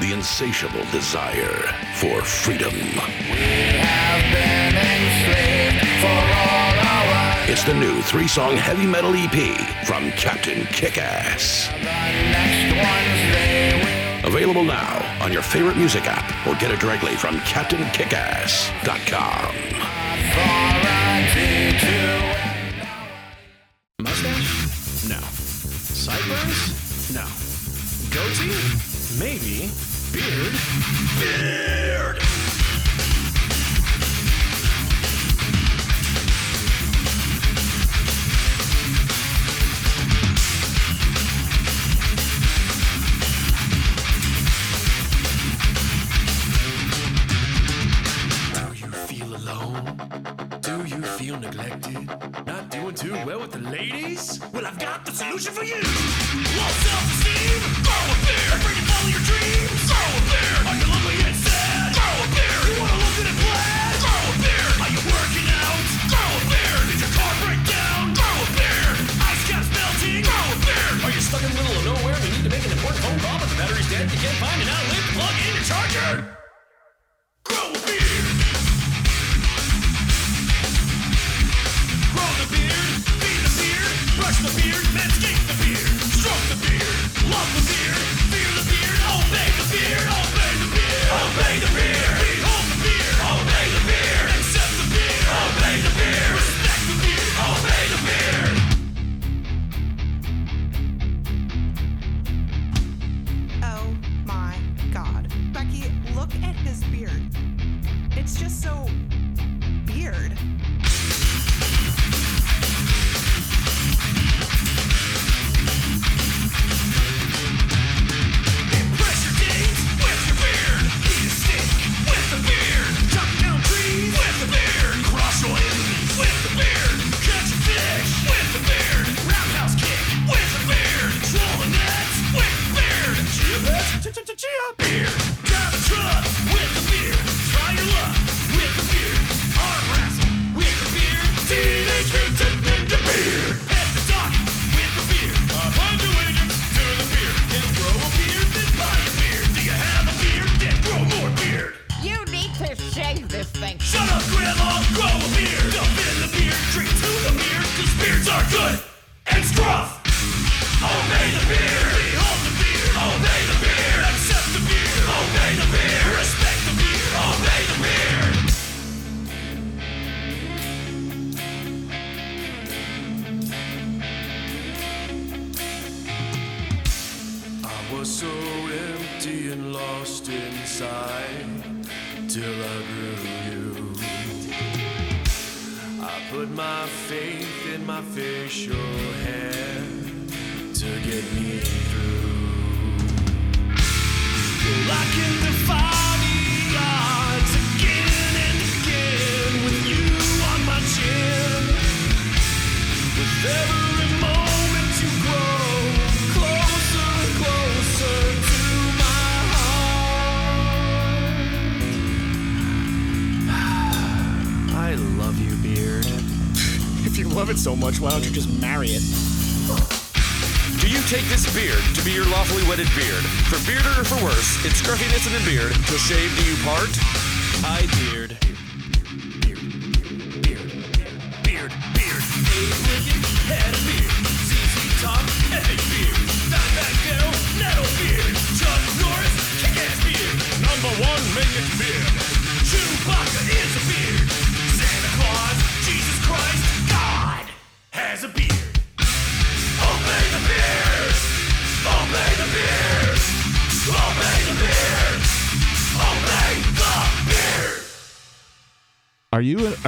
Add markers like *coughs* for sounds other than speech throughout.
The insatiable desire for freedom. It's the new three song heavy metal EP from Captain Kickass. Available now on your favorite music app or get it directly from CaptainKickass.com. Goatee? Maybe. Beard? Beard! Do you feel alone? Do you feel neglected? Not doing too well with the ladies? Well, I've got the solution for you. Low self-esteem? Grow a beard. Afraid to follow your dreams? Grow a beard. Are you lonely and sad? Grow a beard. You wanna look good and plaid? Grow a beard. Are you working out? Grow a beard. Did your car break down? Grow a beard. Ice caps melting? Grow a beard. Are you stuck in the middle of nowhere and you need to make an important phone call but the battery's dead? You can't find an outlet to plug in your charger? Beard, manscape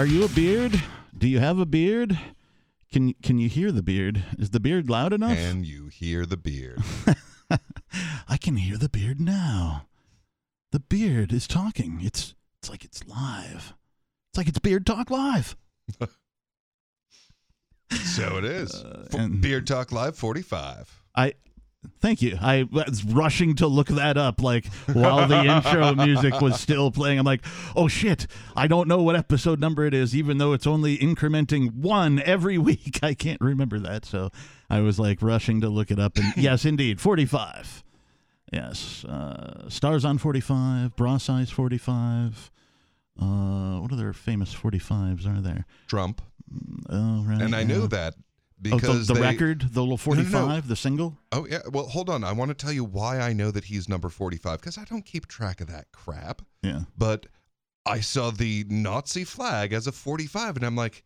Are you a, are you a beard? Do you have a beard? Can can you hear the beard? Is the beard loud enough? And you hear the beard. *laughs* I can hear the beard now. The beard is talking. It's it's like it's live. It's like it's Beard Talk Live. *laughs* so it is. Uh, F- and- Beard Talk Live 45. I thank you. I was rushing to look that up like while the intro music was still playing. I'm like, "Oh shit. I don't know what episode number it is even though it's only incrementing 1 every *laughs* week. I can't remember that." So I was like rushing to look it up and *laughs* yes, indeed, 45. Yes. Uh, Stars on 45, Bra Size 45. Uh, what other famous 45s are there? Trump. Oh, right. And I yeah. know that Oh, because the, the they- record, the little 45, no, no. the single? Oh yeah. Well, hold on. I want to tell you why I know that he's number 45 because I don't keep track of that crap. Yeah. But I saw the Nazi flag as a 45, and I'm like,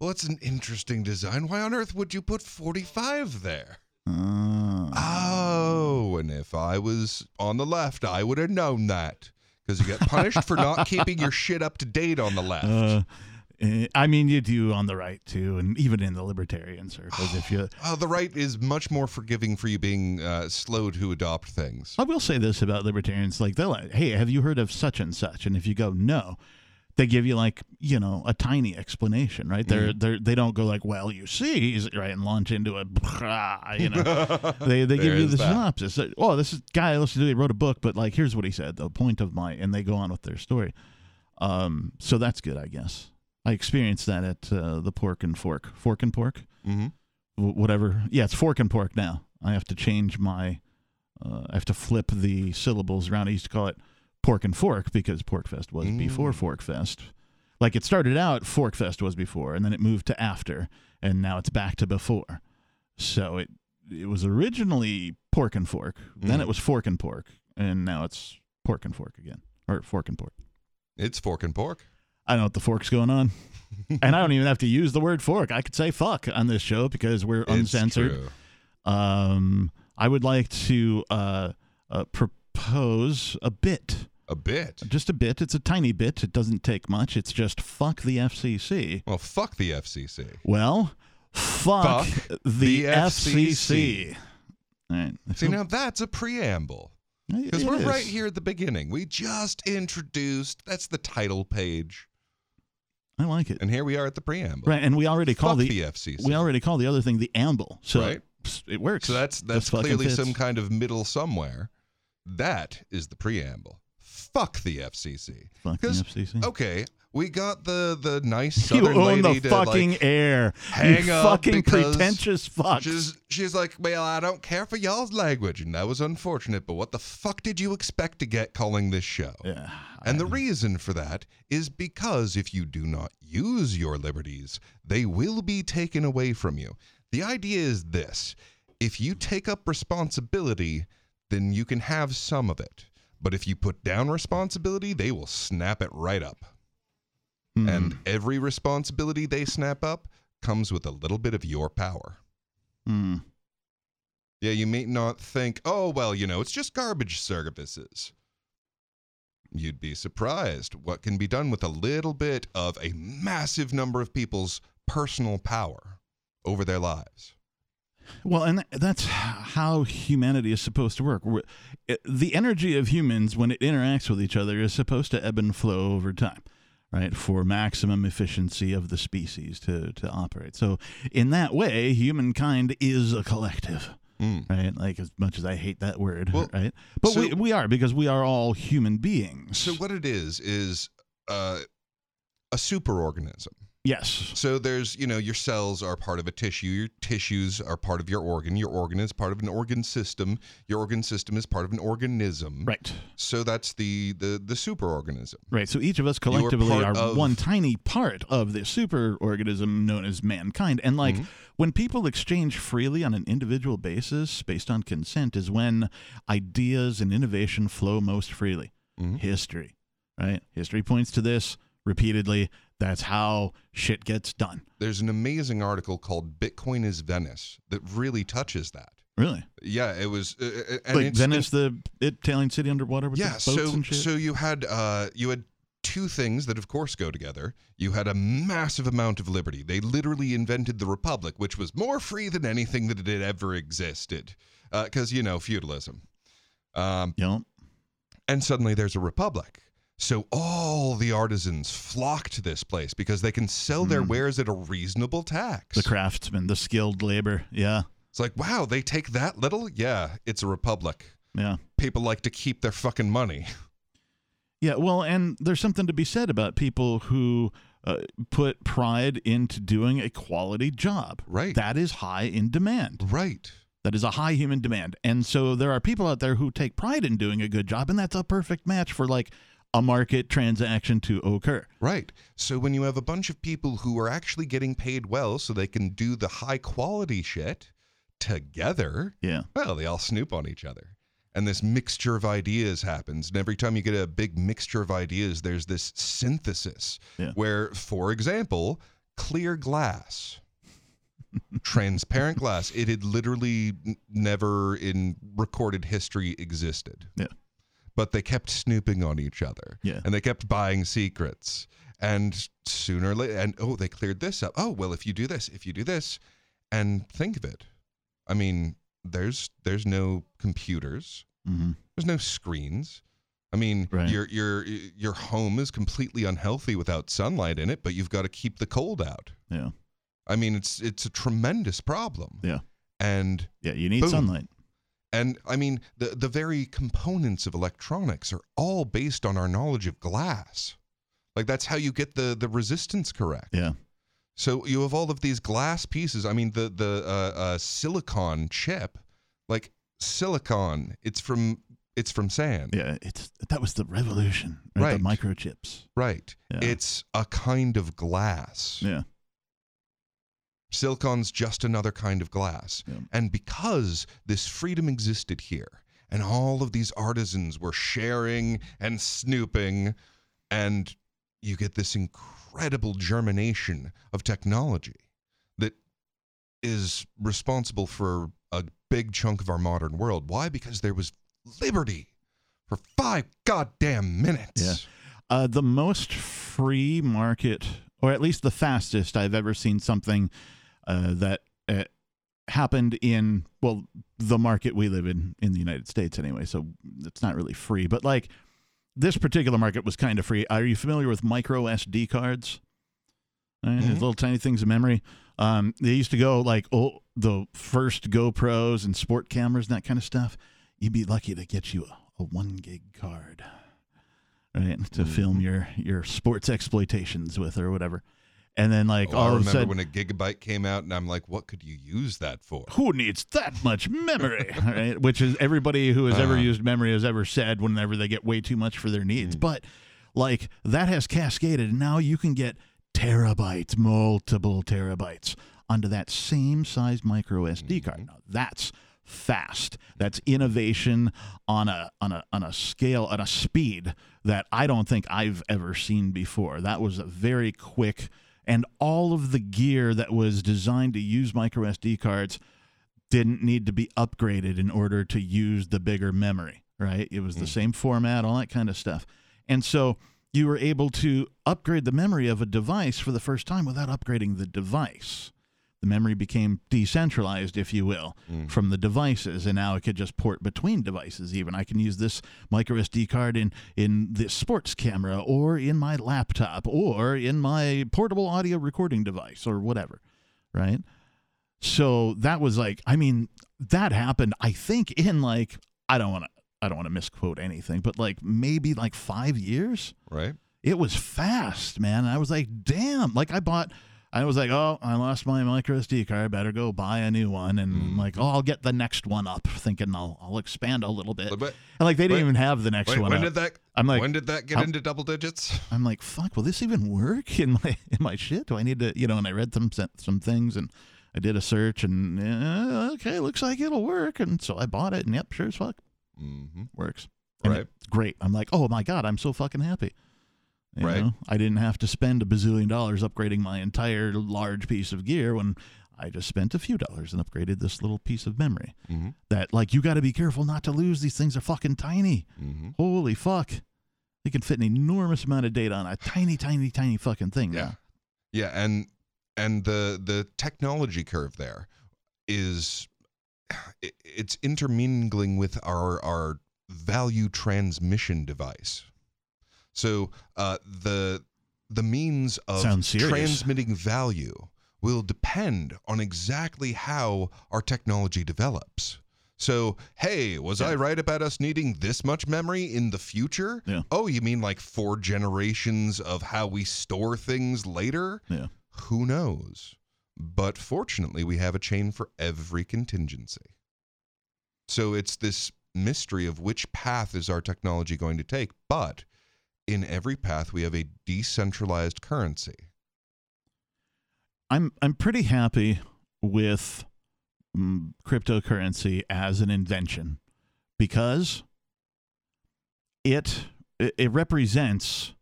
well, it's an interesting design. Why on earth would you put 45 there? Ah. Oh, and if I was on the left, I would have known that because you get punished for not keeping your *laughs* shit up to date on the left. Uh, I mean, you do on the right too, and even in the libertarian circles. if you, *sighs* Oh, the right is much more forgiving for you being uh, slow to adopt things. I will say this about libertarians: like they'll, like, hey, have you heard of such and such? And if you go no, they give you like you know a tiny explanation, right? They're Mm-hmm. they're they don't go like, well, you see, right, and launch into a, *laughs* you know, *laughs* they they give you the that. synopsis. Uh, Oh, this is guy I listened to. He wrote a book, but like, here's what he said. The point of my, and they go on with their story. Um, so that's good, I guess. I experienced that at uh, the Pork and Fork, Fork and Pork, hmm w- whatever. Yeah, it's Fork and Pork now. I have to change my. Uh, I have to flip the syllables around. I used to call it Pork and Fork because Pork Fest was Mm. before Fork Fest. Like it started out, Fork Fest was before, and then it moved to after, and now it's back to before. So it it was originally Pork and Fork, then Mm. it was Fork and Pork, and now it's Pork and Fork again, or Fork and Pork. It's fork and pork. I don't know what the fork's going on. and I don't even have to use the word fork. I could say fuck on this show because we're uncensored. Um, I would like to uh, uh, propose a bit, A bit. just a bit. It's a tiny bit. It doesn't take much. It's just fuck the FCC. Well, fuck the FCC. Well, fuck, Fuck the, the FCC. FCC. All right. See, now that's a preamble. Because we're is. right here at the beginning. We just introduced, that's the title page. I like it. And here we are at the preamble. Right, and we already call Fuck the, the FCC. we already call the other thing the amble. So Right. it works. So that's that's fucking clearly some kind of middle somewhere. That is the preamble. Fuck the FCC. Fuck the FCC. Okay, we got the the nice southern You own lady the to fucking like, air. hang you up fucking pretentious fuck. She's she's like, well, I don't care for y'all's language, and that was unfortunate. But what the fuck did you expect to get calling this show? Yeah. And the reason for that is because if you do not use your liberties, they will be taken away from you. The idea is this if you take up responsibility, then you can have some of it. But if you put down responsibility, they will snap it right up. Hmm. And every responsibility they snap up comes with a little bit of your power. Hmm. Yeah, you may not think, oh, well, you know, it's just garbage services. You'd be surprised what can be done with a little bit of a massive number of people's personal power over their lives. Well, and that's how humanity is supposed to work. The energy of humans, when it interacts with each other, is supposed to ebb and flow over time, right? For maximum efficiency of the species to, to operate. So, in that way, humankind is a collective, Mm. right? Like, as much as I hate that word, Well, right? But so- we, we are, because we are all human beings. So, what it is, is uh, a superorganism. Yes. So, there's, you know, your cells are part of a tissue, your tissues are part of your organ, your organ is part of an organ system, your organ system is part of an organism. Right. So, that's the, the, the superorganism. Right. So each of us collectively are of- one tiny part of the super organism known as mankind. And like Mm-hmm. when people exchange freely on an individual basis based on consent is when ideas and innovation flow most freely. Mhm. History. Right? History points to this repeatedly. That's how shit gets done. There's an amazing article called Bitcoin is Venice that really touches that. Really? Yeah, it was uh, uh, and like it's- Venice, the Italian city underwater with yeah, the boats so and shit? so you had uh you had two things that of course go together. You had a massive amount of liberty. They literally invented the republic, which was more free than anything that had ever existed. Uh cuz you know, feudalism. Um know? and suddenly there's a republic. So all the artisans flock to this place because they can sell their wares at a reasonable tax. The craftsmen, the skilled labor. Yeah. It's like, wow, they take that little? Yeah, it's a republic. Yeah. People like to keep their fucking money. Yeah, well, and there's something to be said about people who uh, put pride into doing a quality job. Right. That is high in demand. Right. That is a high human demand. And so there are people out there who take pride in doing a good job, and that's a perfect match for like a market transaction to occur. Right. So when you have a bunch of people who are actually getting paid well so they can do the high quality shit together, Yeah. well, they all snoop on each other. And this mixture of ideas happens. And every time you get a big mixture of ideas, there's this synthesis Yeah. where, for example, clear glass, *laughs* transparent glass, it had literally never in recorded history existed. Yeah. But they kept snooping on each other. Yeah. And they kept buying secrets. And sooner or later, and oh, they cleared this up. Oh, well, if you do this, if you do this, and think of it. I mean, there's there's no computers. Mm-hmm. There's no screens. I mean, Right. your your your home is completely unhealthy without sunlight in it, but you've got to keep the cold out. Yeah. I mean, it's it's a tremendous problem. Yeah. And Yeah. You need Boom. sunlight. And I mean, the the very components of electronics are all based on our knowledge of glass. Like that's how you get the the resistance correct. Yeah. So you have all of these glass pieces. I mean, the the uh, uh, silicon chip, like silicon, it's from it's from sand, Yeah. It's that was the revolution. Right. The microchips. right? Yeah. It's a kind of glass. Yeah. Silicon's just another kind of glass. Yeah. And because this freedom existed here, and all of these artisans were sharing and snooping, and you get this incredible germination of technology that is responsible for a big chunk of our modern world. Why? Because there was liberty for five goddamn minutes. Yeah. Uh, the most free market, or at least the fastest I've ever seen something that uh, happened in, well, the market we live in in the United States anyway. So it's not really free, but like this particular market was kind of free. Are you familiar with micro SD cards? Right? These Mhm. little tiny things of memory. Um, they used to go like oh, the first GoPros and sport cameras and that kind of stuff. You'd be lucky to get you a, a one gig card, right, to film your your sports exploitations with or whatever. And then like Oh, all I of a remember sudden, when a gigabyte came out, and I'm like, what could you use that for? who needs that much memory *laughs* right which is everybody who has ever Uh-huh. used memory has ever said whenever they get way too much for their Mm. needs but like that has cascaded and now you can get terabytes multiple terabytes onto that same size micro sd Mm-hmm. card now that's fast that's innovation on a on a on a scale on a speed that i don't think i've ever seen before that was a very quick and all of the gear that was designed to use micro SD cards didn't need to be upgraded in order to use the bigger memory, right? It was the hmm. same format, all that kind of stuff. And so you were able to upgrade the memory of a device for the first time without upgrading the device. The memory became decentralized, if you will, mm. from the devices, and now it could just port between devices. Even I can use this micro SD card in in this sports camera, or in my laptop, or in my portable audio recording device, or whatever, right? So that was like, I mean, that happened. I think in like, I don't want to, I don't want to misquote anything, but like maybe like five years Right? it was fast, man. And I was like, damn. Like I bought I was like, oh, I lost my micro SD card. Better go buy a new one. And Mm. like, oh, I'll get the next one up, thinking I'll I'll expand a little bit. But- and like they didn't wait, even have the next Wait, one. when up. did that? I'm like, when did that get how- into double digits? I'm like, fuck, will this even work in my in my shit? Do I need to, you know? And I read some some things and I did a search and eh, okay, looks like it'll work. And so I bought it and yep, sure as fuck Mm-hmm. works. And Right. great. I'm like, oh my god, I'm so fucking happy. You Right. know, I didn't have to spend a bazillion dollars upgrading my entire large piece of gear when I just spent a few dollars and upgraded this little piece of memory. Mm-hmm. That like you got to be careful not to lose. These things are fucking tiny. Mm-hmm. Holy fuck. They can fit an enormous amount of data on a tiny, tiny, tiny fucking thing. Yeah. now. Yeah, and and the the technology curve there is it's intermingling with our our value transmission device. So uh, the the means of transmitting value will depend on exactly how our technology develops. So, hey, was I right about us needing this much memory in the future? Yeah. Oh, you mean like four generations of how we store things later? Yeah. Who knows? But fortunately, we have a chain for every contingency. So it's this mystery of which path is our technology going to take. But in every path, we have a decentralized currency. I'm I'm pretty happy with mm, cryptocurrency as an invention because it it it represents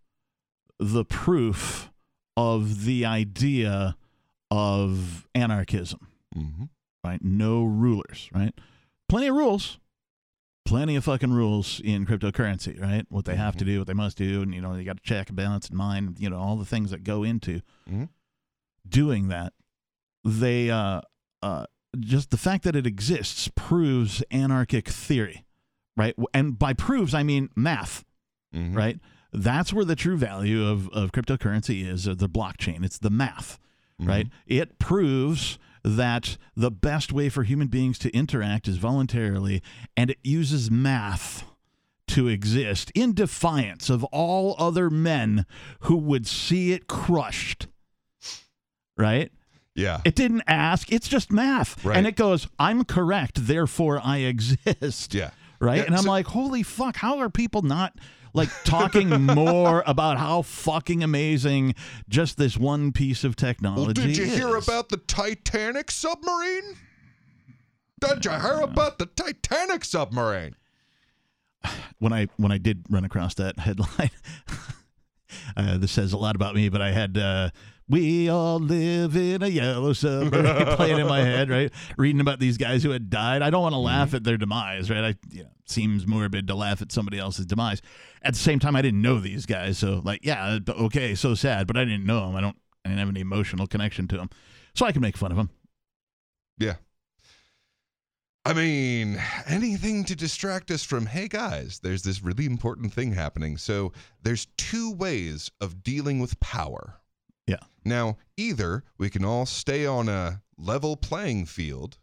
the proof of the idea of anarchism, Mm-hmm. right? No rulers, right? Plenty of rules. Plenty of fucking rules in cryptocurrency, right? What they have to do, what they must do, and you know, you got to check and balance and mind, you know, all the things that go into Mhm. doing that. They uh uh just the fact that it exists proves anarchic theory, right? And by proves I mean math, Mhm. right? That's where the true value of, of cryptocurrency is, or the blockchain. It's the math, right? It proves that the best way for human beings to interact is voluntarily, and it uses math to exist in defiance of all other men who would see it crushed, right? Yeah. It didn't ask, it's just math. Right. And it goes, I'm correct, therefore I *laughs* exist yeah. right? Yeah, and I'm so- like, holy fuck, how are people not like talking *laughs* more about how fucking amazing just this one piece of technology Well, did you hear about the Titanic submarine? Did you hear about the Titanic submarine? when I when I did run across that headline? *laughs* uh, this says a lot about me, but I had. Uh, we all live in a yellow submarine *laughs* playing in my head, right? Reading about these guys who had died. I don't want to mm-hmm. laugh at their demise, right? I you know, it seems morbid to laugh at somebody else's demise. At the same time, I didn't know these guys, so like, yeah, uh, okay, so sad, but I didn't know them. I don't. I didn't have any emotional connection to them, so I can make fun of them. Yeah. I mean, anything to distract us from, hey guys, there's this really important thing happening. So there's two ways of dealing with power. Yeah. Now, either we can all stay on a level playing field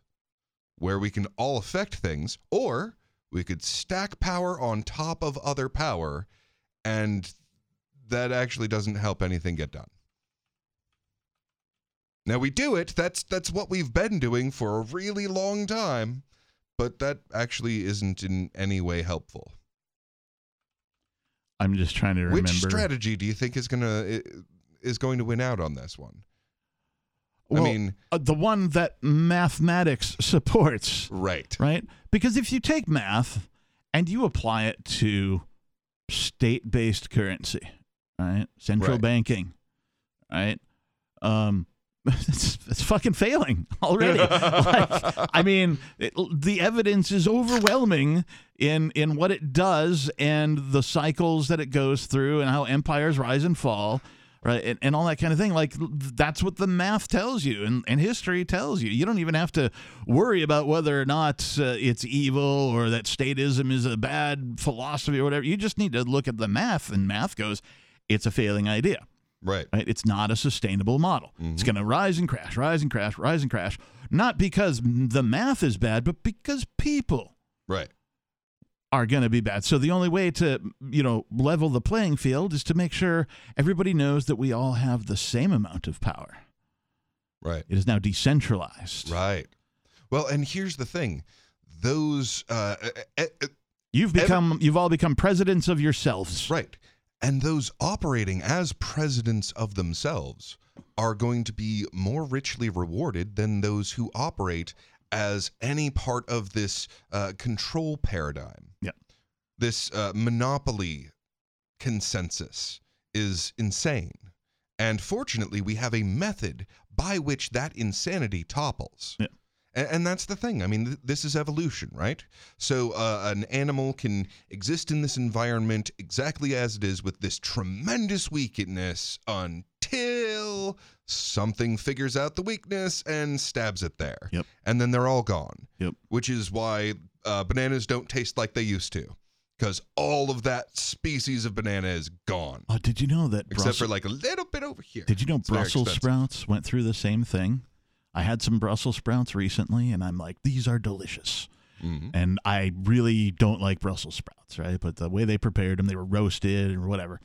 where we can all affect things, or we could stack power on top of other power, and that actually doesn't help anything get done. Now we do it. That's that's what we've been doing for a really long time, but that actually isn't in any way helpful. I'm just trying to remember. Which strategy do you think is gonna i- is going to win out on this one? Well, I mean, uh, the one that mathematics *laughs* supports. right. right? Because if you take math and you apply it to state based currency, right? Central Right. banking, right? Um, *laughs* it's, it's fucking failing *laughs* already. like, I mean, it, the evidence is overwhelming in in what it does and the cycles that it goes through and how empires rise and fall. Right, and, and all that kind of thing. Like that's what the math tells you, and, and history tells you. You don't even have to worry about whether or not uh, it's evil or that statism is a bad philosophy or whatever. You just need to look at the math, and math goes, it's a failing idea Right. right? It's not a sustainable model. It's going to rise and crash, rise and crash, rise and crash. Not because the math is bad, but because people Right. Are going to be bad. So the only way to, you know, level the playing field is to make sure everybody knows that we all have the same amount of power. Right. It is now decentralized. Right. Well, and here's the thing: those uh, uh, uh, You've become you've all become presidents of yourselves. Right. And those operating as presidents of themselves are going to be more richly rewarded than those who operate as any part of this uh, control paradigm. Yeah. This uh, monopoly consensus is insane. And fortunately, we have a method by which that insanity topples. Yeah. And, and that's the thing. I mean, th- this is evolution, right? So uh, an animal can exist in this environment exactly as it is with this tremendous weakness until something figures out the weakness and stabs it there. Yep. And then they're all gone. Yep. Which is why uh, bananas don't taste like they used to. Because all of that species of banana is gone. Oh, did you know that Except Brussels- for like a little bit over here. Did you know It's Brussels sprouts went through the same thing? I had some Brussels sprouts recently, and I'm like, these are delicious. Mhm. And I really don't like Brussels sprouts, right? But the way they prepared them, they were roasted or whatever.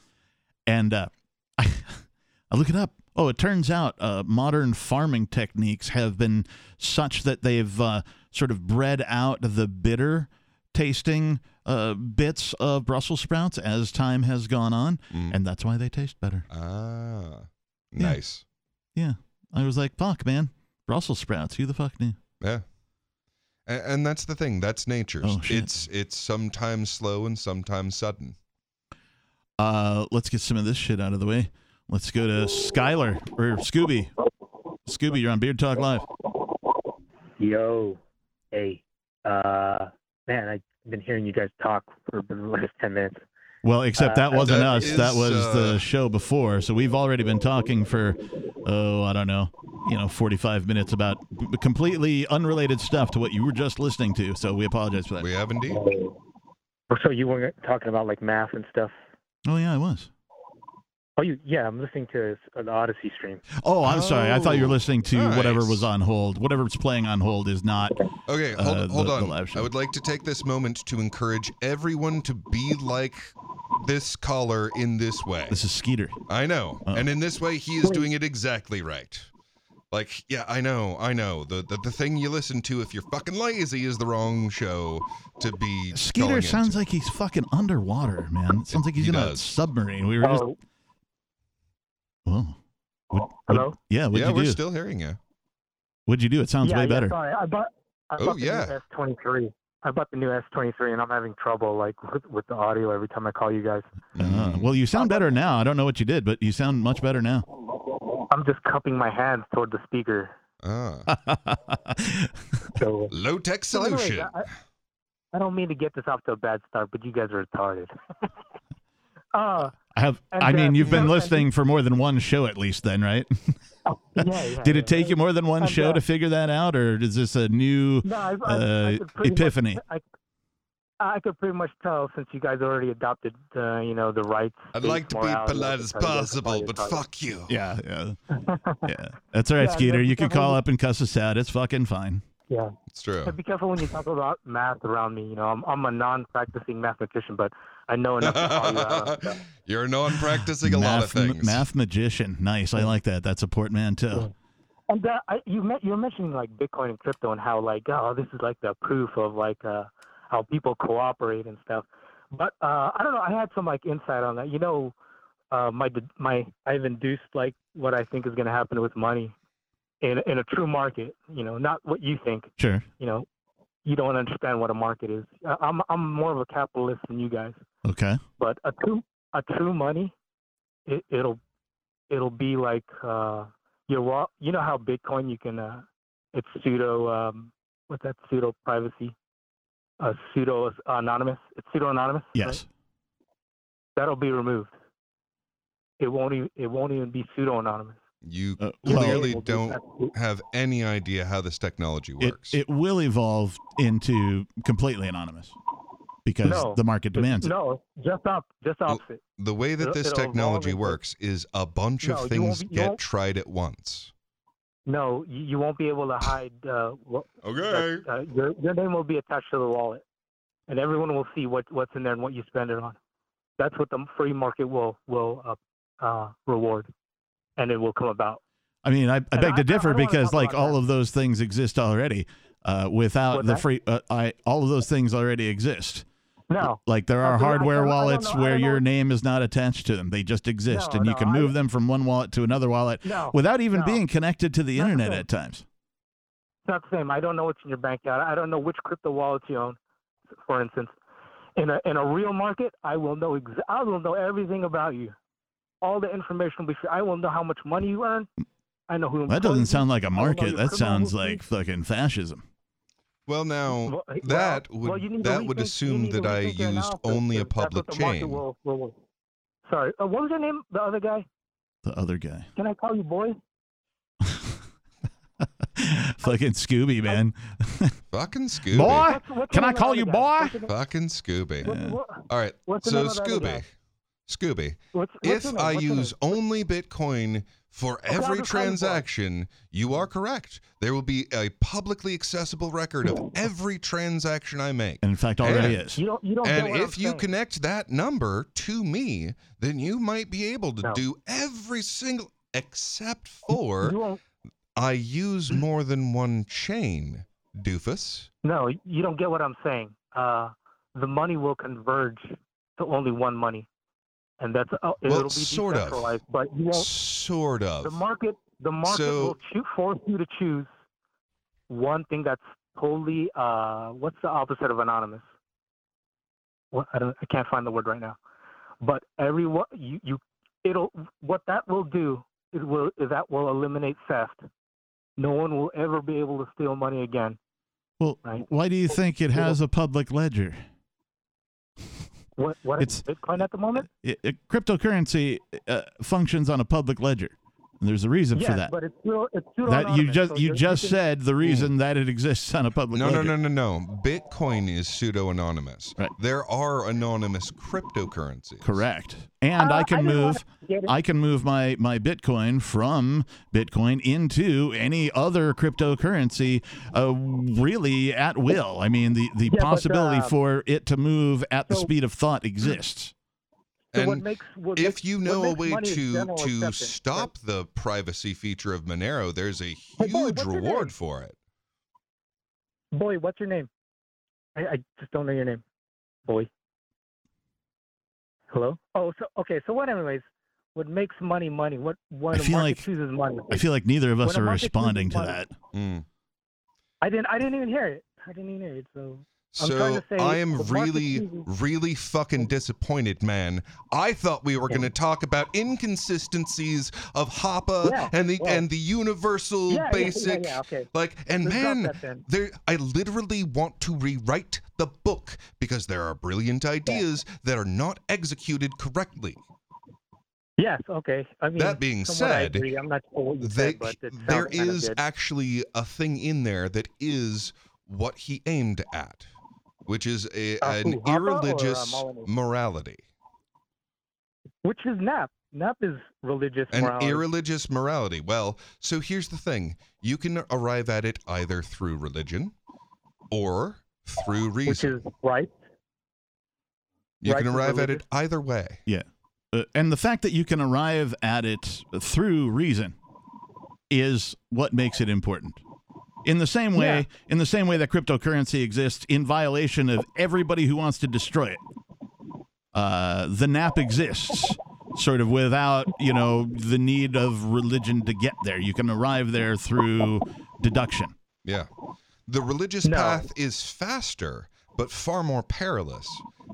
And uh, *laughs* I, I look it up. Oh, it turns out uh, modern farming techniques have been such that they've uh, sort of bred out the bitter tasting uh, bits of Brussels sprouts as time has gone on, Mm. and that's why they taste better. Ah, Yeah. nice. Yeah, I was like, "Fuck, man, Brussels sprouts. Who the fuck knew?" Yeah. And, and that's the thing. That's nature. Oh. It's it's sometimes slow and sometimes sudden. Uh, let's get some of this shit out of the way. Let's go to Skylar or Scooby. Scooby, you're on Beard Talk Live. Yo, hey, uh, man, I've been hearing you guys talk for the last ten minutes. Well, except Uh, that wasn't That us. That was uh, the show before. So we've already been talking for, oh, I don't know, you know, 45 minutes about completely unrelated stuff to what you were just listening to. So we apologize for that. We have indeed. So you weren't talking about like math and stuff? Oh, yeah, I was. Oh, you? Yeah, I'm listening to an Odysee stream. Oh, I'm sorry. I thought you were Oh, listening to whatever was on hold. Whatever's playing on hold is not. Okay, hold, Uh, hold the- the on. live show. I would like to take this moment to encourage everyone to be like this caller in this way. This is Skeeter. I know. Oh. And in this way, he is doing it exactly right. Like, yeah, I know, I know. The, the the thing you listen to if you're fucking lazy is the wrong show to be. Skeeter sounds into. like he's fucking underwater, man. It sounds like he's He in a submarine. We were just. Oh, Whoa. What, Hello? What, yeah, yeah, you we're do? still hearing you. What'd you do? It sounds yeah, way yeah, better. Sorry, I bought. I Oh, bought the yeah. new S23. I bought the new S23, and I'm having trouble like *laughs* with, with the audio every time I call you guys. Uh, well, you sound better now. I don't know what you did, but you sound much better now. I'm just cupping my hands toward the speaker. Ah, *laughs* So. low tech So anyways, solution. I, I don't mean to get this off to a bad start, but you guys are retarded. *laughs* uh, I have. And, I mean, uh, you've been and- listening for more than one show, at least, then, right? *laughs* oh, yeah, yeah, *laughs* Did it take you more than one And, show uh, to figure that out, or is this a new No, I, I, uh, I could pretty much- epiphany? I, I could pretty much tell since you guys already adopted, uh, you know, the rights. I'd like to be morality, polite as could tell you guys are possible, but fuck you. Yeah, yeah, *laughs* yeah. That's all right, Yeah, Skeeter. You can call up and cuss us out. It's fucking fine. Yeah. It's true. But be careful when you talk about math around me. You know, I'm, I'm a non-practicing mathematician, but I know enough to call you out. on stuff. *laughs* You're non-practicing a lot of Math- things. Math magician. Nice. I like that. That's a portmanteau. And uh, I, you met, you were mentioning like Bitcoin and crypto and how like oh this is like the proof of like uh, how people cooperate and stuff. But uh, I don't know. I had some like insight on that. You know, uh, my my I've induced like what I think is going to happen with money in in a true market. You know, not what you think. Sure. You know, you don't understand what a market is. I'm I'm more of a capitalist than you guys. Okay. But a true a true money, it, it'll it'll be like uh, your wa- you know how Bitcoin you can uh, it's pseudo um, what's that pseudo privacy, uh, pseudo anonymous. It's pseudo anonymous. Yes. That'll be removed. It won't even it won't even be pseudo anonymous. You Uh, well- clearly don't have any idea how this technology It, works. it will evolve into completely anonymous because No, the market demands it. No, just op just opposite. the way that it'll- this it'll technology works is a bunch No, of things be- get tried at once. No, you, you won't be able to hide. Uh, what, Okay. that, uh, your your name will be attached to the wallet, and everyone will see what what's in there and what you spend it on. That's what the free market will will uh, uh, reward, and it will come about. I mean, I, I And beg I- to I- differ I don't wanna because like all that. of those things exist already. Uh, without What's the that? free, uh, I all of those things already exist. No, Like there are I- I hardware I wallets where your name is not attached to them; they just exist, No, and you no, can I- move them from one wallet to another wallet no, without even being connected to the Not internet same. at times. it's not the same. I don't know what's in your bank account. I don't know which crypto wallets you own. For instance, in a in a real market, I will know exa- I will know everything about you. All the information will be. I will know how much money you earn. I know who. That doesn't you. sound like a market. That sounds like fucking fascism. Well, now Well, well, that would well, you need to that would assume that I rethink used analysis, only a public what the market chain. will- will- will- Sorry, uh, what was your name? The other guy? The other guy, Can I call you boy? *laughs* fucking Scooby man. *laughs* Fucking Scooby. Boy, What's- what's can I call you other boy? guy? What's the name- Fucking Scooby. what- what- All right. What's so name of the other Scooby. Scooby, what's- what's if? I What's the name? use only Bitcoin for every just call you boy. transaction, you are correct. There will be a publicly accessible record of every transaction I make. And in fact, already And- is. You don't. You don't. And if you saying. connect that number to me, then you might be able to No. do every single except You for won't. I use more than one chain, doofus. No, you don't get what I'm saying. Uh, the money will converge to only one money, and that's uh, Well, it'll be sort of. decentralized. But you won't. Sort of. The market, the market So- will choo- force you to choose one thing that's totally. Uh, what's the opposite of anonymous? What I don't. I can't find the word right now. But everyone, you, you, it'll. What that will do is will is that will eliminate theft. No one will ever be able to steal money again. Well, Right. why do you think it has a public ledger? What what is It's- Bitcoin at the moment? It, it- cryptocurrency uh, functions on a public ledger. And there's a reason yes, for that. but it's still it's still That you just so you you're- just can- said the reason that it exists on a public No, no, ledger. no, no, no. Bitcoin is pseudo anonymous. Right. There are anonymous cryptocurrencies. Correct. And Uh, I can I move. I can move my my Bitcoin from Bitcoin into any other cryptocurrency uh, really at will. I mean the the Yeah, but, possibility uh, for it to move at the speed of thought exists. So what And makes, what if makes- you what know a way to to acceptance, stop the privacy feature of Monero, there's a Hey, boy, huge reward name? for it. Boy, what's your name? I, I just don't know your name. Boy. Hello. Oh, so okay. So what? Anyways, what makes money money? What what I a feel like- chooses money? I feel like neither of us When are responding to money- that. Mm. I didn't. I didn't even hear it. I didn't even hear it. So I'm trying So say I am really, really fucking disappointed, man. I thought we were going to talk about inconsistencies of Hoppe Yeah, and the and the universal basic, okay. like, and Let's man, there. I literally want to rewrite the book because there are brilliant ideas that are not executed correctly. Yes. Okay. I mean, That being said, agree. I'm not sure They, said, but it there sounded kind of is actually a thing in there that is what he aimed at, which is a, Uh, an who, Hoppe or, uh, irreligious morality. which is NAP. NAP is religious An morality. irreligious morality. Well, so here's the thing you can arrive at it either through religion or through reason. which is right. You right can arrive at it either way. Yeah. Uh, and the fact that you can arrive at it through reason is what makes it important. In the same way, Yeah. in the same way that cryptocurrency exists in violation of everybody who wants to destroy it. Uh, the NAP exists sort of without, you know, the need of religion to get there. You can arrive there through deduction. Yeah. The religious No. path is faster, but far more perilous.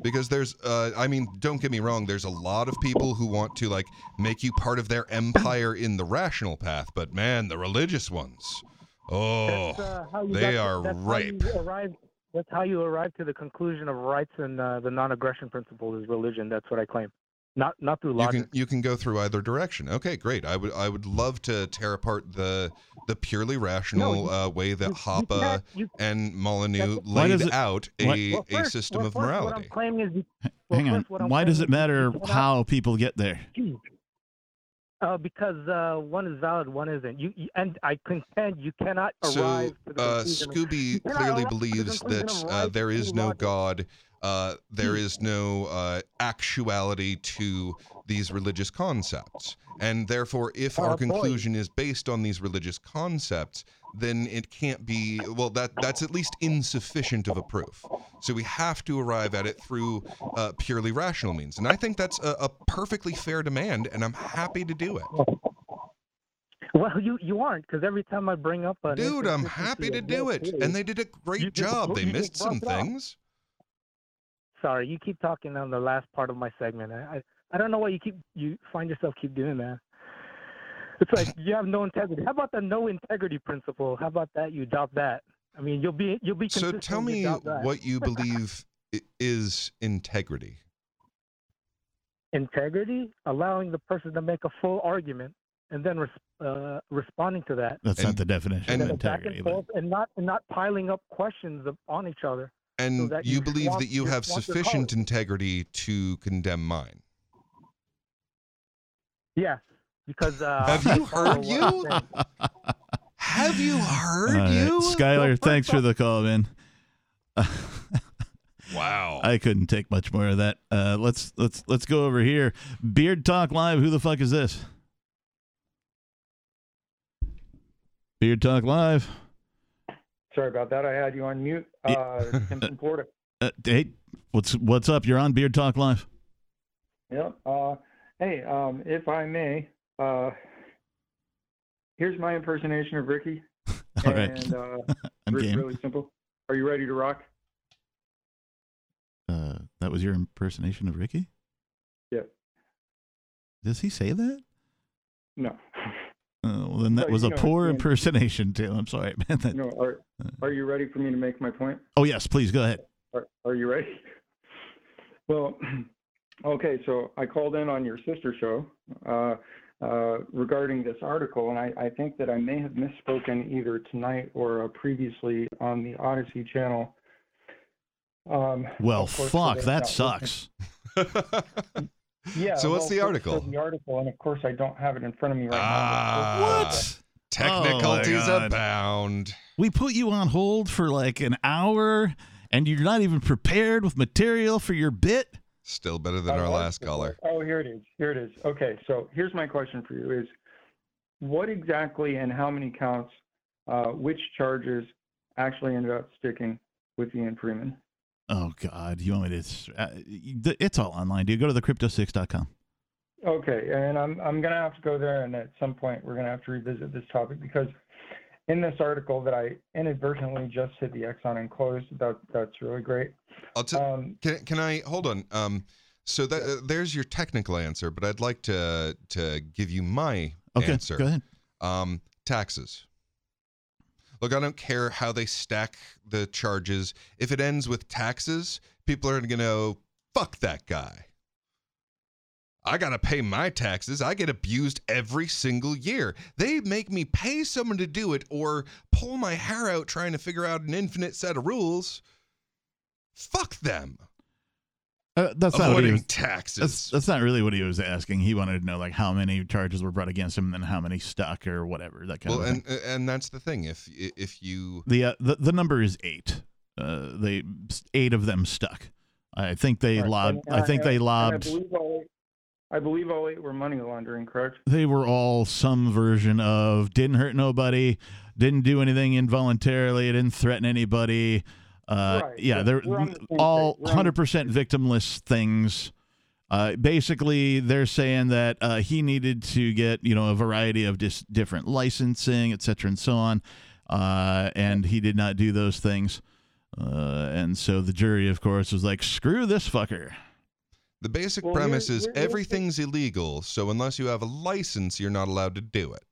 Because there's, uh, I mean, don't get me wrong, there's a lot of people who want to, like, make you part of their empire in the rational path, but man, the religious ones, oh, That's, uh, how you they got- are that's how ripe. you arrive- that's how you arrive to the conclusion of rights and uh, the non-aggression principle is religion. That's what I claim. Not not through you logic. can you can go through either direction. Okay, great. I would I would love to tear apart the the purely rational you- uh, way that you- you Hoppe you- and Molyneux Why laid it- out a, why- Well, a system well, of first, What morality. I'm claiming is, well, Hang on. first, what I'm Why does claiming it is you matter how people get there? Uh, because uh, one is valid, one isn't. You, you and I contend you cannot So arrive to the uh, Scooby clearly believes that uh, there is no. God. Uh, there is no uh, actuality to these religious concepts, and therefore, if our conclusion is based on these religious concepts, then it can't be. Well, that that's at least insufficient of a proof. So we have to arrive at it through uh, purely rational means, and I think that's a, a perfectly fair demand, and I'm happy to do it. Well, you you aren't because every time I bring up an Dude, I'm happy to do it, and they did a great just- job. They missed some brought it up. things. Sorry, you keep talking on the last part of my segment. I, I I don't know why you keep you find yourself keep doing that. It's like you have no integrity. How about the no integrity principle? How about that? You adopt that. I mean, you'll be you'll be. So tell me what you *laughs* believe is integrity. integrity, allowing the person to make a full argument, and then res- uh, responding to that. That's And- not the definition and- of And back integrity. and but- and not and not piling up questions of, on each other. And that you, you believe swamp- that you you have sufficient integrity to condemn mine. Yes, because uh, Have you heard you? Have you *laughs* heard All right. you? Skylar, first thanks for the call, man. *laughs* Wow. I couldn't take much more of that. Uh, let's let's let's go over here. Beard Talk Live. Who the fuck is this? Beard Talk Live. Sorry about that. I had you on mute. Yeah. Uh, Tim from Florida. Uh, hey, what's what's up? You're on Beard Talk Live. Yep. Uh, hey, um, if I may, uh, here's my impersonation of Ricky. *laughs* All right. and uh, *laughs* I'm game. really simple. Are you ready to rock? Uh, that was your impersonation of Ricky. Yep. Does he say that? No. Oh, well, then that Well, was a know, poor impersonation, too. I'm sorry, *laughs* man. That- No. Are Are you ready for me to make my point? oh yes, please go ahead. Are, are you ready? Well, *clears throat* okay, so I called in on your sister show uh, uh, regarding this article, and I, I think that I may have misspoken either tonight or uh, previously on the Odysee channel. Um, Well, fuck, that sucks. *laughs* *laughs* Yeah. So what's well, the article? The article, and of course, I don't have it in front of me right Ah, now. Technicalities Oh, abound. We put you on hold for like an hour, and you're not even prepared with material for your bit. Still better than I our last caller. Oh, here it is. Here it is. Okay, so here's my question for you: Is what exactly and how many counts, uh, which charges actually ended up sticking with Ian Freeman? Oh God, you want me to? Uh, it's all online. Do you go to the crypto6.com? Okay, and I'm I'm gonna have to go there, and at some point we're gonna have to revisit this topic because in this article that I inadvertently just hit the X on and closed. That that's really great. I'll t- Um, can can I hold on? Um, so that uh, there's your technical answer, but I'd like to to give you my Okay, answer. go ahead. Um, taxes. Look, I don't care how they stack the charges. If it ends with taxes, people are going to go, fuck that guy. I got to pay my taxes. I get abused every single year. They make me pay someone to do it or pull my hair out trying to figure out an infinite set of rules. Fuck them. Uh, that's not what he was. taxes. That's, that's not really what he was asking. He wanted to know like how many charges were brought against him, and then how many stuck or whatever. That kind well, of thing. and and that's the thing. If if you the, uh, the the number is eight. Uh, they eight of them stuck. I think they Right, lobbed. and- I think and- they and lobbed. I believe all eight, I believe all eight were money laundering, correct? they were all some version of didn't hurt nobody, didn't do anything involuntarily, didn't threaten anybody. Uh, Right, yeah, they're the all page. We're on the 100% victimless things. Uh, basically, they're saying that uh, he needed to get you know a variety of dis- different licensing, et cetera, and so on, uh, and he did not do those things. Uh, and so the jury, of course, was like, "Screw this fucker." The basic Well, premise here- is the- everything's illegal, so unless you have a license, you're not allowed to do it.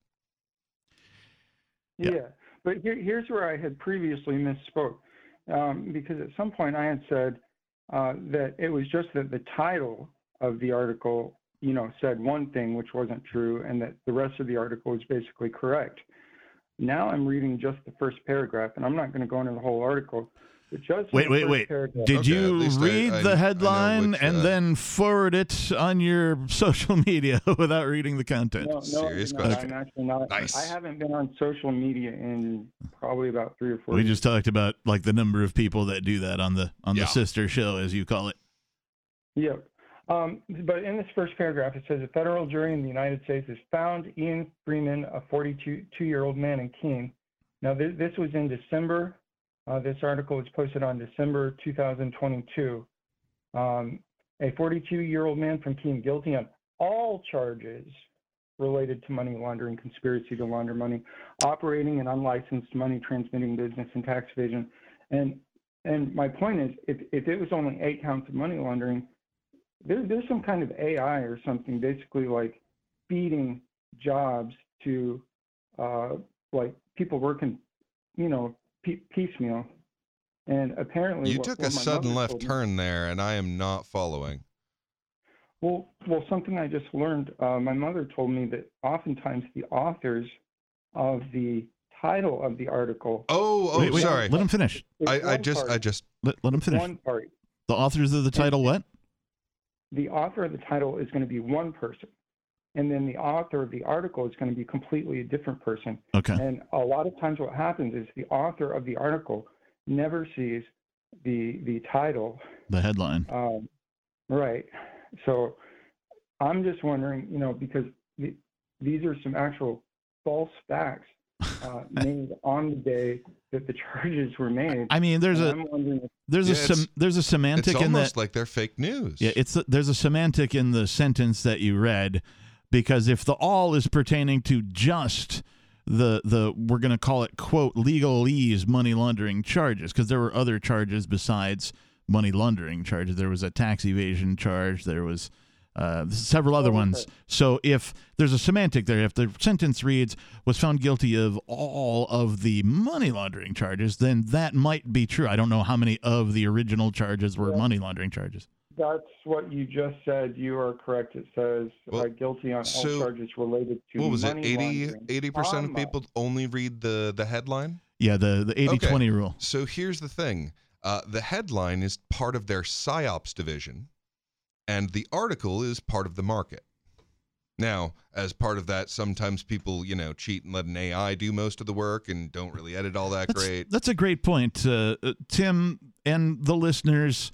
Yeah. Yeah, but here, here's where I had previously misspoke, um, because at some point I had said uh, that it was just that the title of the article, you know, said one thing which wasn't true, and that the rest of the article was basically correct. Now I'm reading just the first paragraph, and I'm not going to go into the whole article. But just Wait, wait, wait. paragraph- Did Okay, you read I- I the headline which, and uh, then forward it on your *laughs* social media *laughs* without reading the content? No, no, Serious no, question. I'm actually not. Nice. I haven't been on social media in probably about three or four. We years. just talked about like the number of people that do that on the on Yeah. the sister show, as you call it. Yep. Um, but in this first paragraph, it says a federal jury in the United States has found Ian Freeman, a 42-year-old man in Keene. Now, this, this was in December. Uh, this article was posted on December 2022. Um, a 42-year-old man from Keene guilty on all charges related to money laundering, conspiracy to launder money, operating an unlicensed money transmitting business, and tax evasion. And and my point is, if if it was only eight counts of money laundering, there, there's some kind of AI or something, basically like feeding jobs to uh, like people working, you know, p- piecemeal. And apparently, You what- took what a sudden left told me- turn there, and I am not following. Well, well, something I just learned. Uh, my mother told me that oftentimes the authors of the title of the article. Oh, oh, wait, wait, sorry. Let him finish. I, I one just, I just, Let, let him finish. One party. The authors of the title, what? the author of the title is going to be one person, and then the author of the article is going to be completely a different person. Okay. And a lot of times, what happens is the author of the article never sees the the title. The headline. Um, right. So I'm just wondering, you know, because the, these are some actual false facts uh, *laughs* made on the day that the charges were made. I mean, there's And a I'm wondering if there's Yeah, a sem- there's a semantic It's in that. almost like they're fake news. Yeah, it's there's a semantic in the sentence that you read because if the all is pertaining to just the the we're going to call it quote legalese money laundering charges because there were other charges besides money laundering charges. There was a tax evasion charge. There was uh, several other ones. So if there's a semantic there, if the sentence reads was found guilty of all of the money laundering charges, then that might be true. I don't know how many of the original charges were money laundering charges. That's what you just said. You are correct. It says Well, uh, guilty on all so charges related to What was it? money 80 percent of people only read the the headline. Yeah, the the 80-20 rule. So here's the thing: uh, the headline is part of their psyops division, and the article is part of the market. Now, as part of that, sometimes people, you know, cheat and let an AI do most of the work and don't really edit all that That's, great. that's a great point, uh, uh, Tim, and the listeners.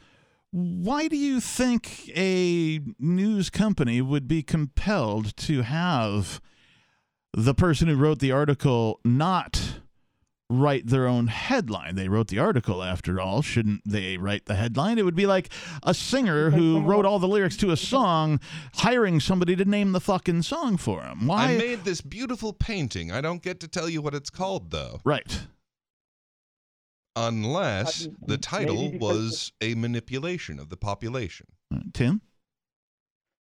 Why do you think a news company would be compelled to have the person who wrote the article not write their own headline? They wrote the article, after all. Shouldn't they write the headline? It would be like a singer who wrote all the lyrics to a *laughs* song hiring somebody to name the fucking song for him. Why? I made this beautiful painting. I don't get to tell you what it's called, though, right. Unless the title because- was a manipulation of the population. Uh, Tim?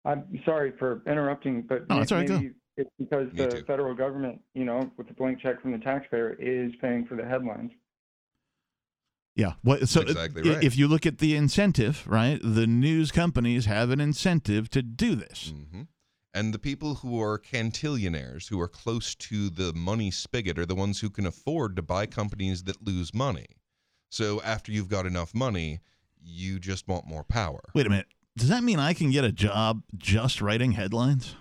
I'm sorry for interrupting, but No, may- that's all right, go. maybe it's because Me the too. federal government, you know, with the blank check from the taxpayer, is paying for the headlines. Yeah. What, so uh, exactly right. if you look at the incentive, right, the news companies have an incentive to do this. hmm And the people who are cantillionaires, who are close to the money spigot, are the ones who can afford to buy companies that lose money. So after you've got enough money, you just want more power. Wait a minute. Does that mean I can get a job just writing headlines?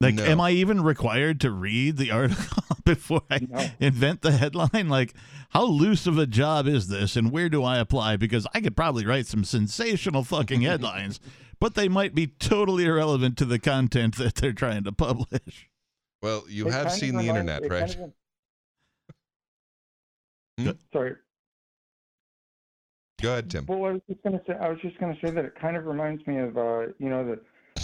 Like, No. am I even required to read the *laughs* article before I No. invent the headline? Like, how loose of a job is this, and where do I apply? Because I could probably write some sensational fucking *laughs* headlines, but they might be totally irrelevant to the content that they're trying to publish. Well, you It have kind of seen the reminds- internet, it kind right? of- Hmm? Sorry. Go ahead, Tim. Well, I was just gonna say, I was just gonna say that it kind of reminds me of, uh, you know, the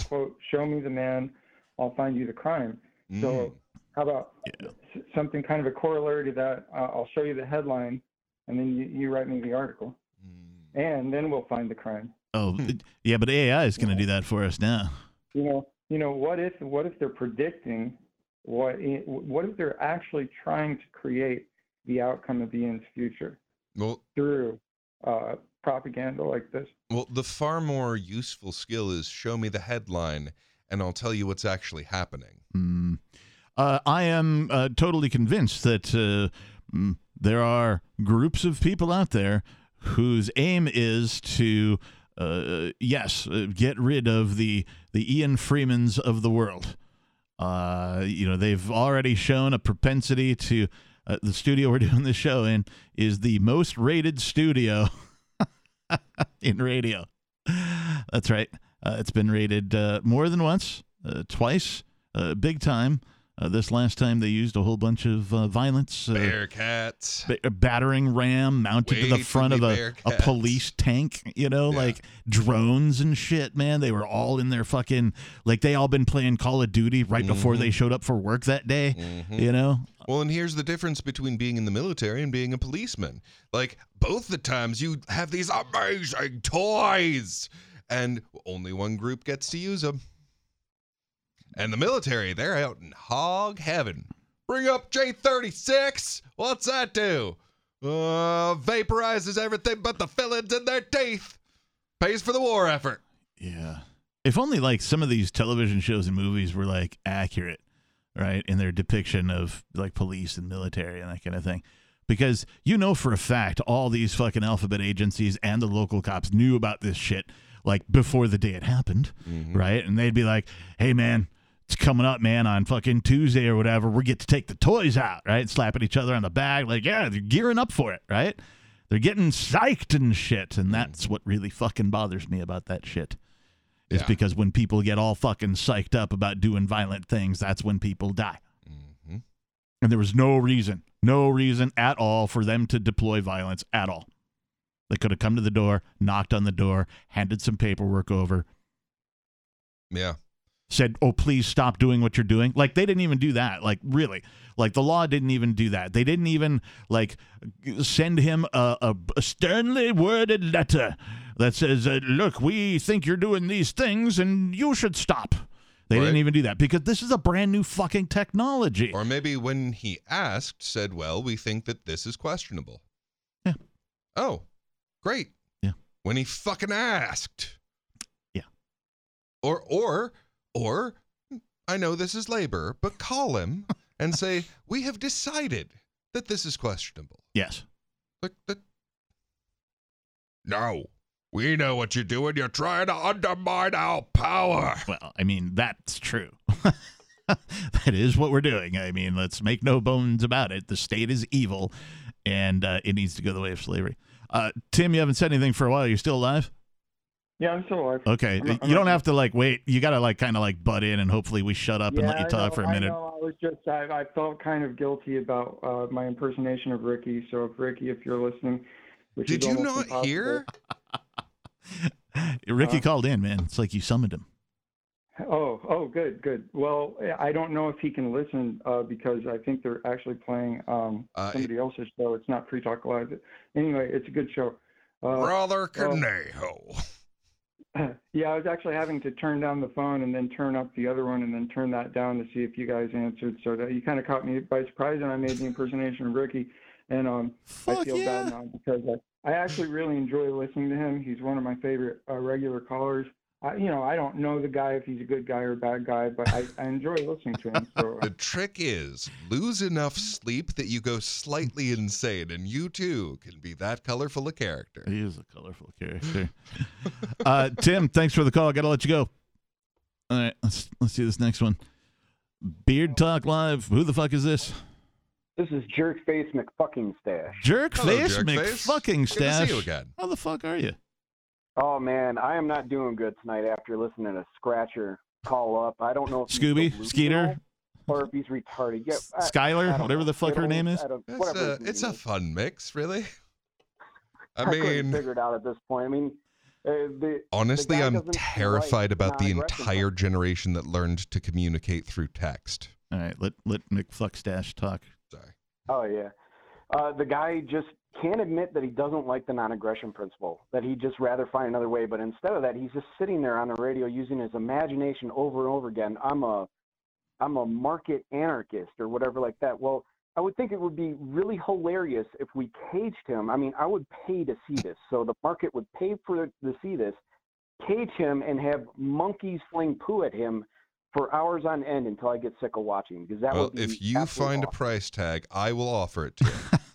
quote, "Show me the man, I'll find you the crime." Mm. So, how about s- something kind of a corollary to that? Uh, I'll show you the headline, and then you, you write me the article, Mm. and then we'll find the crime. Oh, Hmm. yeah, but AI is going to do that for us now. You know, you know, what if what if they're predicting what what if they're actually trying to create the outcome of the end's future Well, through uh, propaganda like this? well, the far more useful skill is show me the headline, and I'll tell you what's actually happening. Mm. Uh, I am uh, totally convinced that uh, there are groups of people out there whose aim is to, uh, yes, uh, get rid of the the Ian Freemans of the world. Uh, you know, they've already shown a propensity to. Uh, the studio we're *laughs* doing this show in is the most rated studio *laughs* in radio. That's right. Uh, it's been rated uh, more than once, uh, twice, uh, big time. Uh, this last time they used a whole bunch of uh, violence. Uh, Bearcats. ba- a battering ram mounted to the front of a, a police tank, you know, Yeah. like drones and shit, man. They were all in their fucking, like, they all been playing Call of Duty right before Mm-hmm. they showed up for work that day, you know? Well, and here's the difference between being in the military and being a policeman. Like, both the times you have these amazing toys, and only one group gets to use them. And the military, they're out in hog heaven. Bring up J36. What's that do? Uh, vaporizes everything but the fillings in their teeth. Pays for the war effort. Yeah. If only like some of these television shows and movies were like accurate, right, in their depiction of like police and military and that kind of thing. Because you know for a fact all these fucking alphabet agencies and the local cops knew about this shit like before the day it happened, right? And they'd be like, "Hey man, it's coming up, man, on fucking Tuesday or whatever. We get to take the toys out, right? Slapping each other on the back, like, yeah, they're gearing up for it, right? They're getting psyched and shit, and that's what really fucking bothers me about that shit. Is Yeah. because when people get all fucking psyched up about doing violent things, that's when people die. Mhm. And there was no reason, no reason at all for them to deploy violence at all. They could have come to the door, knocked on the door, handed some paperwork over, Yeah. Said, "Oh, please stop doing what you're doing." Like they didn't even do that. Like really, like the law didn't even do that. They didn't even like send him a, a, a sternly worded letter that says, uh, "Look, we think you're doing these things, and you should stop." They Right. didn't even do that because this is a brand new fucking technology. Or maybe when he asked, said, "Well, we think that this is questionable." Yeah. Oh, great. Yeah. When he fucking asked. Yeah. Or or or I know this is labor, but call him and say, "We have decided that this is questionable." yes. Like that. No. We know what you're doing. You're trying to undermine our power. Well, I mean, that's true. *laughs* that is what we're doing. I mean, let's make no bones about it. The state is evil, and uh, it needs to go the way of slavery. Uh, Tim, you haven't said anything for a while. You're still alive? Yeah, I'm still alive. Okay. I'm not- I'm you don't have to like wait. You got to like kind of like butt in, and hopefully we shut up and let Yeah, you I talk know, for a minute. I know. I was just, I, I felt kind of guilty about uh, my impersonation of Ricky. So, if Ricky, if you're listening, which Did is you not impossible- hear? *laughs* Ricky Uh, called in, man. It's like you summoned him. Oh, oh, good, good. Well, I don't know if he can listen uh, because I think they're actually playing um, Uh, somebody else's show. It's not Free Talk Live. Anyway, it's a good show. Uh, Brother well- Conejo. *coughs* yeah, I was actually having to turn down the phone and then turn up the other one and then turn that down to see if you guys answered. So that you kind of caught me by surprise, and I made the impersonation of Ricky, and um, I feel yeah. bad now because I, I actually really enjoy listening to him. He's one of my favorite uh, regular callers. I, you know, I don't know the guy if he's a good guy or a bad guy, but I, I enjoy listening to him. So *laughs* The trick is lose enough sleep that you go slightly insane, and you too can be that colorful a character. He is a colorful character. *laughs* uh, Tim, thanks for the call. I got to let you go. All right, let's let's see this next one. Beard Talk Live. Who the fuck is this? This is Jerkface McFucking Stash. Jerk face, Jerkface. McFucking Good to stash. see you again. How the fuck are you? Oh man, I am not doing good tonight after listening to Scratcher call up. I don't know if Scooby, delusional Skeeter, or if he's retarded. Yeah, I- I Skylar, don't whatever know. the fuck her name is. It's a it's name a fun mix, really. *laughs* I I mean, figure it out at this point. I mean, uh, the honestly, guy I'm terrified write about the entire button. generation that learned to communicate through text. All right, let let McFuck stash talk. Sorry. Oh yeah, uh, the guy just can't admit that he doesn't like the non-aggression principle. That he'd just rather find another way. But instead of that, he's just sitting there on the radio using his imagination over and over again. I'm a, I'm a market anarchist or whatever like that. Well, I would think it would be really hilarious if we caged him. I mean, I would pay to see this. So the market would pay for to see this, cage him, and have monkeys fling poo at him for hours on end until I get sick of watching. Because that Well, would be if you find a price tag, I will offer it to you. *laughs*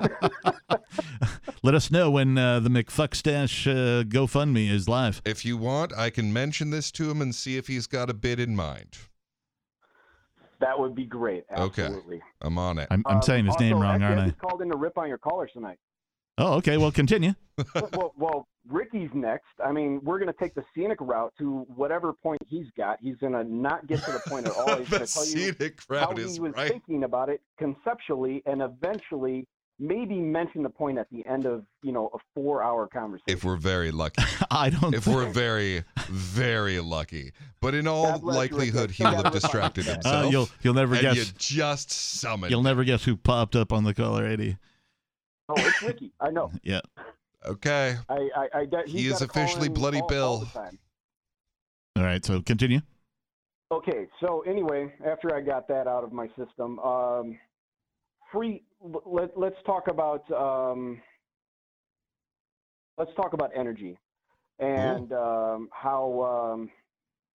*laughs* Let us know when uh, the McFuck stash uh, GoFundMe is live. if you want, I can mention this to him and see if he's got a bid in mind. That would be great. Okay. I'm on it. I'm, I'm Um, saying his also, name wrong, aren't I I? called in to rip on your callers tonight. Oh, okay. Well, continue. *laughs* well, well, well, Ricky's next. I mean, we're going to take the scenic route to whatever point he's got. He's going to not get to the point at all. *laughs* He's going to tell you scenic how he was right. thinking about it conceptually, and eventually maybe mention the point at the end of you know a four-hour conversation. If we're very lucky. *laughs* I don't. if we're very, very lucky. But in all God bless you, likelihood, he will have God bless you. distracted Uh, himself. uh, you'll you'll never and guess. you just summoned. You'll never guess who popped up on the caller ID. oh, it's Ricky. I know. *laughs* Yeah. Okay. I, I, I he's He is officially Bloody all- all Bill. the time. All right. So continue. Okay, so anyway, after I got that out of my system, um, free. Let, let's talk about um, let's talk about energy and um, how. Um,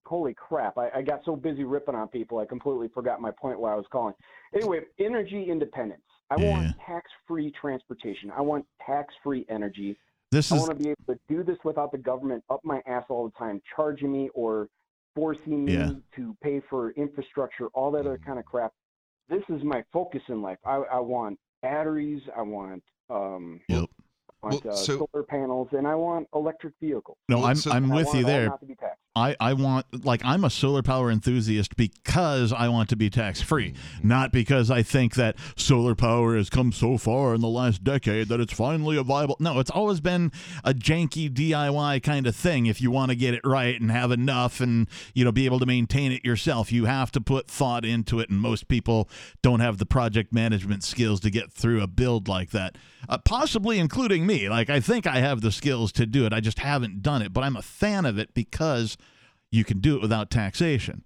holy crap! I, I got so busy ripping on people, I completely forgot my point where I was calling. Anyway, energy independence. I Yeah. want tax-free transportation. I want tax-free energy. This I is want to be able to do this without the government up my ass all the time, charging me or forcing me Yeah. to pay for infrastructure, all that other kind of crap. This is my focus in life. I, I want batteries. I want um, Yep. I want Well, uh, so- solar panels, and I want electric vehicles. no. I'm so- I'm And I with want you it all there. Not to be taxed. I, I want like I'm a solar power enthusiast because I want to be tax free, not because I think that solar power has come so far in the last decade that it's finally a viable. No, it's always been a janky DIY kind of thing. If you want to get it right and have enough and you know be able to maintain it yourself, you have to put thought into it, and most people don't have the project management skills to get through a build like that. Uh, possibly including me. Like I think I have the skills to do it. I just haven't done it, but I'm a fan of it because you can do it without taxation.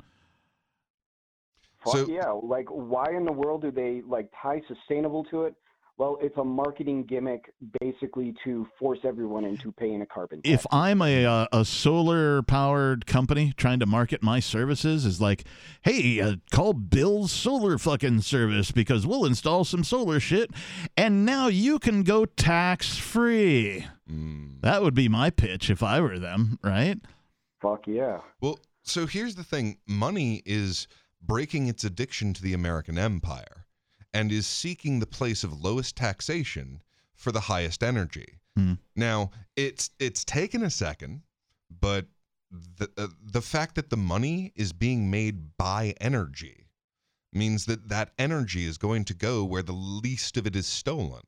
Fuck yeah! Like, why in the world do they like tie sustainable to it? Well, it's a marketing gimmick, basically to force everyone into paying a carbon. tax. If I'm a uh, a solar powered company trying to market my services, is like, hey, uh, call Bill's solar fucking service because we'll install some solar shit, and now you can go tax free. That would be my pitch if I were them, right? Fuck yeah! Well, so here's the thing money is breaking its addiction to the American empire and is seeking the place of lowest taxation for the highest energy. Hmm. Now, it's it's taken a second, but the uh, the fact that the money is being made by energy means that that energy is going to go where the least of it is stolen.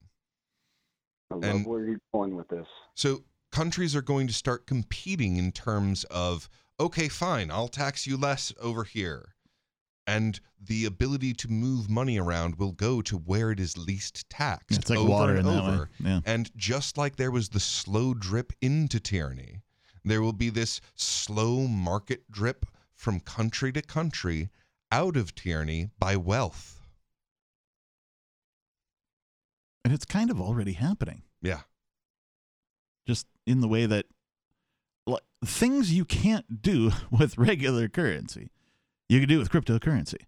I love And- where you're going with this. So countries are going to start competing in terms of okay, fine, I'll tax you less over here. And the ability to move money around will go to where it is least taxed. It's like over water and in that way, over. yeah. And just like there was the slow drip into tyranny, there will be this slow market drip from country to country out of tyranny by wealth. And it's kind of already happening. Yeah. Just in the way that like, things you can't do *laughs* with regular currency, you can do with cryptocurrency.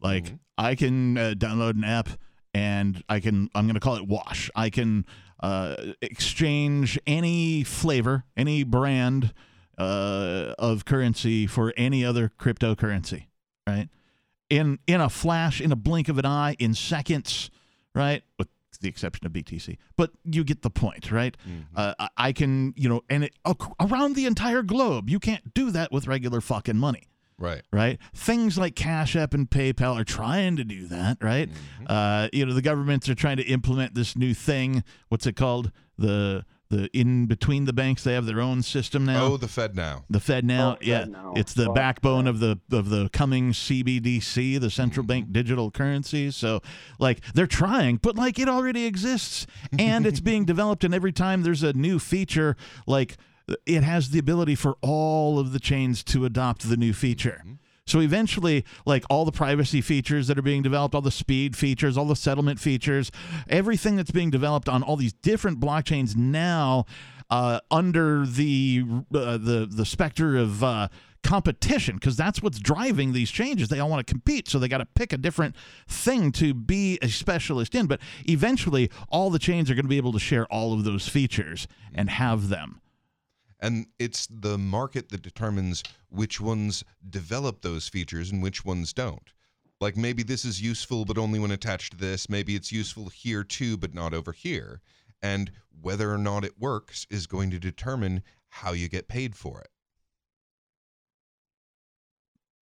Like I can uh, download an app and I can I'm going to call it Wash. I can uh, exchange any flavor, any brand uh, of currency for any other cryptocurrency, right? In in a flash, in a blink of an eye, in seconds, right? With the exception of BTC, but you get the point, right? Uh, I- can, you know, and it, around the entire globe, you can't do that with regular fucking money Right. right? Things like Cash App and PayPal are trying to do that, right? Uh, you know, the governments are trying to implement this new thing. What's it called? The the in between the banks, they have their own system now. Oh, the FedNow. The FedNow, Oh, Fed yeah, now. it's the Fuck backbone of the of the coming CBDC, the central Mm-hmm. bank digital currency. So, like, they're trying, but like it already exists, and it's being *laughs* developed. And every time there's a new feature, like it has the ability for all of the chains to adopt the new feature. So eventually, like all the privacy features that are being developed, all the speed features, all the settlement features, everything that's being developed on all these different blockchains now, uh, under the uh, the the specter of uh, competition, because that's what's driving these changes. They all want to compete, so they got to pick a different thing to be a specialist in. But eventually, all the chains are going to be able to share all of those features and have them. And it's the market that determines which ones develop those features and which ones don't. Like maybe this is useful, but only when attached to this. Maybe it's useful here too, but not over here. And whether or not it works is going to determine how you get paid for it.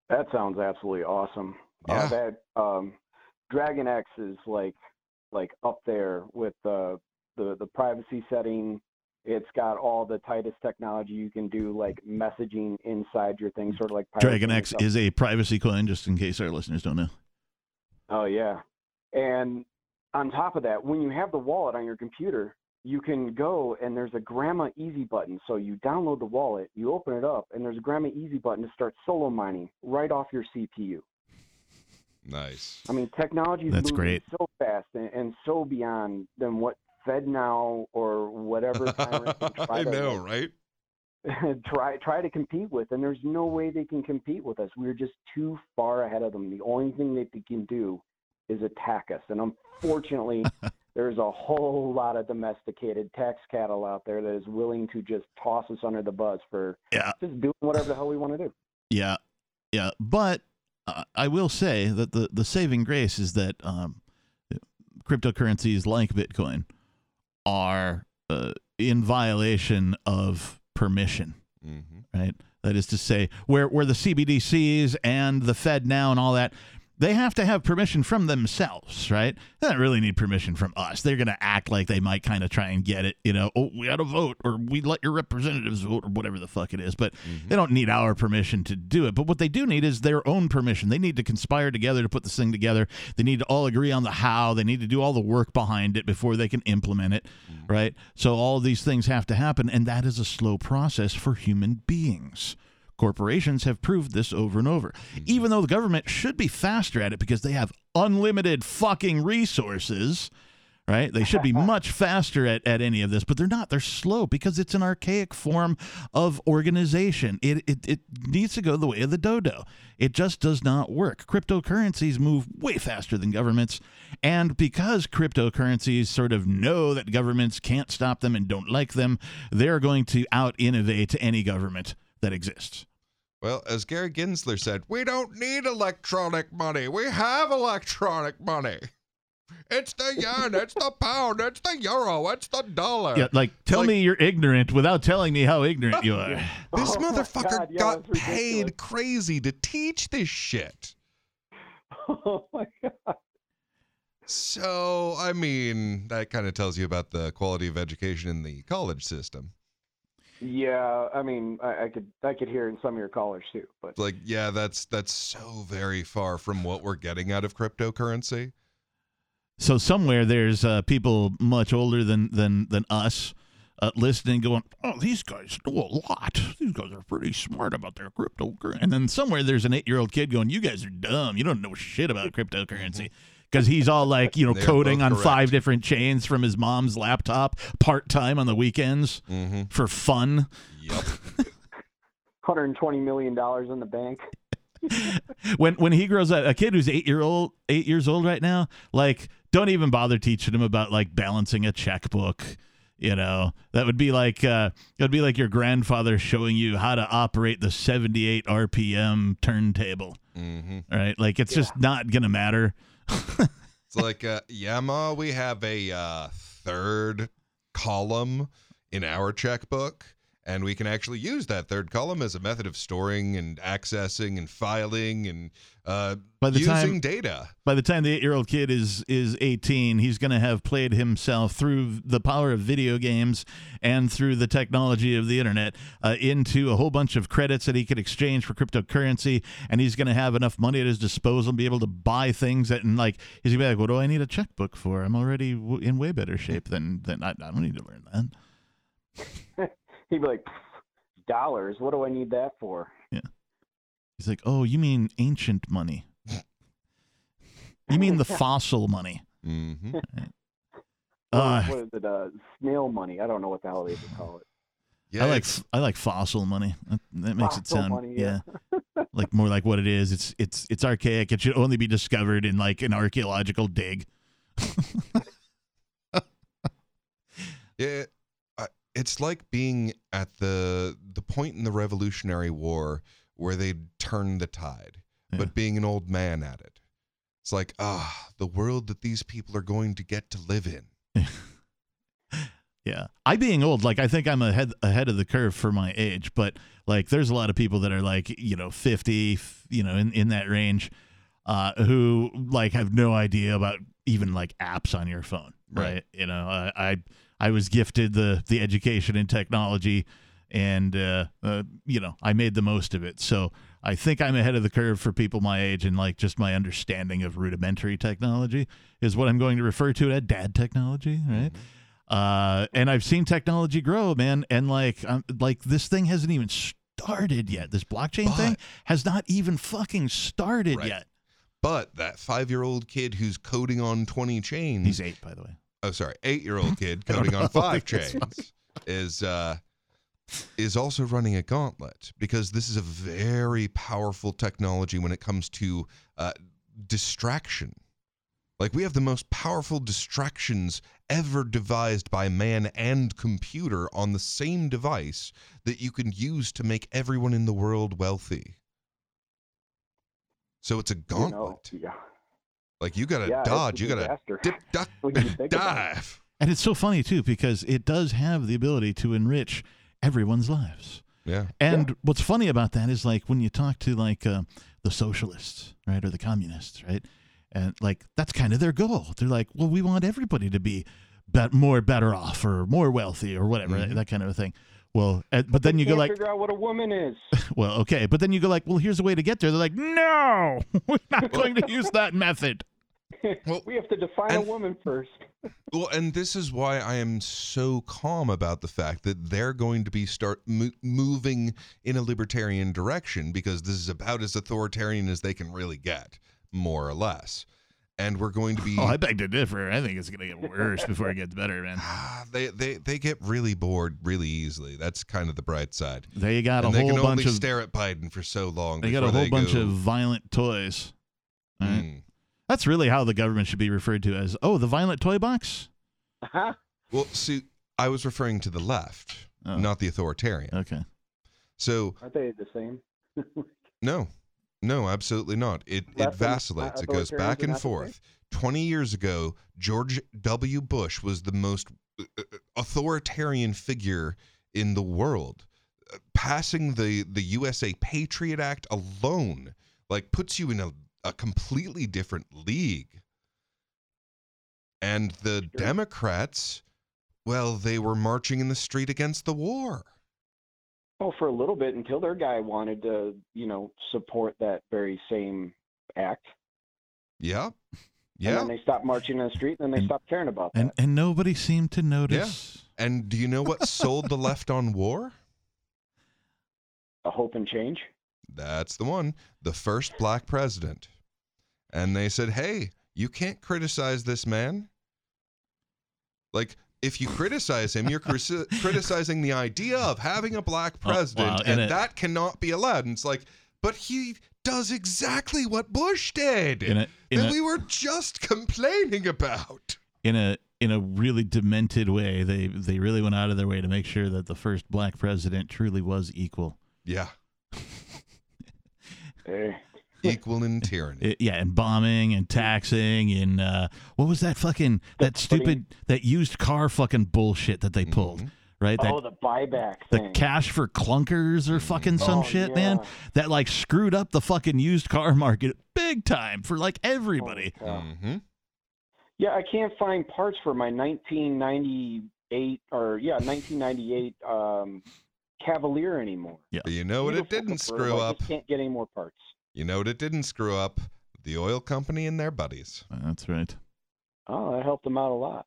That sounds absolutely awesome. Yeah. Uh, that um, Dragon X is like like up there with uh, the the privacy setting. It's got all the tightest technology you can do, like messaging inside your thing, sort of like Dragon X is a privacy coin, just in case our listeners don't know. Oh yeah, and on top of that, when you have the wallet on your computer, you can go and there's a Grandma Easy button. So you download the wallet, you open it up, and there's a Grandma Easy button to start solo mining right off your CPU. Nice. I mean, technology is That's moving great. so fast and, and so beyond than what FedNow or whatever tyrant can *laughs* try I know, like, right? *laughs* try try to compete with, and there's no way they can compete with us. We're just too far ahead of them. The only thing that they can do is attack us, and unfortunately, *laughs* there's a whole lot of domesticated tax cattle out there that is willing to just toss us under the bus for Yeah. just doing whatever the hell we want to do. Yeah, yeah. But uh, I will say that the the saving grace is that um, cryptocurrencies like Bitcoin are uh, in violation of permission. Mm-hmm. Right? That is to say, where where the CBDCs and the FedNow and all that, they have to have permission from themselves, right? They don't really need permission from us. They're going to act like they might kind of try and get it, you know, oh, we had a vote or we let your representatives vote or whatever the fuck it is. But mm-hmm. they don't need our permission to do it. But what they do need is their own permission. They need to conspire together to put this thing together. They need to all agree on the how. They need to do all the work behind it before they can implement it, mm-hmm. right? So all these things have to happen. And that is a slow process for human beings. Corporations have proved this over and over. Mm-hmm. Even though the government should be faster at it because they have unlimited fucking resources, right? They should be *laughs* much faster at, at any of this, but they're not. They're slow because it's an archaic form of organization. It, it, it needs to go the way of the dodo. It just does not work. Cryptocurrencies move way faster than governments. And because cryptocurrencies sort of know that governments can't stop them and don't like them, they're going to out innovate any government that exists. Well, as Gary Gensler said, we don't need electronic money. We have electronic money. It's the yen, it's the pound, it's the euro, it's the dollar. Yeah, like tell me you're ignorant without telling me how ignorant you are. *laughs* *laughs* This Oh motherfucker God, yeah, got that's paid ridiculous. crazy to teach this shit. *laughs* Oh my god. So, I mean, that kind of tells you about the quality of education in the college system. Yeah, I mean, I, I could I could hear in some of your callers too, but like, yeah, that's that's so very far from what we're getting out of cryptocurrency. So somewhere there's uh, people much older than than than us uh, listening, going, "Oh, these guys know a lot. These guys are pretty smart about their cryptocurrency." And then somewhere there's an eight-year-old kid going, "You guys are dumb. You don't know shit about cryptocurrency." Because he's all like, you know, coding on correct. five different chains from his mom's laptop, part time on the weekends Mm-hmm. for fun. Yep. *laughs* 120 million dollars in the bank. *laughs* when when he grows up, a kid who's eight year old, eight years old right now, like don't even bother teaching him about like balancing a checkbook. You know, that would be like uh, it would be like your grandfather showing you how to operate the 78 RPM turntable. Mm-hmm. Right? Like it's just not gonna matter. It's like, uh, yeah, ma, we have a uh, third column in our checkbook, and we can actually use that third column as a method of storing and accessing and filing and uh, By the using time- data. By the time the eight year old kid is is 18, he's going to have played himself through the power of video games and through the technology of the internet uh, into a whole bunch of credits that he could exchange for cryptocurrency. And he's going to have enough money at his disposal to be able to buy things that, and like, he's going to be like, what do I need a checkbook for? I'm already w- in way better shape than, than I, I don't need to learn that. *laughs* *laughs* He'd be like, dollars. What do I need that for? Yeah. He's like, oh, you mean ancient money? *laughs* You mean the *laughs* fossil money? Mm-hmm. Uh, what is it? Uh, snail money. I don't know what the hell they would call it. Yeah, I like I like fossil money. That, that makes it sound money, yeah. yeah. like more like what it is. It's it's it's archaic. It should only be discovered in like an archaeological dig. Yeah, I- it's like being at the the point in the Revolutionary War where they turned the tide, Yeah. but being an old man at it. It's like ah, the world that these people are going to get to live in. *laughs* Yeah, I being old, like I think I'm ahead ahead of the curve for my age, but like there's a lot of people that are like you know 50, you know in in that range, uh, who like have no idea about even like apps on your phone, right? Right. You know, I, I I was gifted the the education in technology, and uh, uh, you know I made the most of it. So I think I'm ahead of the curve for people my age, and like just my understanding of rudimentary technology is what I'm going to refer to it as dad technology, right? Uh, and I've seen technology grow, man, and like, um, like this thing hasn't even started yet. This blockchain thing has not even fucking started Right. yet. But that five year old kid who's coding on twenty chains. He's eight, by the way. Oh sorry, eight year old *laughs* kid I coding on five That's chains is uh is also running a gauntlet because this is a very powerful technology when it comes to uh, distraction. Like we have the most powerful distractions ever devised by man and computer on the same device that you can use to make everyone in the world wealthy. So it's a You gauntlet. know, yeah. Like you gotta Yeah, dodge, you gotta dip, duck, *laughs* When you *laughs* think about it. dive. And it's so funny too because it does have the ability to enrich everyone's lives. Yeah. And what's funny about that is like when you talk to like uh, the socialists, right, or the communists, right, and like that's kind of their goal. They're like, well, we want everybody to be bet- more better off or more wealthy or whatever, Mhm. that kind of a thing. Well, uh, but then you go Can't like, figure out what a woman is. *laughs* well, okay, but then you go like, well, here's a way to get there. They're like, no, we're not going to use that method. *laughs* we have to define a woman first. *laughs* Well, and this is why I am so calm about the fact that they're going to be start mo- moving in a libertarian direction because this is about as authoritarian as they can really get, more or less. And we're going to be Oh, I beg to differ. I think it's going to get worse *laughs* before it gets better, man. Ah, they, they they get really bored really easily. That's kind of the bright side. They got and a they whole can only bunch of stare at Biden for so long. they got a before whole bunch go, of violent toys. All right? "Hmm." That's really how the government should be referred to as, oh, the violent toy box. Well, see, I was referring to the left, Oh. not the authoritarian. Okay. So Aren't they the same? *laughs* No, no, absolutely not. It it Left and, uh, vacillates. It goes back and not the same? forth. Twenty years ago, George W. Bush was the most uh, uh, authoritarian figure in the world. Uh, Passing the the USA Patriot Act alone, like, puts you in a, a completely different league. And the Democrats, well, they were marching in the street against the war. Oh, for a little bit until their guy wanted to, you know, support that very same act. Yeah, And yeah. then they stopped marching in the street, and then they And- stopped caring about that. and and nobody seemed to notice. Yeah. And do you know what *laughs* sold the left on war? A hope and change. That's the one. The first black president. And they said, hey, you can't criticize this man. Like, if you criticize him, you're criti- *laughs* criticizing the idea of having a black Oh, wow, president, and and it- that cannot be allowed. And it's like, but he does exactly what Bush did. In a in that a we were just complaining about. in a in a really demented way, they they really went out of their way to make sure that the first black president truly was equal. Yeah, *laughs* Hey. Equal in tyranny. It- yeah, and bombing and taxing and uh, what was that fucking that stupid that used car fucking bullshit that they pulled, Mhm. right? That oh, the buyback the cash for clunkers or fucking some Oh, shit, man. That like screwed up the fucking used car *laughs* market big time for like everybody. Holy cow. hmm Yeah, I can't find parts for my 1998 or yeah 1998 um, Cavalier anymore. Yeah, you know what it didn't screw up? just can't get any more parts. You know what it didn't screw up? The oil company and their buddies. That's right. Oh, that helped them out a lot.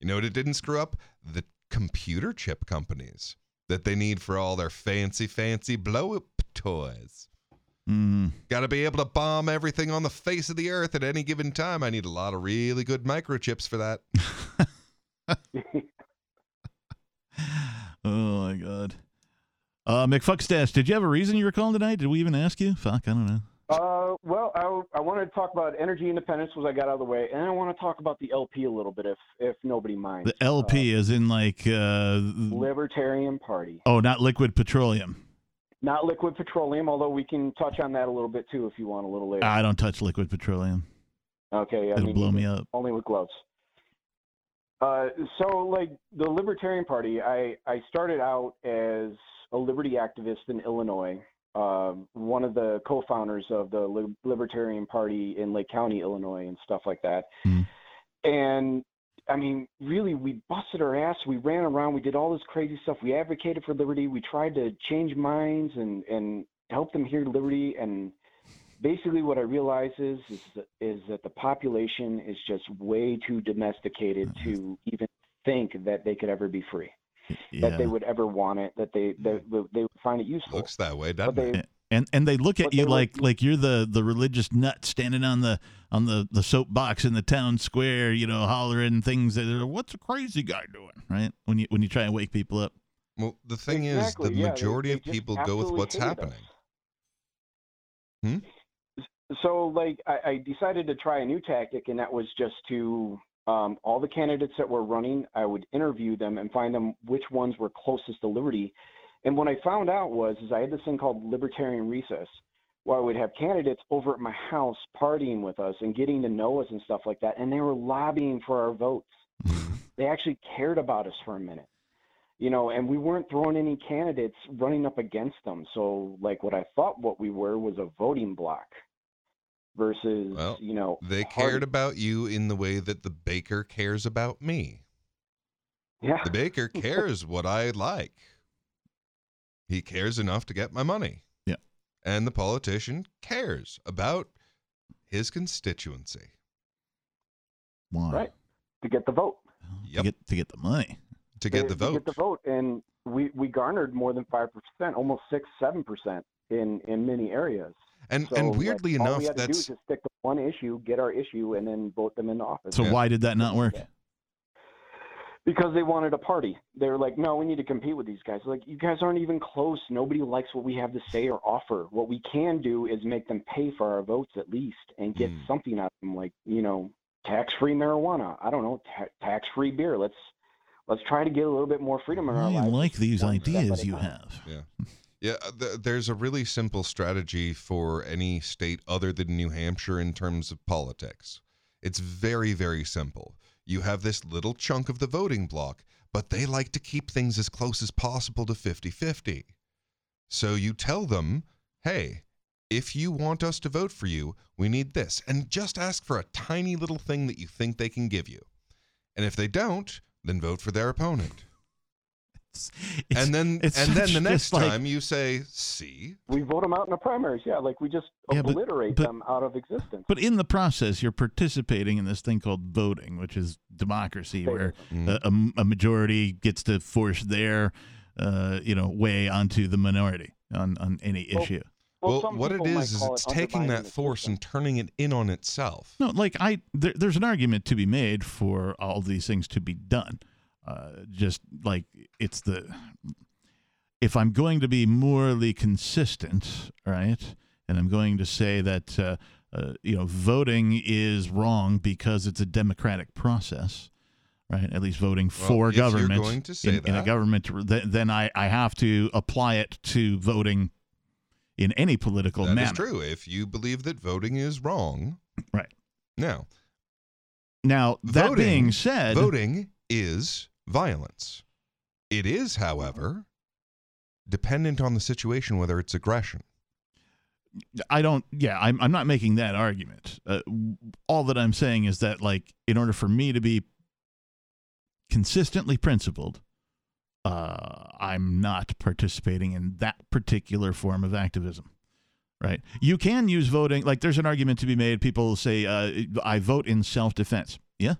You know what it didn't screw up? The computer chip companies that they need for all their fancy, fancy blow up toys. Mm. Got to be able to bomb everything on the face of the earth at any given time. I need a lot of really good microchips for that. *laughs* Oh my god. Uh, McFuckstash, did you have a reason you were calling tonight? Did we even ask you? Fuck, I don't know. Uh, well, I, I wanted to talk about energy independence, was I got out of the way, and I want to talk about the LP a little bit, if if nobody minds. The LP is in like uh, Libertarian Party, oh, not liquid petroleum. not liquid petroleum, although we can touch on that a little bit too if you want a little later. I don't touch liquid petroleum. okay, I It'll mean, blow me up. only with gloves. Uh, so like the Libertarian Party, I I started out as a liberty activist in Illinois. Uh, one of the co-founders of the Li- Libertarian Party in Lake County, Illinois, and stuff like that. Mhm. And I mean, really, we busted our ass. We ran around. We did all this crazy stuff. We advocated for liberty. We tried to change minds and and help them hear liberty. And basically, what I realize is is that, is that the population is just way too domesticated to even think that they could ever be free, that they would ever want it, that they that they would find it useful. Looks that way, but doesn't it? And and they look at you they were- like like you're the the religious nut standing on the on the the soapbox in the town square, you know, hollering things that are, what's a crazy guy doing, right? When you when you try and wake people up. Well, the thing Exactly, is, the yeah, majority they of people go with what's hated us. happening. Hmm? so like I, I decided to try a new tactic and that was just to um, all the candidates that were running i would interview them and find them which ones were closest to liberty. And what i found out was is i had this thing called libertarian recess where i would have candidates over at my house partying with us and getting to know us and stuff like that and they were lobbying for our votes. *laughs* They actually cared about us for a minute you know, and we weren't throwing any candidates running up against them. So, like, what I thought what we were was a voting block versus, Well, you know, They party. cared about you in the way that the baker cares about me. Yeah. The baker *laughs* cares what I like. He cares enough to get my money. Yeah. And the politician cares about his constituency. Why? Right. To get the vote. To get to get the money. To get the To vote. get the vote. And we, we garnered more than 5%, almost 6 7% in, in many areas. And So, and like, weirdly all enough, we had to do that's is just stick to one issue, get our issue, and then vote them into office. So why did that not work? Because they wanted a party. They were like, no, we need to compete with these guys. Like, you guys aren't even close. Nobody likes what we have to say or offer. What we can do is make them pay for our votes at least and get Hmm. something out of them, like, you know, tax-free marijuana. I don't know, ta- tax-free beer. Let's let's try to get a little bit more freedom in our I lives. like these one step at ideas you have. Yeah. *laughs* Yeah, uh, th- there's a really simple strategy for any state other than New Hampshire in terms of politics. It's very, very simple. You have this little chunk of the voting block, but they like to keep things as close as possible to 50 50. So you tell them, hey, if you want us to vote for you, we need this. And just ask for a tiny little thing that you think they can give you. And if they don't, then vote for their opponent. *laughs* and then it's and then the next just like- time you say, see, We vote them out in the primaries. Yeah, like we just Yeah, obliterate but- them out of existence. But in the process, you're participating in this thing called voting, which is democracy, where Mm-hmm. a, a- a majority gets to force their, uh, you know, way onto the minority on, on any Well, issue. well, some what it is is is it's it taking that the force and turning it in on itself. No, like I, there, there's an argument to be made for all these things to be done. Uh, just like it's the, if I'm going to be morally consistent, right, and I'm going to say that, uh, uh, you know, voting is wrong because it's a democratic process, right? At least voting Well, for government going to say in, in a government, th- then I, I have to apply it to voting in any political That manner. That is true. If you believe that voting is wrong, Right. now Now, that voting, being said, voting is violence. It is, however, dependent on the situation whether it's aggression. I don't. Yeah, I'm. I'm not making that argument. Uh, all that I'm saying is that, like, in order for me to be consistently principled, uh, I'm not participating in that particular form of activism. Right? You can use voting. Like, there's an argument to be made. People say, uh, "I vote in self-defense." Yeah,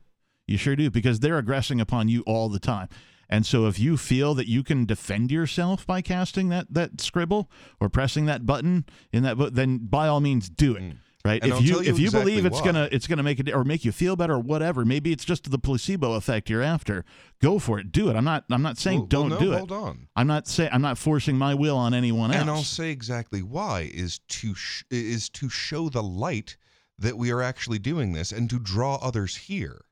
you sure do, because they're aggressing upon you all the time. And so, if you feel that you can defend yourself by casting that that scribble or pressing that button in that then by all means do it. Right? Mm. And if I'll you, if you exactly believe it's why. gonna it's gonna make it or make you feel better or whatever, maybe it's just the placebo effect you're after. Go for it. Do it. I'm not I'm not saying Well- well, don't no, do it. hold on. I'm not saying I'm not forcing my will on anyone else. And I'll say exactly why is to sh- is to show the light that we are actually doing this and to draw others here.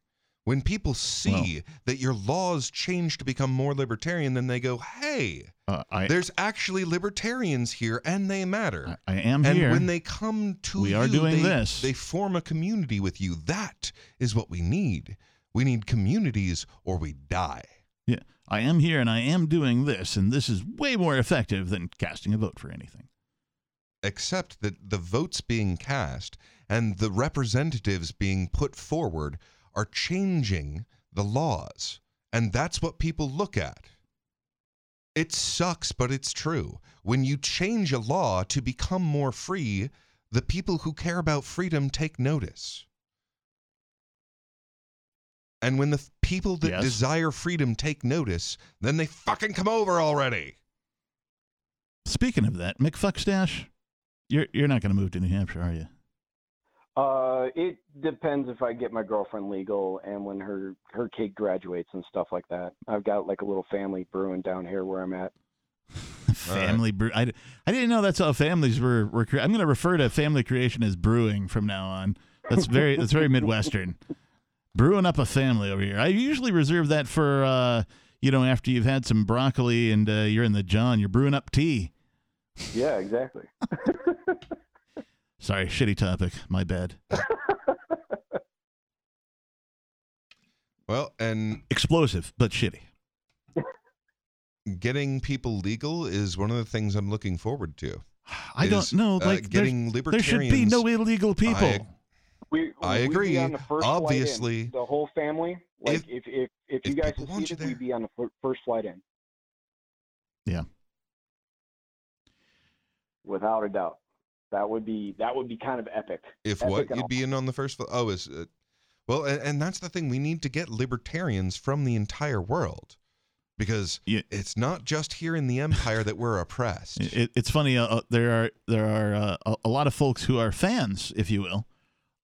When people see that your laws change to become more libertarian, then they go, "Hey, Uh, I- there's actually libertarians here, and they matter." I am and here. when they come to We are doing they- this. They form a community with you. That is what we need. We need communities, or we die. Yeah, I am here and I am doing this, and this is way more effective than casting a vote for anything. except that the votes being cast and the representatives being put forward are changing the laws. And that's what people look at. It sucks, but it's true. When you change a law to become more free, the people who care about freedom take notice. And when the f- people that Yes. desire freedom take notice, then they fucking come over already. Speaking of that, McFuckstash, you're you're not going to move to New Hampshire, are you? Uh, it depends if I get my girlfriend legal and when her her kid graduates and stuff like that. I've got like a little family brewing down here where I'm at. *laughs* Family brew. I, I didn't know that's how families were. were cre- I'm going to refer to family creation as brewing from now on. That's very that's very midwestern. *laughs* Brewing up a family over here. I usually reserve that for uh, you know after you've had some broccoli and uh, you're in the John. You're brewing up tea. Yeah, exactly. *laughs* Sorry, shitty topic. My bad. *laughs* Well, and Explosive, but shitty. getting people legal is one of the things I'm looking forward to. I don't know. uh, Like there's- getting there should be no illegal people. I- We, I agree. on the first flight in, Obviously, the whole family. Like if if if, you guys people want you seceded, we'd be on the fir- first flight in. Yeah. Without a doubt, that would be that would be kind of epic. if Epic what you'd be in on the first. fl- Oh, is uh, well, and, and that's the thing. We need to get libertarians from the entire world because it's not just here in the empire that we're oppressed. *laughs* It, it's funny. Uh, uh, there are there are uh, a, a lot of folks who are fans, if you will,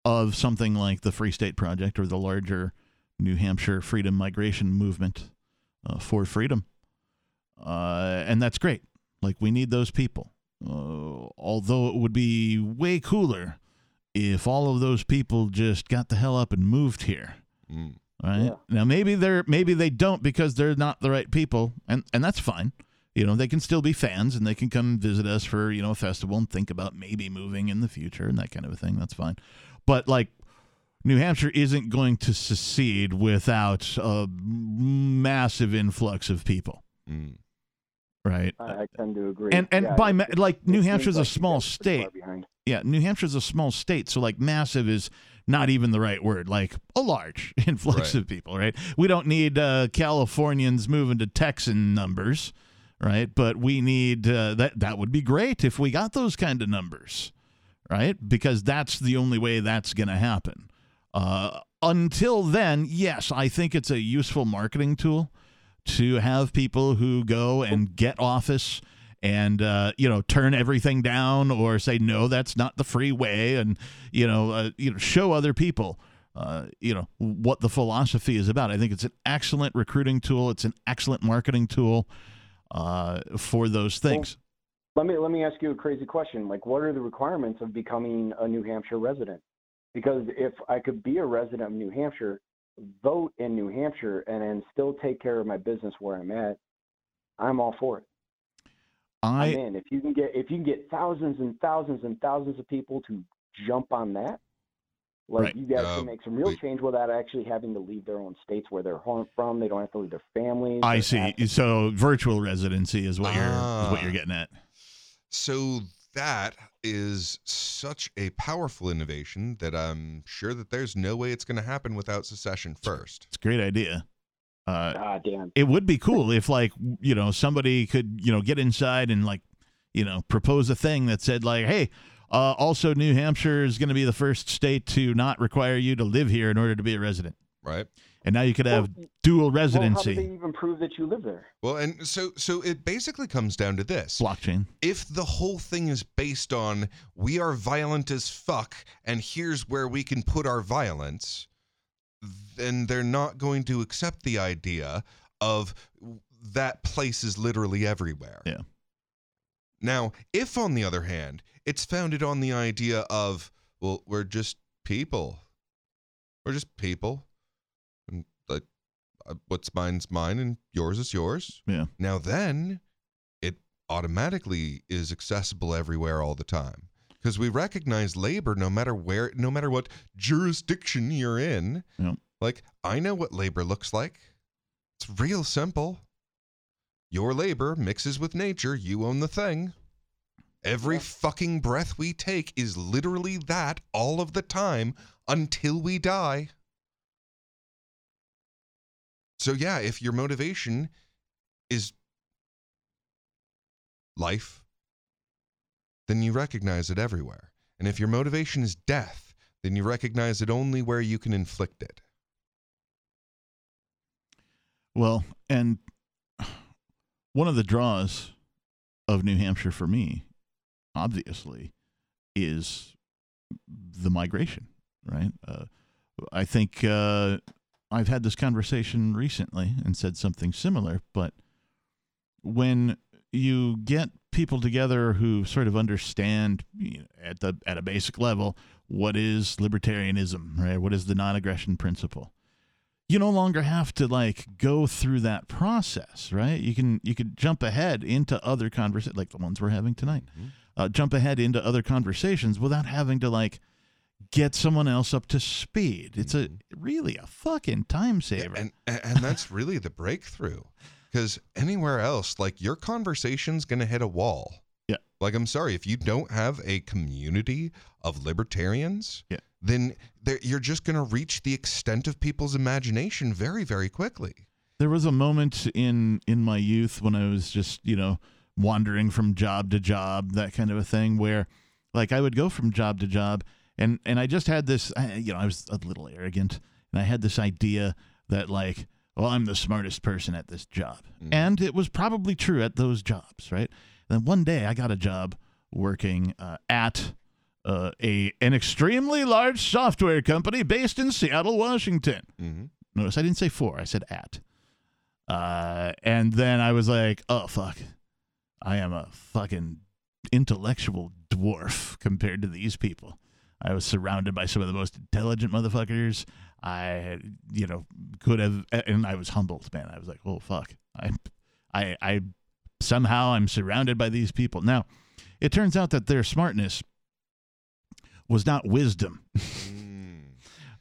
of something like the Free State Project or the larger New Hampshire Freedom Migration Movement uh, for freedom, uh, and that's great. Like we need those people. Uh, although it would be way cooler if all of those people just got the hell up and moved here. Mm. Right now, maybe they're maybe they don't because they're not the right people, and and that's fine. You know, they can still be fans and they can come visit us for you know a festival and think about maybe moving in the future and that kind of a thing. That's fine. But like, New Hampshire isn't going to secede without a massive influx of people. Mm. Right. I, I tend to agree. And and Yeah, by it- like it New seems Hampshire's a like you small guys are pretty far state. Yeah, New Hampshire's a small state, so like massive is not even the right word. Like a large *laughs* influx Right. of people, right? We don't need uh, Californians moving to Texan numbers, right? But we need uh, that. That would be great if we got those kind of numbers, right? Because that's the only way that's going to happen. Uh, until then, yes, I think it's a useful marketing tool to have people who go and get office and uh, you know turn everything down or say no that's not the free way and you know uh, you know show other people uh, you know what the philosophy is about i think it's an excellent recruiting tool it's an excellent marketing tool uh, for those things Let me let me ask you a crazy question. Like, what are the requirements of becoming a New Hampshire resident? Because if I could be a resident of New Hampshire, vote in New Hampshire, and then still take care of my business where I'm at, I'm all for it. I I'm in. If you can get if you can get thousands and thousands and thousands of people to jump on that, like Right. you guys Uh, can make some real we- change without actually having to leave their own states where they're home from. They don't have to leave their families. i see assets. so virtual residency is what you're is what Ah. you're getting at So that is such a powerful innovation that I'm sure that there's no way it's going to happen without secession first. it's a great idea uh, Ah, damn. it would be cool if like you know somebody could you know get inside and like you know propose a thing that said like hey uh, also new hampshire is going to be the first state to not require you to live here in order to be a resident Right. and now you could have dual Well, how residency do they even prove that you live there? Well, and so so it basically comes down to this. blockchain If the whole thing is based on we are violent as fuck and here's where we can put our violence, then they're not going to accept the idea of that place is literally everywhere. Yeah. Now, if on the other hand, it's founded on the idea of, well, we're just people. We're just people. And like uh, what's mine's mine and yours is yours. Yeah. Now then, it automatically is accessible everywhere all the time because we recognize labor no matter where, no matter what jurisdiction you're in. Yep. Like I know what labor looks like. It's real simple. Your labor mixes with nature. You own the thing. Every fucking breath we take is literally that all of the time until we die. So, yeah, if your motivation is life, then you recognize it everywhere. And if your motivation is death, then you recognize it only where you can inflict it. well and one of the draws of new hampshire for me obviously is the migration right uh, i think uh, i've had this conversation recently and said something similar but when you get people together who sort of understand you know, at the at a basic level what is libertarianism right? What is the non-aggression principle? You no longer have to like go through that process right? You can you could jump ahead into other conversations like the ones we're having tonight uh, jump ahead into other conversations without having to like get someone else up to speed it's a mm-hmm. really a fucking time saver And, and and that's really the breakthrough. Because anywhere else, like your conversation's going to hit a wall. Yeah. Like, I'm sorry, if you don't have a community of libertarians, Yeah. then you're just going to reach the extent of people's imagination very, very quickly. There was a moment in in my youth when I was just you know wandering from job to job, that kind of a thing, where like I would go from job to job, and and I just had this, you know, I was a little arrogant, and I had this idea that like, well, I'm the smartest person at this job, and it was probably true at those jobs, right? And then one day I got a job working uh, at uh, a an extremely large software company based in Seattle, Washington. Mm-hmm. Notice I didn't say for, I said at. Uh, and then I was like, oh, fuck. I am a fucking intellectual dwarf compared to these people. I was surrounded by some of the most intelligent motherfuckers. I, you know, could have, and I was humbled, man. I was like, oh, fuck. I, I, I, somehow I'm surrounded by these people. Now, it turns out that their smartness was not wisdom.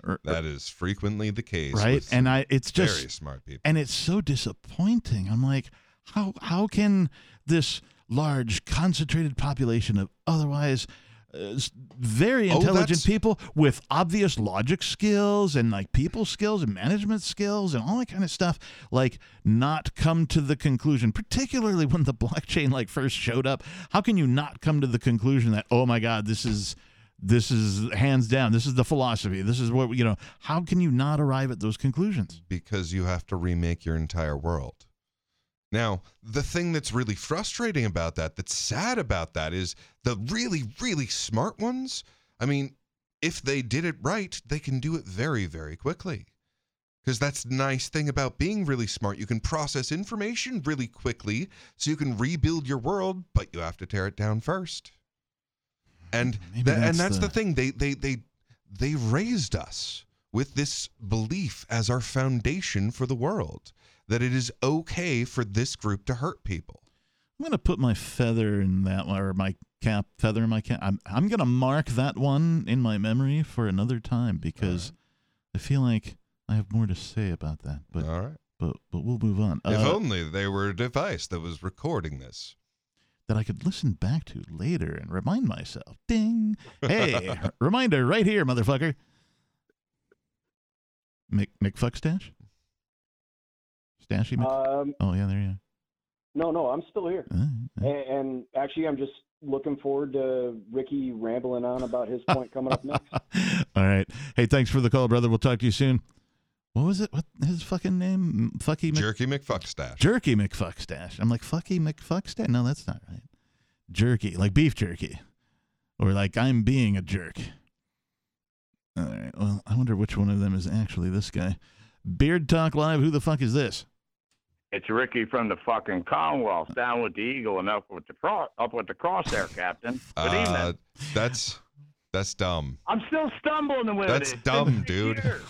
Or- That er, is frequently the case. right and i it's just very smart people. and it's so disappointing i'm like how how can this large concentrated population of otherwise uh, very Oh, intelligent that's- people with obvious logic skills and like people skills and management skills and all that kind of stuff like not come to the conclusion particularly when the *laughs* blockchain like first showed up how can you not come to the conclusion that oh my god this is this is hands down this is the philosophy this is what you know how can you not arrive at those conclusions because you have to remake your entire world. Now, the thing that's really frustrating about that, that's sad about that, is the really, really smart ones. I mean, if they did it right, they can do it very, very quickly. Because that's the nice thing about being really smart. You can process information really quickly so you can rebuild your world, but you have to tear it down first. And hmm, tha- and that's that's the, the- thing. They they they they raised us with this belief as our foundation for the world that it is okay for this group to hurt people. I'm gonna put my feather in that one, or my cap feather in my cap. I'm I'm gonna mark that one in my memory for another time because I feel like I have more to say about that. But All right. but but we'll move on. if Uh, only there were a device that was recording this. that I could listen back to later and remind myself. Ding! Hey, *laughs* reminder right here, motherfucker. Mick McFuck stash. Stashy. Mc- Um, oh yeah, there you are. no, no, I'm still here. are. Uh, And, and actually, I'm just looking forward to Ricky rambling on about his point coming up next. *laughs* All right. Hey, thanks for the call, brother. We'll talk to you soon. What was it? What his fucking name? Fucky Mc- Jerky McFuckstash. Jerky McFuckstash. I'm like Fucky McFuckstash. No, that's not right. Jerky, like beef jerky, or like I'm being a jerk. All right. Well, I wonder which one of them is actually this guy. Beard Talk Live. Who the fuck is this? It's Ricky from the fucking Commonwealth, down with the Eagle and up with the cross, up with the crosshair, Captain. Good Uh, evening. that's that's dumb. I'm still stumbling with That's it. It's dumb, dude. years.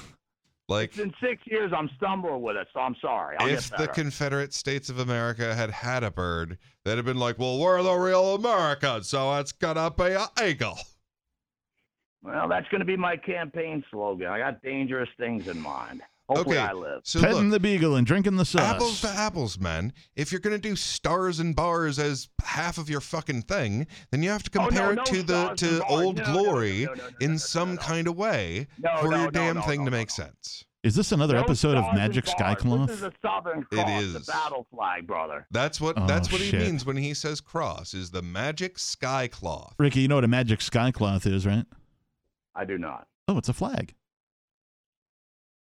Like It's six years. I'm stumbling with it, so I'm sorry. I'll if the. Confederate States of America had had a bird, they'd have been like, "Well, we're the real Americans, so it's gonna be an eagle." well, that's going to be my campaign slogan. I got dangerous things in mind. Hopefully, Okay, I live. So Petting look, the beagle and drinking the sauce. apples to apples, man. If you're gonna do stars and bars as half of your fucking thing, then you have to Oh, no, compare no it to the to old No, no, no, glory no, no, no, no, in no, some no, no. kind of way No, for no, your damn no, thing no, to make no. sense. Is this another No episode of Magic bars. Skycloth? This is a Southern Cross, is. the battle flag, brother. That's what Oh, that's what he means when he says cross is the magic sky cloth. Ricky, you know what a magic skycloth is, right? I do not. Oh, it's a flag.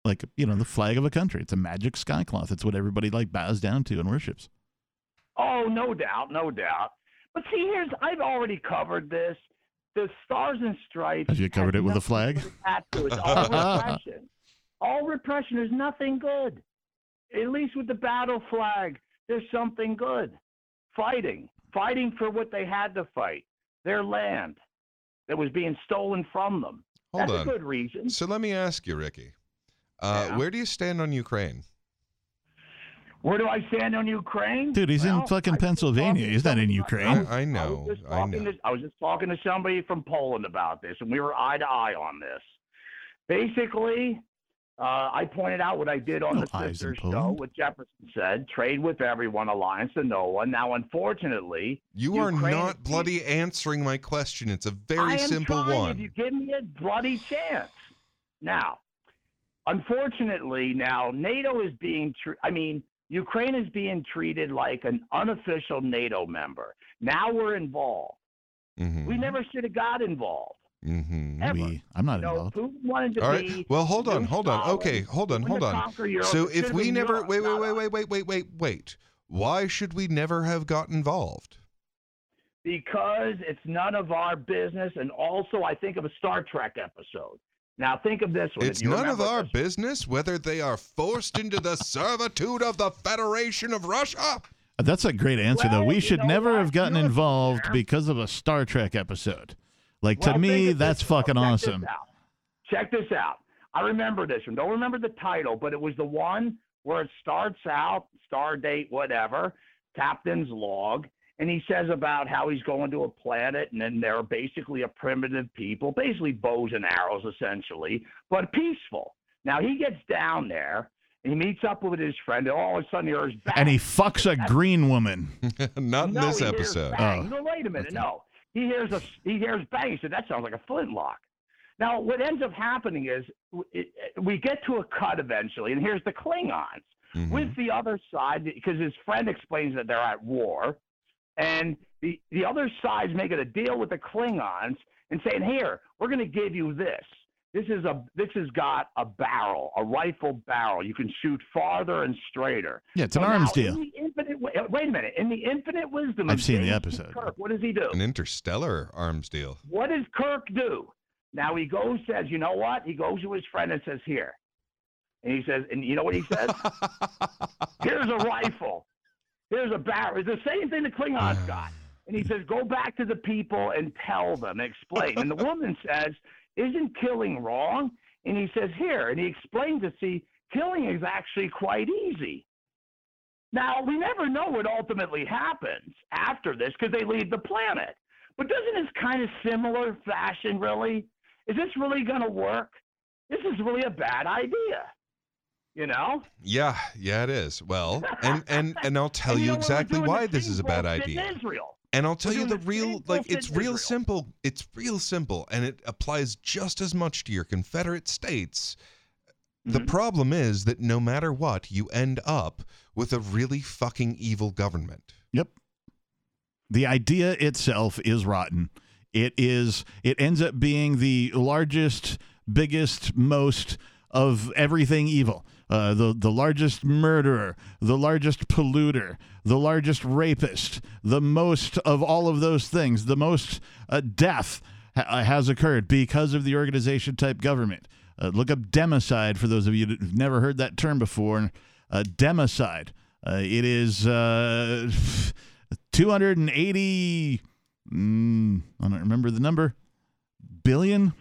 Like, you know, the flag of a country. It's a magic skycloth. It's what everybody like bows down to and worships. Oh, no doubt, no doubt. But see, here's I've already covered this. The stars and stripes. Have you covered it with a flag? good attached to it. It's all repression. *laughs* All repression. There's nothing good. At least with the battle flag, there's something good. Fighting, fighting for what they had to fight, their land that was being stolen from them. Hold That's on. a good reason. So let me ask you, Ricky. Uh, Yeah. Where do you stand on Ukraine? Where do I stand on Ukraine? Dude, he's in fucking I Pennsylvania. talking He's not in Ukraine. I, I I was know, I know. To, I was just talking to somebody from Poland about this, and we were eye to eye on this. Basically, Uh, I pointed out what I did on No the eyes sister show, what Jefferson said: trade with everyone, alliance to no one. Now, unfortunately, You are Ukraine not is- bloody answering my question. It's a very am simple trying, one. If you give me a bloody chance. Now, unfortunately, now NATO is being. Tr- I mean, Ukraine is being treated like an unofficial NATO member. Now we're involved. Mhm. We never should have got involved. Mhm. Ever. We, I'm not You know, involved. Putin wanted to All be. right. Well, hold on, hold on. Okay, hold on, hold on. So if we never wait, wait, wait, wait, wait, wait, wait, wait. Why should we never have got involved? because it's none of our business. And also, I think of a Star Trek episode. Now, think of this one. It's none of our this. business whether they are forced into the servitude of the Federation of Russia. That's a great answer, though. We should know never what? have gotten You're involved there. because of a Star Trek episode. Like to me, that's this, fucking though. Check awesome. This out. Check this out. I remember this one. Don't remember the title, but it was the one where it starts out, star date, whatever, captain's log, and he says about how he's going to a planet, and then they're basically a primitive people, basically bows and arrows, essentially, but peaceful. Now he gets down there. And he meets up with his friend, and all of a sudden he hears bang. *laughs* And he fucks a green woman. *laughs* Not in no, this episode. Bang. Oh, no, wait a minute. okay. No, he hears a he hears bang. He said that sounds like a flintlock. Now, what ends up happening is it, it- we get to a cut eventually, and here's the Klingons Mhm. with the other side because his friend explains that they're at war, and the the other side's making a deal with the Klingons and saying, "Here, we're going to give you this. This is a this has got a barrel, a rifle barrel. You can shoot farther and straighter." Yeah, it's an So arms now, deal. In the infinite, wait, wait a minute. In the infinite wisdom, I've of seen the episode. Kirk, what does he do? An interstellar arms deal. What does Kirk do? Now he goes, says, you know what? He goes to his friend and says, here. And he says, and you know what he says? *laughs* Here's a rifle. Here's a barrel. It's the same thing the Klingons *sighs* got. And he says, go back to the people and tell them, explain. And the *laughs* woman says, isn't killing wrong? And he says, here. And he explains it. See, killing is actually quite easy. Now, we never know what ultimately happens after this because they leave the planet. But doesn't this kind of similar fashion really? Is this really going to work? This is really a bad idea. You know? Yeah, yeah, it is. Well, *laughs* and and and I'll tell And you know exactly why this is a bad idea. Israel. And I'll tell you the the real like it's real Israel. simple. It's real simple and it applies just as much to your Confederate states. The Mm-hmm. problem is that no matter what, you end up with a really fucking evil government. Yep. The idea itself is rotten. It is it ends up being the largest, biggest, most of everything evil. Uh, the the largest murderer, the largest polluter, the largest rapist, the most of all of those things, the most uh, death ha- has occurred because of the organization type government. Uh, look up democide for those of you who've never heard that term before. Uh, democide. Uh, it is uh, 280. Mm, I don't remember the number. Billion?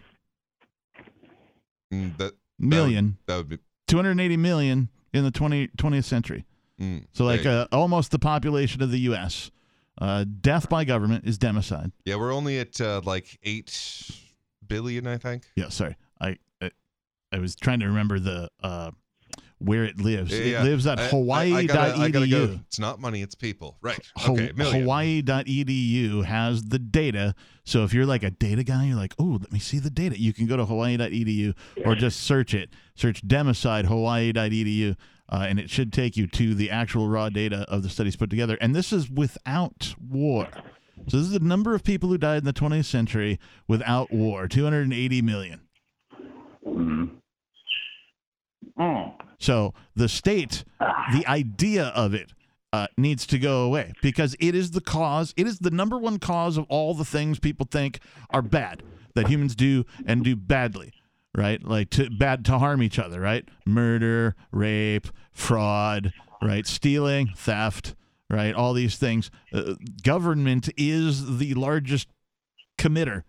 Mm, that Million. That would be 280 million in the 20, 20th century. mm, So, like, uh, almost the population of the U.S. Uh, death by government is democide. Yeah, we're only at uh, like eight billion, I think. Yeah, sorry. I I, I was trying to remember the uh, where it lives. Yeah, it yeah. lives at Hawaii.edu. gotta- I gotta go. It's not money, it's people. Right. Okay. million. Hawaii.edu has the data. So if you're like a data guy, you're like, oh, let me see the data. You can go to Hawaii.edu or just search it. Search democide Hawaii.edu, uh, and it should take you to the actual raw data of the studies put together. And this is without war. So this is the number of people who died in the 20th century without war 280 million. So the state, the idea of it uh, needs to go away because it is the cause, it is the number one cause of all the things people think are bad that humans do and do badly, right? Like to bad to harm each other, right? Murder, rape, fraud, right? Stealing, theft, right? All these things. Uh, government is the largest committer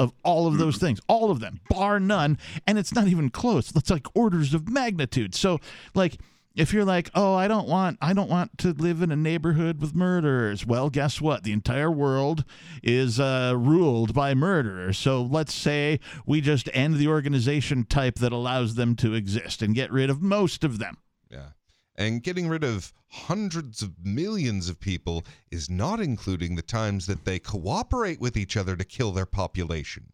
of all of those things, all of them, bar none. And it's not even close. That's like orders of magnitude. So, like, if you're like, "Oh, I don't want I don't want to live in a neighborhood with murderers." Well, guess what? The entire world is uh, ruled by murderers. So let's say we just end the organization type that allows them to exist and get rid of most of them. And getting rid of hundreds of millions of people is not including the times that they cooperate with each other to kill their population,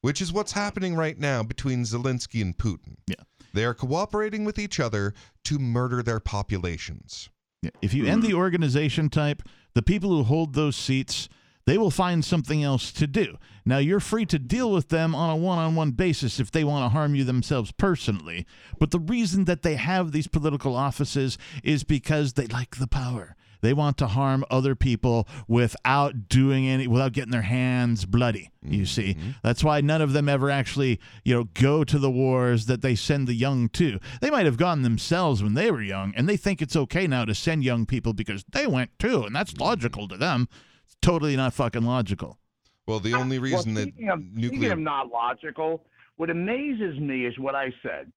which is what's happening right now between Zelensky and Putin. Yeah. They are cooperating with each other to murder their populations. Yeah, If you end the organization type, the people who hold those seats, they will find something else to do. Now, you're free to deal with them on a one on one basis if they want to harm you themselves personally. But the reason that they have these political offices is because they like the power. They want to harm other people without doing any, without getting their hands bloody. You mm-hmm. see, that's why none of them ever actually, you know, go to the wars that they send the young to. They might have gone themselves when they were young, and they think it's okay now to send young people because they went too, and that's logical to them. It's totally not fucking logical. Well, the ah, only reason well, that speaking of, speaking nuclear of not logical, what amazes me is what I said.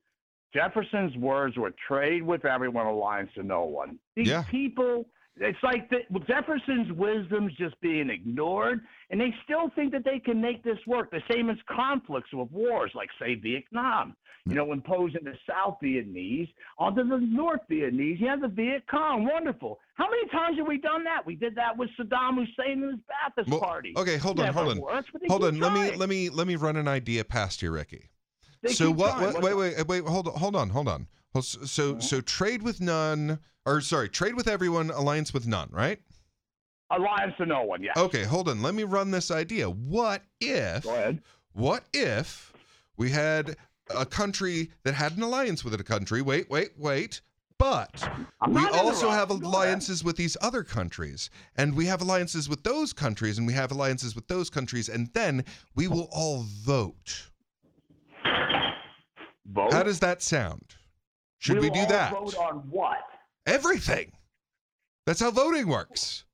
Jefferson's words were trade with everyone, alliance to no one. These Yeah. people, it's like the, Jefferson's wisdom's just being ignored, and they still think that they can make this work. The same as conflicts with wars, like, say, Vietnam. You know, imposing the South Vietnamese onto the North Vietnamese. You have the Viet Cong. Wonderful. How many times have we done that? We did that with Saddam Hussein and his Ba'athist Well, party. Okay, hold on, Never hold on. works, hold on. Let me let me let me run an idea past you, Ricky. They so what, trying. what wait, wait, wait, hold on, hold on, hold on. So uh-huh. so trade with none or sorry, trade with everyone, alliance with none, right? Alliance to no one, yeah. Okay, hold on. Let me run this idea. What if Go ahead. What if we had a country that had an alliance with a country? Wait, wait, wait. But we also have alliances with these other countries, and we have alliances with those countries, and we have alliances with those countries, and then we will all vote. Vote? How does that sound? Should we, We'll do all that? Vote on what? Everything. That's how voting works.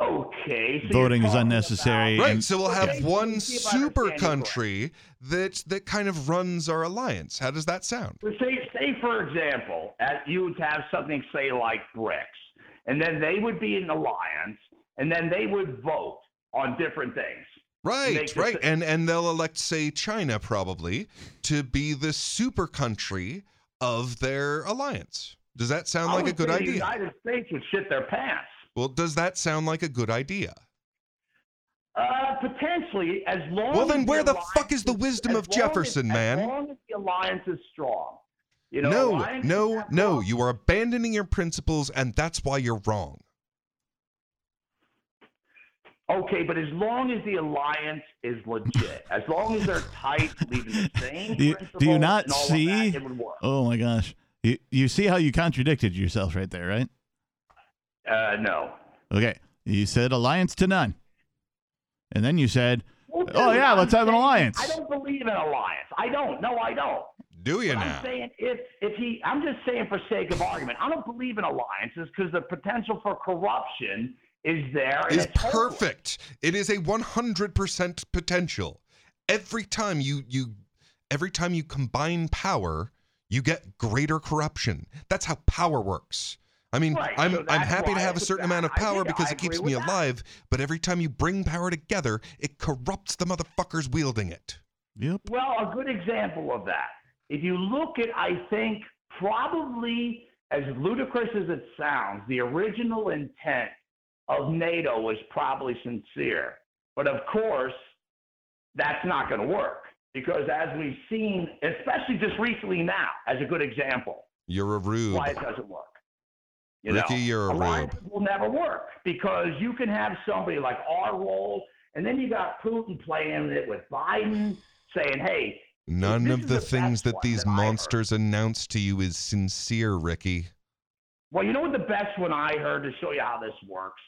Okay. So Voting is talking unnecessary. Right. and- So we'll Okay, have one see if I super country that that kind of runs our alliance. How does that sound? So say, say for example, at, you would have something say like BRICS, and then they would be an alliance, and then they would vote on different things. Right, Make right. And and they'll elect say China probably to be the super country of their alliance. Does that sound I like a good say The idea? United States would shit their pants. Well, does that sound like a good idea? Uh, potentially, as long. As Well, then where the alliance fuck is the wisdom of long as- Jefferson, man? As long as the alliance is strong. You know, no, no, no. You are abandoning your principles, and that's why you're wrong. Okay, but as long as the alliance is legit, as long as they're tight, *laughs* leaving the same Do you, principles do you not see? that, it would work. Oh my gosh. You, you see how you contradicted yourself right there, right? Uh, no. Okay. You said alliance to none. And then you said, Well, oh, yeah, I'm let's have an alliance. I don't believe in alliance. I don't. No, I don't. Do you But now? I'm saying if if he, I'm just saying for sake of argument, I don't believe in alliances because the potential for corruption is there. And it's hopeless. perfect. It is a 100% potential. Every time you you every time you combine power, you get greater corruption. That's how power works. I mean, Right, I'm so I'm happy to have a certain amount of power think because I it keeps me with that. alive, but every time you bring power together, it corrupts the motherfuckers wielding it. Yep. Well, a good example of that. If you look at, I think, probably as ludicrous as it sounds, the original intent of NATO was probably sincere. But of course, that's not going to work because as we've seen, especially just recently now, as a good example, You're a rube. why it doesn't work. You Ricky, know, you're alliances will never work because you can have somebody like our role, and then you got Putin playing it with Biden, saying, "Hey, None of the the things that these that monsters announce to you is sincere, Ricky. Well, you know what the best one I heard to show you how this works?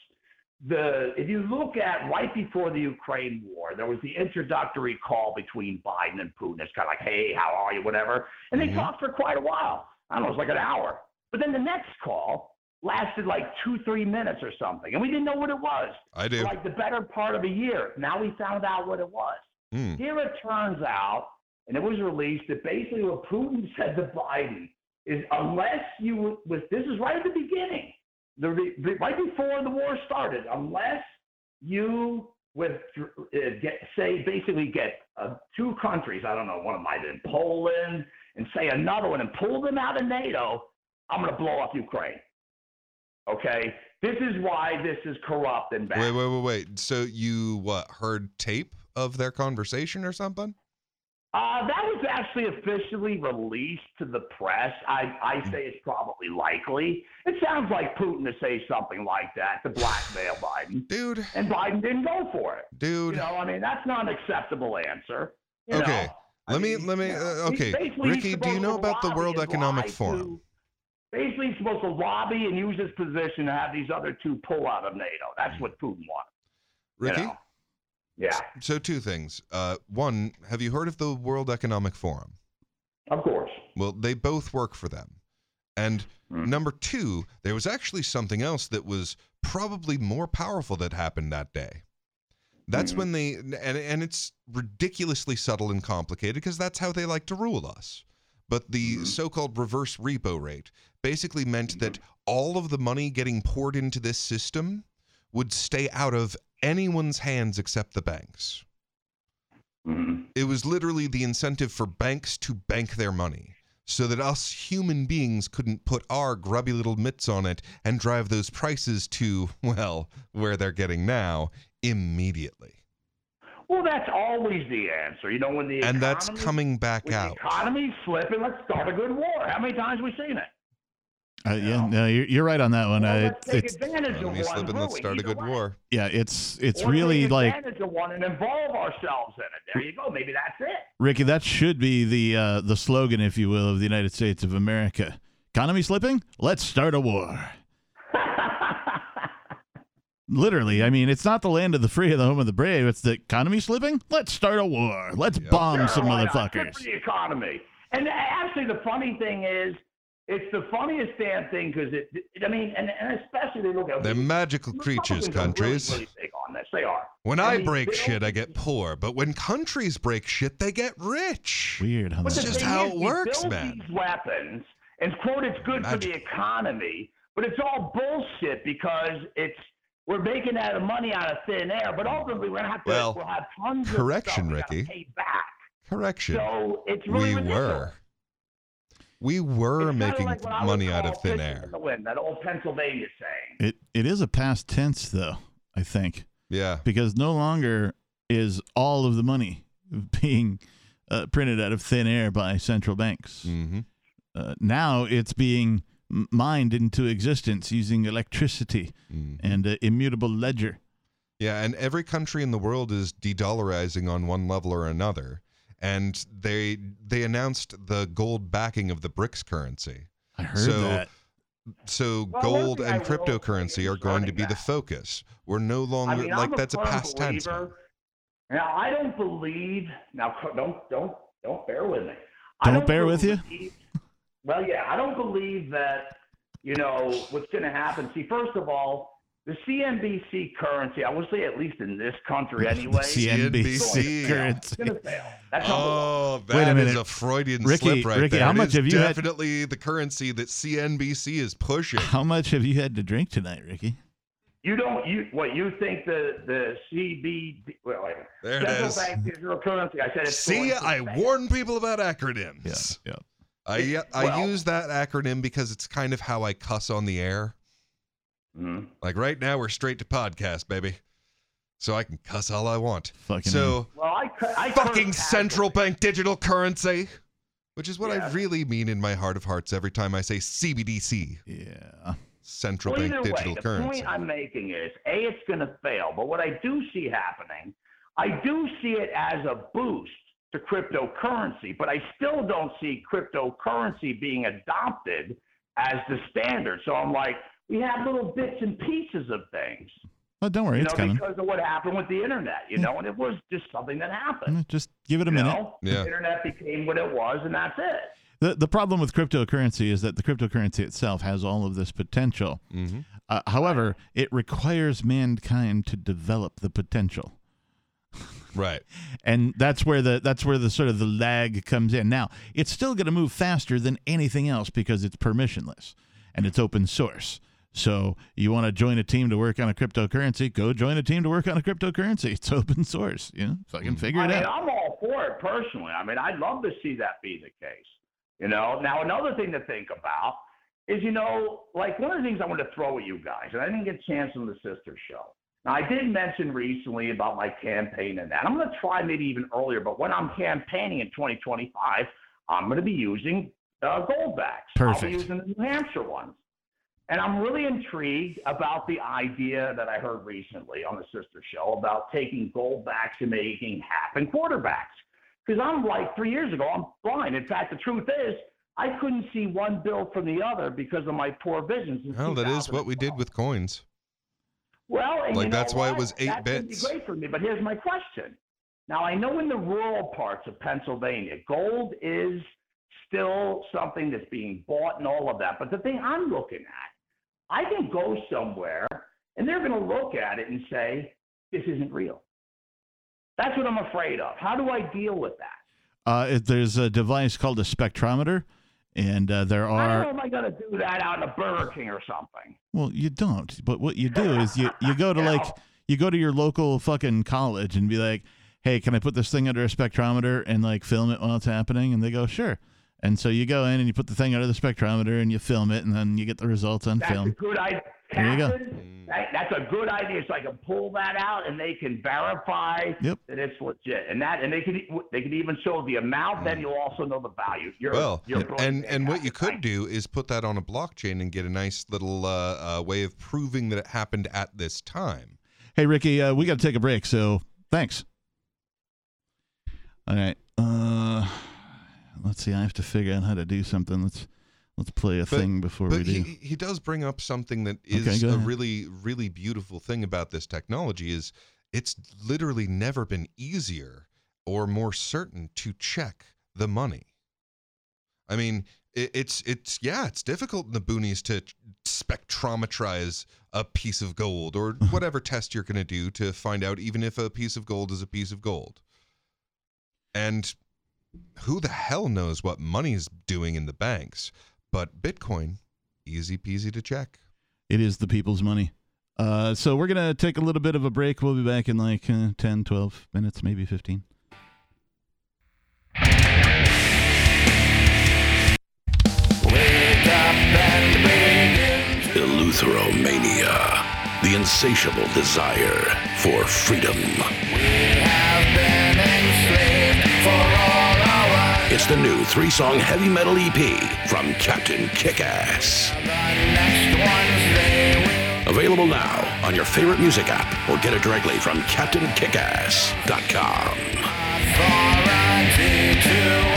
The if you look at right before the Ukraine war, there was the introductory call between Biden and Putin. It's kind of like, hey, how are you, whatever. And they Mhm. talked for quite a while. I don't know, it was like an hour. But then the next call lasted like two, three minutes or something. And we didn't know what it was. I do. Like the better part of a year. Now we found out what it was. Hmm. Here it turns out, and it was released, that basically what Putin *laughs* said to Biden is unless you with this is right at the beginning, the, right before the war started, unless you with uh, get say basically get uh, two countries, I don't know, one of them might have been Poland and say another one and pull them out of NATO, I'm going to blow up Ukraine. Okay, this is why this is corrupt and bad. Wait, wait, wait, wait. So you what heard tape of their conversation or something? Uh, that was actually officially released to the press. I, I say it's probably likely. It sounds like Putin to say something like that to blackmail *sighs* Biden. Dude. And Biden didn't go for it. Dude. You know, I mean, that's not an acceptable answer. You okay. know? Let me let me uh, okay. Ricky, do you know about the World Economic Forum? Basically, he's supposed to lobby and use his position to have these other two pull out of NATO. That's what Putin wants. Ricky? know. Yeah, So two things. Uh, one, have you heard of the World Economic Forum? of course. Well, they both work for them. And Hmm. number two, there was actually something else that was probably more powerful that happened that day. That's Hmm. when they and and it's ridiculously subtle and complicated because that's how they like to rule us. But the Hmm. so-called reverse repo rate basically meant that all of the money getting poured into this system would stay out of anyone's hands except the banks. Hmm. It was literally the incentive for banks to bank their money so that us human beings couldn't put our grubby little mitts on it and drive those prices to, well, where they're getting now immediately. Well, that's always the answer. You know, when the And that's coming back when out. the economy's slipping, let's start a good war. How many times have we seen it? Uh, yeah, no, you're, you're right on that one. Well, Uh, let's it, take it's advantage of Economy one. slipping, let's really, start a good way. war. yeah, it's it's Or really take like advantage of one and involve ourselves in it. There you go. Maybe that's it. Ricky. That should be the uh, the slogan, if you will, of the United States of America. Economy slipping? Let's start a war. *laughs* Literally, I mean, it's not the land of the free or the home of the brave. It's the economy slipping. Let's start a war. Let's bomb Sure, some why not? Good motherfuckers. for the economy. And actually, the funny thing is, it's the funniest damn thing because it, it- I mean, and, and especially they look at They're magical creatures, countries. Really, really big on this. They are. When And I these break bills- shit, I get poor. But when countries break shit, they get rich. Weird how But that the just thing how is, it we works, build man. These weapons and quote, it's good for the economy, but it's all bullshit because it's we're making out of money out of thin air. But ultimately, we're gonna have to Well, we'll have tons correction, of stuff Ricky. gotta Pay back. Correction. So it's really we ridiculous. were. We were It's making like what I would money out of thin air. the wind, that old Pennsylvania saying. It it is a past tense though. I think Yeah. because no longer is all of the money *laughs* being uh, printed out of thin air by central banks. Mm-hmm. Uh, now it's being mined into existence using electricity Mm-hmm. and uh, immutable ledger. Yeah, and every country in the world is de-dollarizing on one level or another. And they they announced the gold backing of the BRICS currency. I heard so, that. So Well, gold and cryptocurrency are going to be the focus. We're no longer I mean, like I'm that's a past tense. Now, I don't believe. Now, don't don't don't bear with me. I Don't don't bear with you? Well, yeah, I don't believe that. You know what's going to happen. See, first of all, the CNBC currency. I would say at least in this country *laughs* anyway. CNBC it's currency. going to fail. That's. Oh, Wait a that is minute. a Freudian Ricky- slip right Ricky, there. how It much is have you had- definitely the currency that CNBC is pushing. How much have you had to drink tonight, Ricky? You don't. You what? You think the the CB? Well, wait, There it Central is. Bank Digital Currency. I said it's See, going to I fail. warn people about acronyms. Yeah. I I Well- use that acronym because it's kind of how I cuss on the air. Mhm. Like right now, we're straight to podcast, baby. So I can cuss all I want. Fucking so Well, I, cu- I fucking central bank digital currency, which is what I really mean in my heart of hearts every time I say CBDC, Yeah. central Well, bank either digital way, the currency. point I'm making is a it's going to fail, but what I do see happening, I do see it as a boost to cryptocurrency, but I still don't see cryptocurrency being adopted as the standard. So I'm like, we have little bits and pieces of things, Oh, don't worry, you it's know, coming. because of what happened with the internet, you know, and it was just something that happened. Mm, Just give it a you minute. know? Yeah. The internet became what it was, and that's it. The the problem with cryptocurrency is that the cryptocurrency itself has all of this potential. Mhm. Uh, however, it requires mankind to develop the potential. Right. *laughs* and that's where the that's where the sort of the lag comes in. Now, it's still going to move faster than anything else because it's permissionless and it's open source. So you want to join a team to work on a cryptocurrency? Go join a team to work on a cryptocurrency. *laughs* It's open source. You know, fucking figure I it mean, out. I'm all for it personally. I mean, I'd love to see that be the case. You know, now another thing to think about is, you know, like one of the things I want to throw at you guys, and I didn't get a chance on the sister show. Now, I did mention recently about my campaign and that. I'm going to try maybe even earlier, but when I'm campaigning in 2025, I'm going to be using uh, goldbacks. I'll Perfect. be using the New Hampshire ones. And I'm really intrigued about the idea that I heard recently on the sister show about taking goldbacks and making half and quarterbacks. Because I'm like three years ago, I'm blind. In fact, the truth is, I couldn't see one bill from the other because of my poor vision. Well, that is what we did with coins. Well, Like, you know that's why it was eight that bits. Be great for me, but here's my question. Now, I know in the rural parts of Pennsylvania, gold is still something that's being bought and all of that. But the thing I'm looking at, I can go somewhere and they're going to look at it and say, "This isn't real." That's what I'm afraid of. How do I deal with that? Uh, there's a device called a spectrometer, and uh, there are know if I got to do that out in a Burger King or something. Well, you don't. But what you do is you you go *laughs* to like you go to your local fucking college and be like, "Hey, can I put this thing under a spectrometer and like film it while it's happening?" And they go, "Sure." And so you go in and you put the thing under the spectrometer and you film it, and then you get the results on That's a film. good idea. There you go. That's a good idea. So I can pull that out, and they can verify Yep. that it's legit. And that, and they can they could even show the amount. Then you'll also know the value. You're, Well, you're and and what you could do is put that on a blockchain and get a nice little uh, uh, way of proving that it happened at this time. Hey, Ricky, uh, we got to take a break, so thanks. All right. Let's see. I have to figure out how to do something. Let's let's play a But- thing before we do. he, he does bring up something that is Okay, a really really beautiful thing about this technology is it's literally never been easier or more certain to check the money. I mean, it, it's it's yeah, it's difficult in the boonies to spectrometrize a piece of gold or *laughs* whatever test you're going to do to find out even if a piece of gold is a piece of gold. And who the hell knows what money's doing in the banks? But Bitcoin, easy peasy to check. It is the people's money. Uh, so we're going to take a little bit of a break. We'll be back in like uh, 10, 12 minutes, maybe 15. Eleutheromania, the insatiable desire for freedom. It's the new three song heavy metal EP from Captain Kickass. Available now on your favorite music app or get it directly from CaptainKickass.com.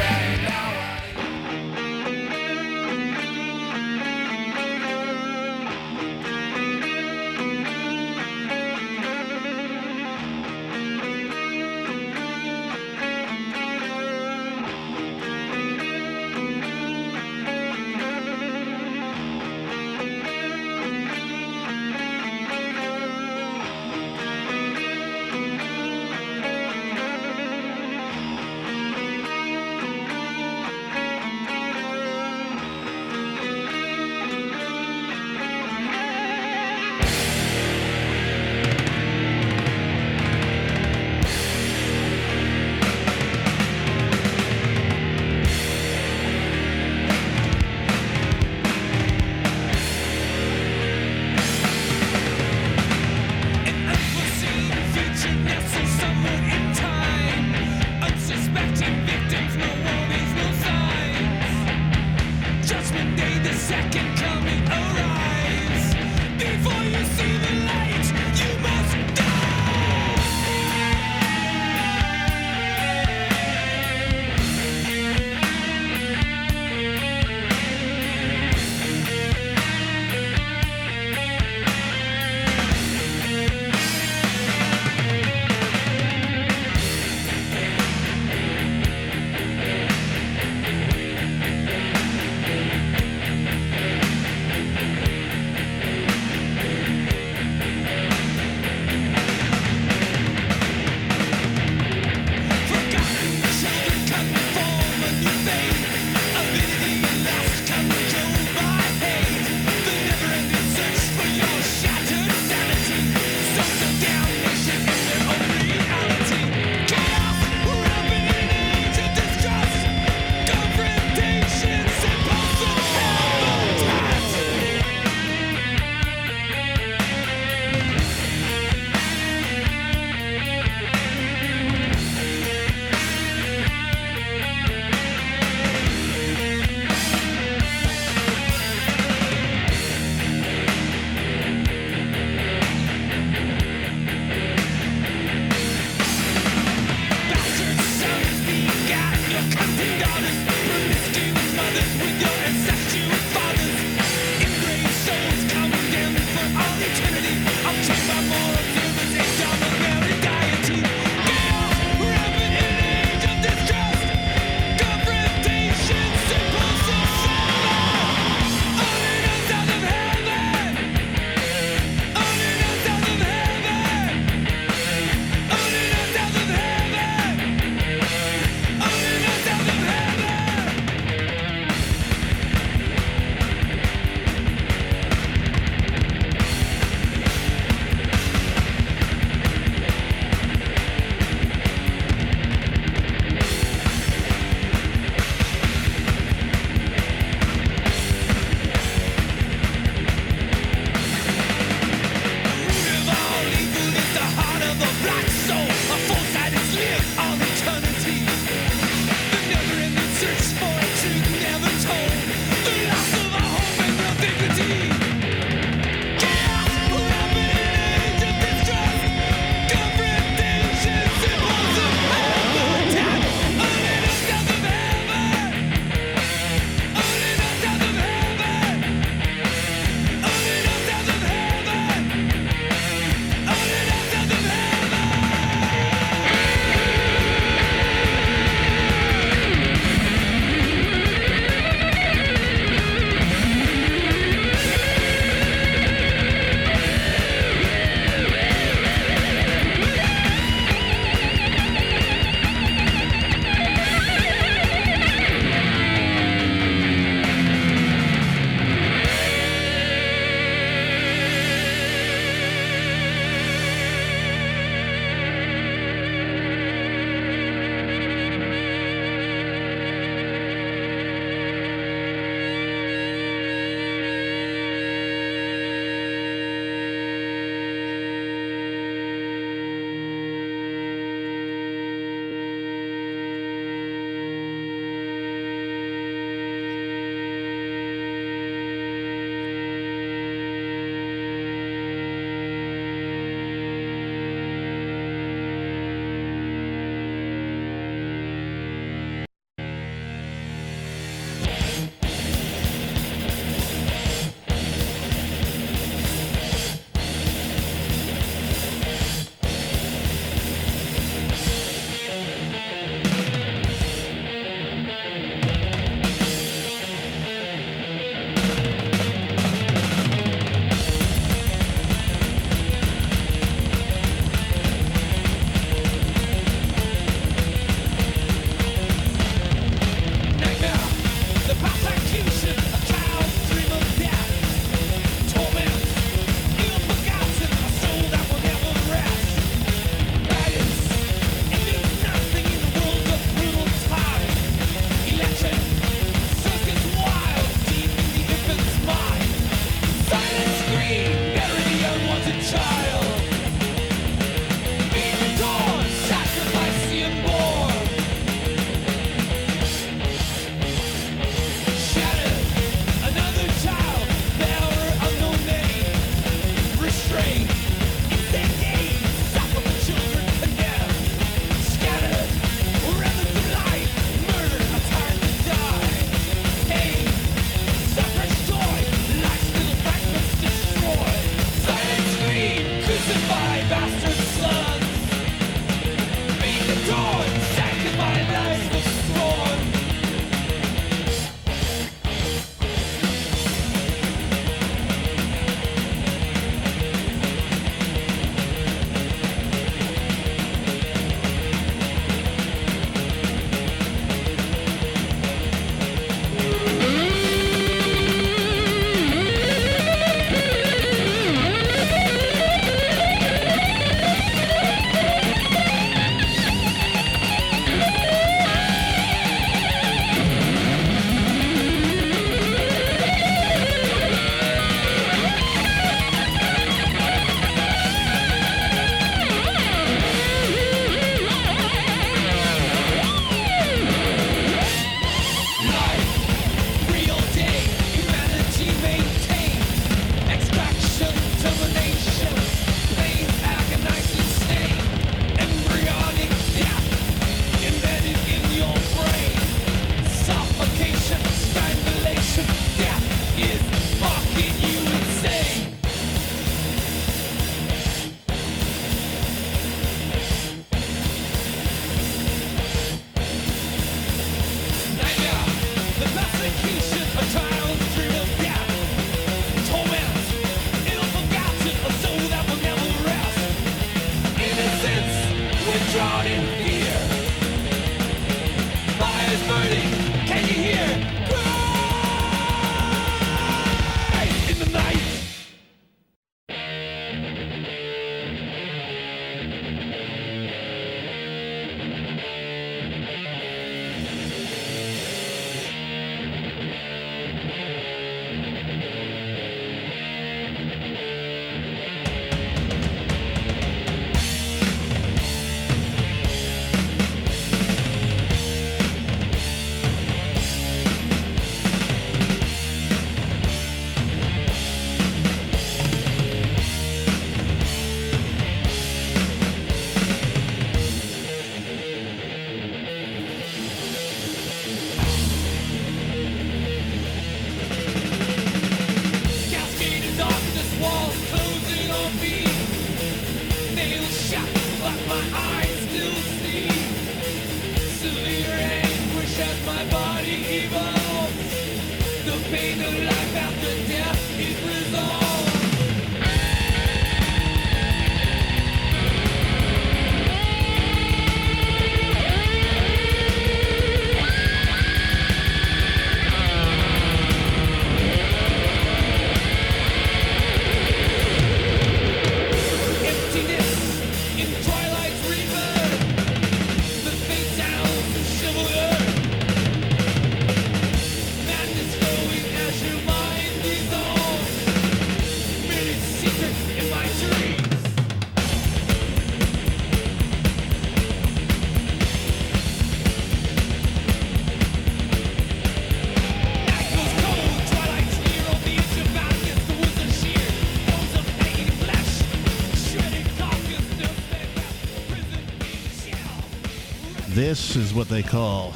This is what they call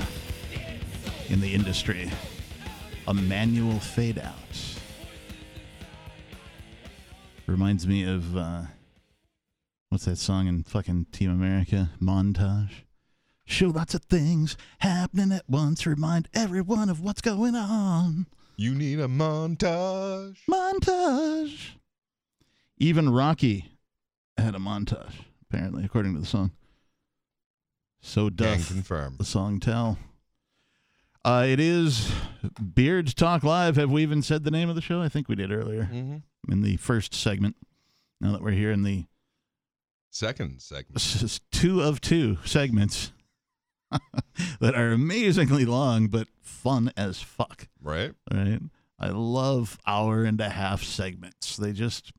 in the industry a manual fade out. Reminds me of uh, what's that song in fucking Team America? Montage. Show lots of things happening at once. Remind everyone of what's going on. You need a montage. Montage. Even Rocky had a montage, apparently, according to the song. So Gang doth confirmed. the song tell. Uh, it is Beards Talk Live. Have we even said the name of the show? I think we did earlier Mhm. in the first segment. Now that we're here in the Second segment. two of two segments *laughs* that are amazingly long but fun as fuck. Right? Right? I love hour and a half segments. They just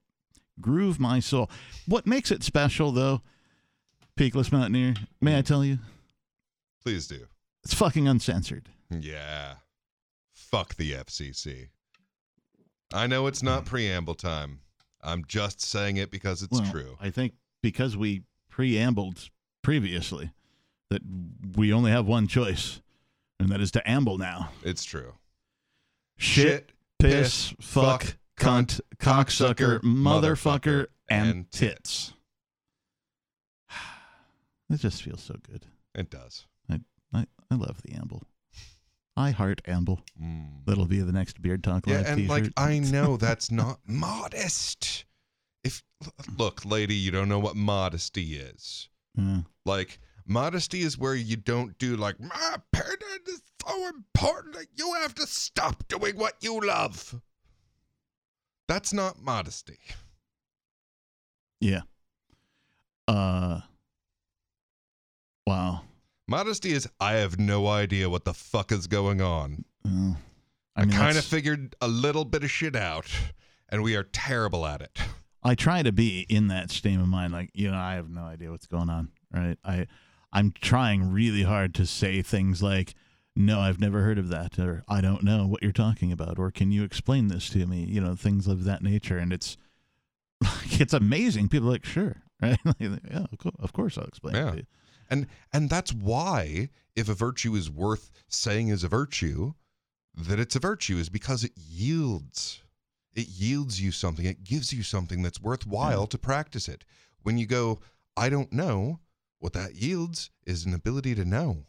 groove my soul. What makes it special, though, Peakless Mountaineer, may I mm. tell you? Please do. It's fucking uncensored. Yeah. Fuck the FCC. I know it's not mm. preamble time. I'm just saying it because it's Well, true. I think because we preambled previously that we only have one choice, and that is to amble now. It's true. Shit, piss, fuck, cunt, cocksucker, motherfucker, and tits. It just feels so good. It does. I, I, I love the amble. I heart amble. That'll be the next Beard Talk Mm. Yeah, Live and t-shirt. like I *laughs* know that's not modest. If look, lady, you don't know what modesty is. Yeah. Like modesty is where you don't do like my opinion is so important that you have to stop doing what you love. That's not modesty. Yeah. Uh. Wow. Modesty is I have no idea what the fuck is going on. Well, I, I kind of figured a little bit of shit out, and we are terrible at it. I try to be in that state of mind, like you know, I have no idea what's going on, right? I, I'm trying really hard to say things like, "No, I've never heard of that," or "I don't know what you're talking about," or "Can you explain this to me?" You know, things of that nature, and it's, *laughs* like, it's amazing. People are like, "Sure, *laughs* right? Like, yeah, of of course I'll explain." it Yeah. And and that's why if a virtue is worth saying is a virtue, that it's a virtue is because it yields. It yields you something. It gives you something that's worthwhile mm. to practice it. When you go, I don't know, what that yields is an ability to know.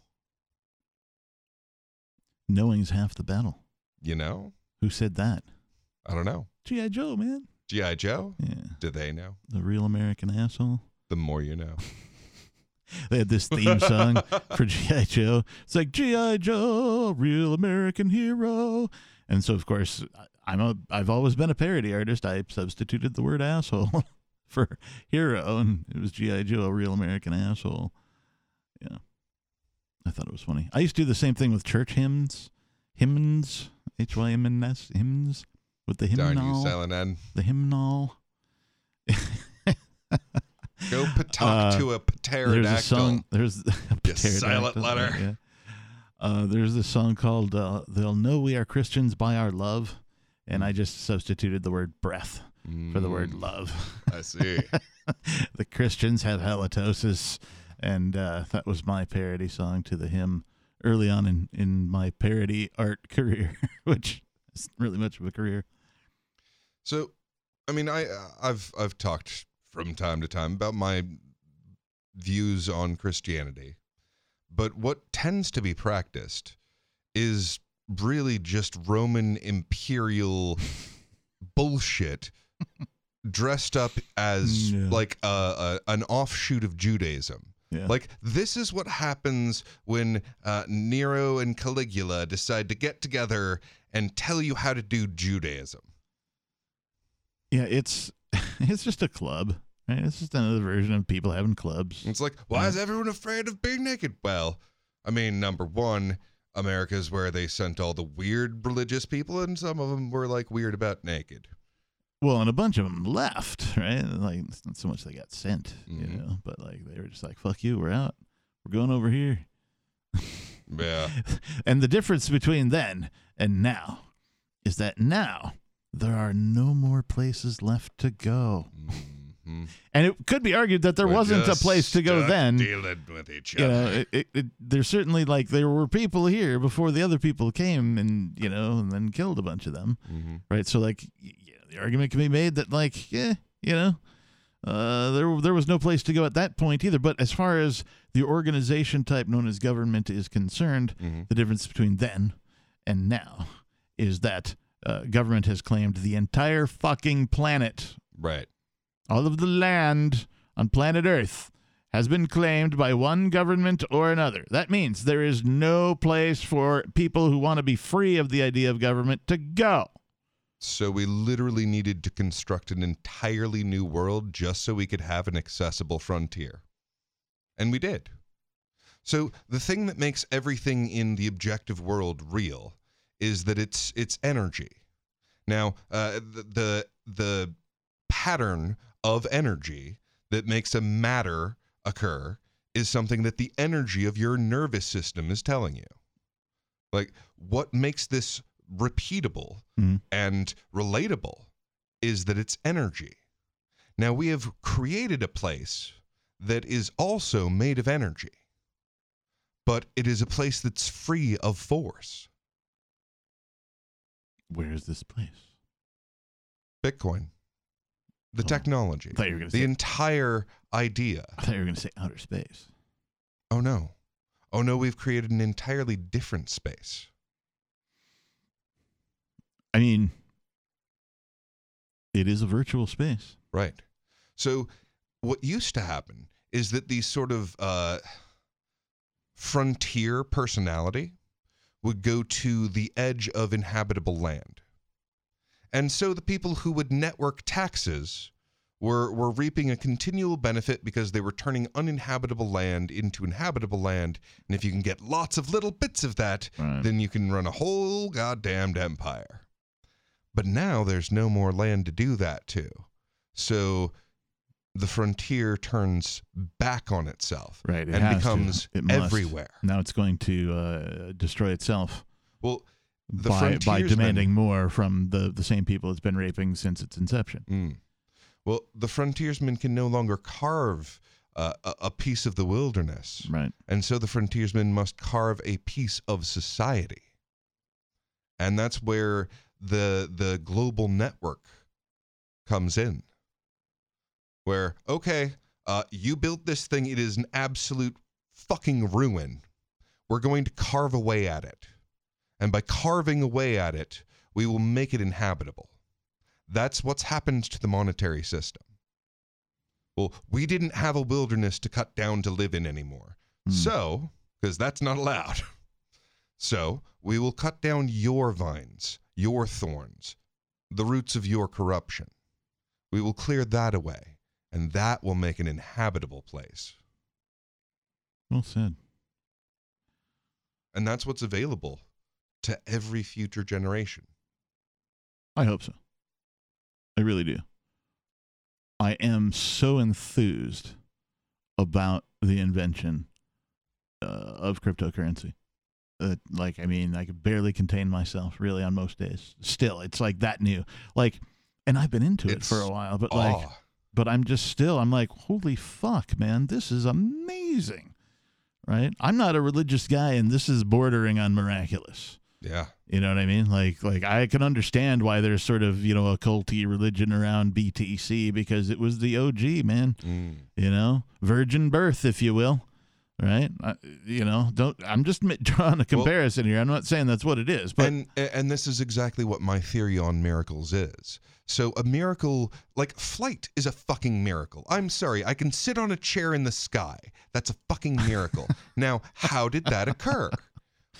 Knowing's half the battle. You know? Who said that? I don't know. G.I. Joe, man. G.I. Joe? Yeah. Do they know? The real American asshole. The more you know. *laughs* they had this theme song for *laughs* GI Joe. It's like GI Joe, real American hero. And so, of course, I'm a. I've always been a parody artist. I substituted the word asshole *laughs* for hero, and it was GI Joe, a real American asshole. Yeah, I thought it was funny. I used to do the same thing with church hymns, hymns, H Y M N S hymns with the Darn hymnal. you, Silent N. The hymnal. *laughs* Go talk Uh, to a pterodactyl. There's a song. There's *laughs* a silent letter. Yeah. Uh, there's this song called uh, "They'll Know We Are Christians by Our Love," and I just substituted the word "breath" for the word Mm, "love." I see. *laughs* the Christians have halitosis, and uh, that was my parody song to the hymn early on in in my parody art career, *laughs* which isn't really much of a career. So, I mean, I uh, I've I've talked from time to time about my views on Christianity, but what tends to be practiced is really just Roman imperial *laughs* bullshit dressed up as like a, a an offshoot of Judaism. Yeah. Like this is what happens when uh, Nero and Caligula decide to get together and tell you how to do Judaism. Yeah, it's *laughs* it's just a club. Right? It's just another version of people having clubs. It's like, why is everyone afraid of being naked? Well, I mean, number one, America's where they sent all the weird religious people, and some of them were like weird about naked. Well, and a bunch of them left, right? Like it's not so much they got sent, you Mhm. know, but like they were just like, "Fuck you, we're out. We're going over here." Yeah. *laughs* and the difference between then and now is that now there are no more places left to go. Mhm. And it could be argued that there We're wasn't a place to go then. Dealing with each You other. know, it, it, it, there's certainly like there were people here before the other people came and, you know, and then killed a bunch of them. Mhm. Right. So, like, yeah, the argument can be made that, like, yeah, you know, uh, there there was no place to go at that point either. But as far as the organization type known as government is concerned, Mhm. the difference between then and now is that uh, government has claimed the entire fucking planet, Right. all of the land on planet Earth. Has been claimed by one government or another. That means there is no place for people who want to be free of the idea of government to go. So we literally needed to construct an entirely new world just so we could have an accessible frontier. And we did. So the thing that makes everything in the objective world real is that it's it's energy. Now, uh, the, the the pattern of energy that makes a matter occur is something that the energy of your nervous system is telling you. Like what makes this repeatable Mhm. and relatable is that it's energy. Now we have created a place that is also made of energy, but it is a place that's free of force. Where is this place? Bitcoin, the Oh, technology, I thought you were gonna the say- entire idea. I thought you were going to say outer space. Oh no. Oh no, we've created an entirely different space. I mean, it is a virtual space. Right. So what used to happen is that these sort of uh, frontier personality would go to the edge of inhabitable land. And so the people who would network taxes were, were reaping a continual benefit because they were turning uninhabitable land into inhabitable land. And if you can get lots of little bits of that, Right. then you can run a whole goddamned empire. But now there's no more land to do that to. So the frontier turns back on itself Right. It and becomes It everywhere. Now it's going to uh, destroy itself Well, the by, by demanding more from the, the same people it's been raping since its inception. Mm. Well, the frontiersmen can no longer carve uh, a, a piece of the wilderness. Right. And so the frontiersmen must carve a piece of society. And that's where the the global network comes in. Where, okay, uh, you built this thing, it is an absolute fucking ruin. We're going to carve away at it. And by carving away at it, we will make it inhabitable. That's what's happened to the monetary system. Well, we didn't have a wilderness to cut down to live in anymore. So, because that's not allowed. *laughs* So, we will cut down your vines, your thorns, the roots of your corruption. We will clear that away, and that will make an inhabitable place. Well said. And that's what's available to every future generation. I hope so. I really do. I am so enthused about the invention uh, of cryptocurrency. Uh, like, I mean, I could barely contain myself really on most days. Still, it's like that new. Like, and I've been into it for a while, but like, awe. But I'm just still, I'm like, holy fuck, man, this is amazing. Right? I'm not a religious guy, and this is bordering on miraculous. Yeah. You know what I mean? Like like I can understand why there's sort of, you know, a culty religion around BTC because it was the OG, man. Mm. You know, virgin birth, if you will. Right? I, you know, don't I'm just *laughs* drawing a comparison here. I'm not saying that's what it is, but and and this is exactly what my theory on miracles is. So a miracle like flight is a fucking miracle. I'm sorry, I can sit on a chair in the sky. That's a fucking miracle. *laughs* now, how did that occur?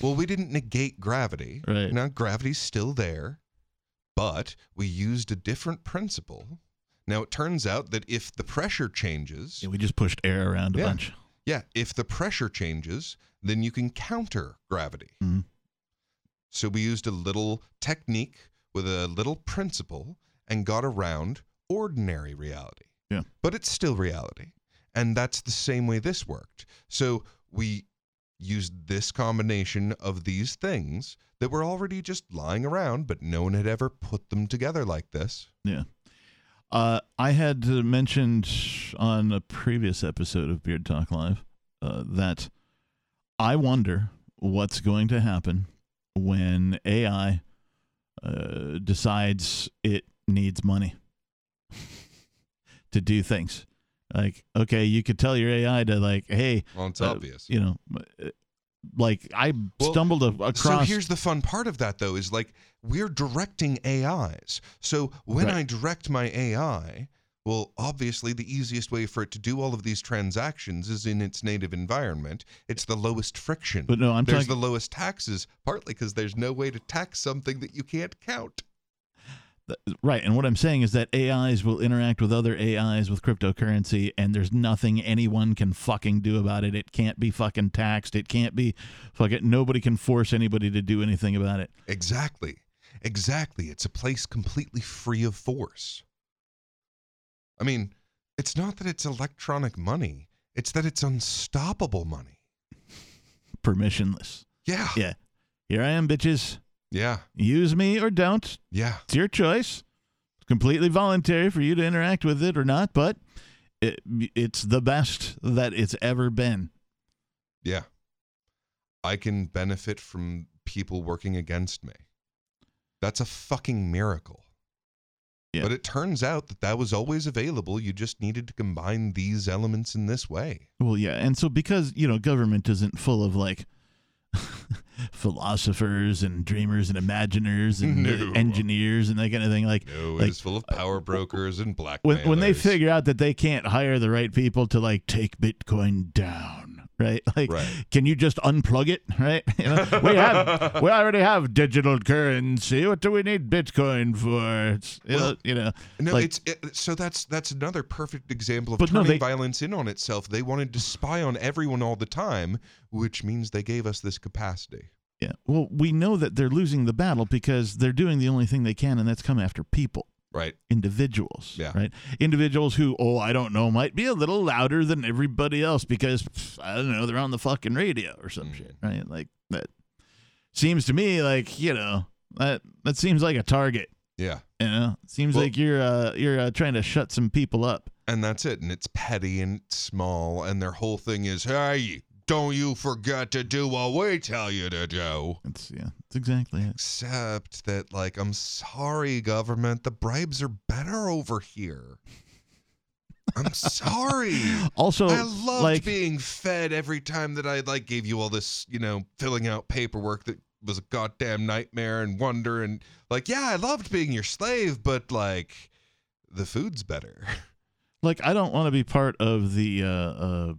Well, we didn't negate gravity. Right. Now gravity's still there, but we used a different principle. Now it turns out that if the pressure changes, yeah, we just pushed air around a Yeah. bunch. Yeah, if the pressure changes, then you can counter gravity. Mhm. So we used a little technique with a little principle and got around ordinary reality. Yeah. But it's still reality. And that's the same way this worked. So we used this combination of these things that were already just lying around, but no one had ever put them together like this. Yeah. Uh, I had mentioned on a previous episode of Beard Talk Live uh, that I wonder what's going to happen when AI uh, decides it needs money *laughs* to do things. Like, okay, you could tell your AI to like, hey, Well, it's uh, obvious. You know, like I Well, stumbled a- across. So here's the fun part of that, though, is like we're directing AIs. So when Right. I direct my AI, well, obviously the easiest way for it to do all of these transactions is in its native environment. It's the lowest friction. But no, I'm there's talking- the lowest taxes, partly because there's no way to tax something that you can't count. Right. And what I'm saying is that AIs will interact with other AIs with cryptocurrency, and there's nothing anyone can fucking do about it. It can't be fucking taxed. It can't be fucking. Nobody can force anybody to do anything about it. Exactly. Exactly. It's a place completely free of force. I mean, it's not that it's electronic money, it's that it's unstoppable money. *laughs* Permissionless. Yeah. Yeah. Here I am, bitches. Yeah. Use me or don't. Yeah. It's your choice. It's completely voluntary for you to interact with it or not, but it, it's the best that it's ever been. Yeah. I can benefit from people working against me. That's a fucking miracle. Yeah. But it turns out that that was always available. You just needed to combine these elements in this way. Well, yeah, and so because you know government isn't full of like *laughs* philosophers and dreamers and imaginers and uh, No. engineers and that kind of thing, like No, like, it's full of power brokers and black. when when they figure out that they can't hire the right people to like take Bitcoin down, right? *laughs* Like, can you just unplug it, right? *laughs* You know, we have *laughs* we already have digital currency. What do we need Bitcoin for? It's, you Well, know, you know, No, like, it's it, so that's that's another perfect example of But no, turning they- violence in on itself. They wanted to spy on everyone all the time, which means they gave us this capacity. Yeah. Well, we know that they're losing the battle because they're doing the only thing they can, and that's come after people. Right. individuals. Yeah. Right. Individuals who, oh, I don't know, might be a little louder than everybody else because pff, I don't know, they're on the fucking radio or some shit. Right. Like that seems to me like you know that that seems like a target. Yeah. You know, seems Well- like you're uh, you're uh, trying to shut some people up. And that's it. And it's petty and small. And their whole thing is, hey, don't you forget to do what we tell you to do. It's yeah, it's exactly it. Except that, like, I'm sorry, government, the bribes are better over here. I'm sorry. *laughs* Also, I loved like- being fed every time that I like gave you all this, you know, filling out paperwork that was a goddamn nightmare and wonder and like, yeah, I loved being your slave, but like, the food's better. *laughs* like I don't want to be part of the uh, uh,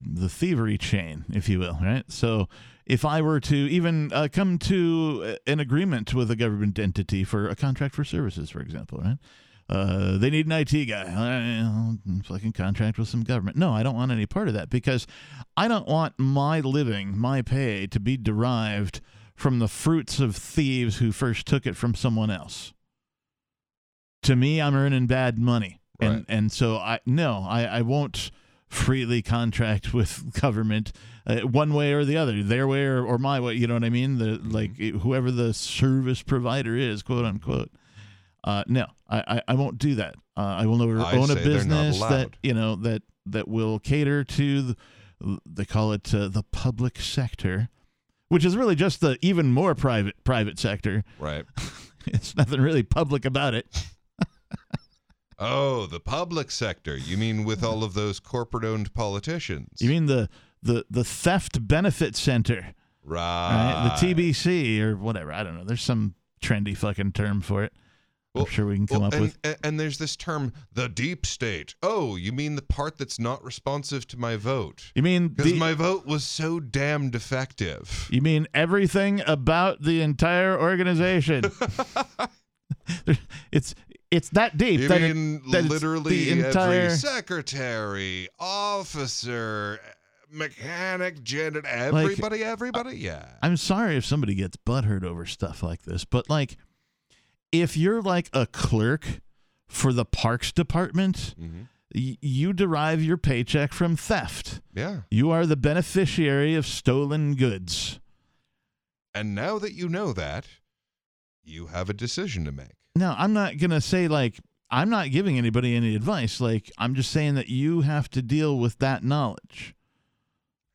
the thievery chain, if you will, right? So if I were to even uh, come to an agreement with a government entity for a contract for services, for example, right? Uh, they need an IT guy. I'll fucking contract with some government. No, I don't want any part of that because I don't want my living, my pay, to be derived from the fruits of thieves who first took it from someone else. To me, I'm earning bad money, and and so I no, I I won't freely contract with *laughs* government uh, one way or the other, their way or, or my way. You know what I mean? The like whoever the service provider is, quote unquote. Uh, no, I, I, I won't do that. Uh, I will never I own a say they're not business that you know that that will cater to the, they call it uh, the public sector, which is really just the even more private private sector. Right. *laughs* it's nothing really public about it. Oh, the public sector. You mean with all of those corporate-owned politicians? You mean the the the theft benefit center, right? right? The TBC or whatever. I don't know. There's some trendy fucking term for it. I'm sure we can come Well, up and, with. and, and there's this term, the deep state. Oh, you mean the part that's not responsive to my vote? You mean Because my vote was so damn defective. You mean everything about the entire organization? *laughs* *laughs* it's it's that deep. You that it- that literally the entire. every secretary, officer, mechanic, janitor, everybody, everybody? Yeah. I'm sorry if somebody gets butthurt over stuff like this, but like, if you're like a clerk for the parks department, mm-hmm. y- you derive your paycheck from theft. Yeah. You are the beneficiary of stolen goods. And now that you know that, you have a decision to make. Now, I'm not going to say like I'm not giving anybody any advice. Like I'm just saying that you have to deal with that knowledge.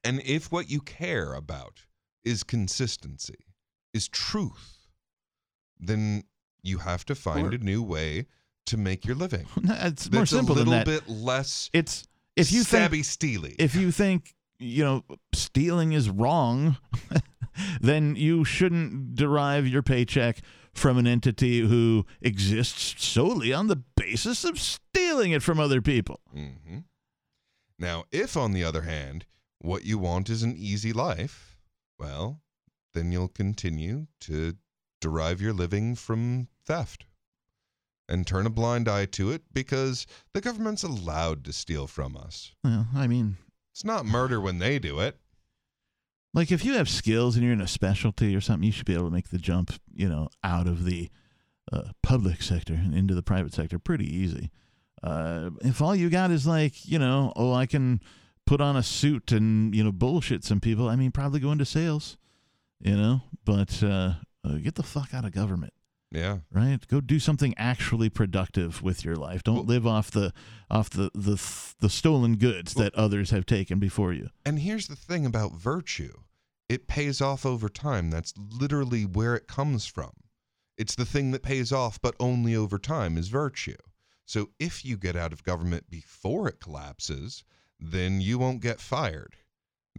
And if what you care about is consistency, is truth, then you have to find Or- a new way to make your living. *laughs* it's more That's simple a than little that. bit less It's if you stabby think steely. if you think you know stealing is wrong, *laughs* then you shouldn't derive your paycheck from an entity who exists solely on the basis of stealing it from other people. hmm Now, if on the other hand, what you want is an easy life, well, then you'll continue to derive your living from theft and turn a blind eye to it because the government's allowed to steal from us. Well, I mean, It's not murder when they do it. Like if you have skills and you're in a specialty or something, you should be able to make the jump, you know, out of the uh, public sector and into the private sector pretty easy. Uh, if all you got is like, you know, oh, I can put on a suit and you know bullshit some people, I mean, probably go into sales, you know, but uh, uh, get the fuck out of government. Yeah. Right. Go do something actually productive with your life. Don't live off the off the the the stolen goods that others have taken before you. And here's the thing about virtue it pays off over time. That's literally where it comes from. It's the thing that pays off, but only over time is virtue. So if you get out of government before it collapses, then you won't get fired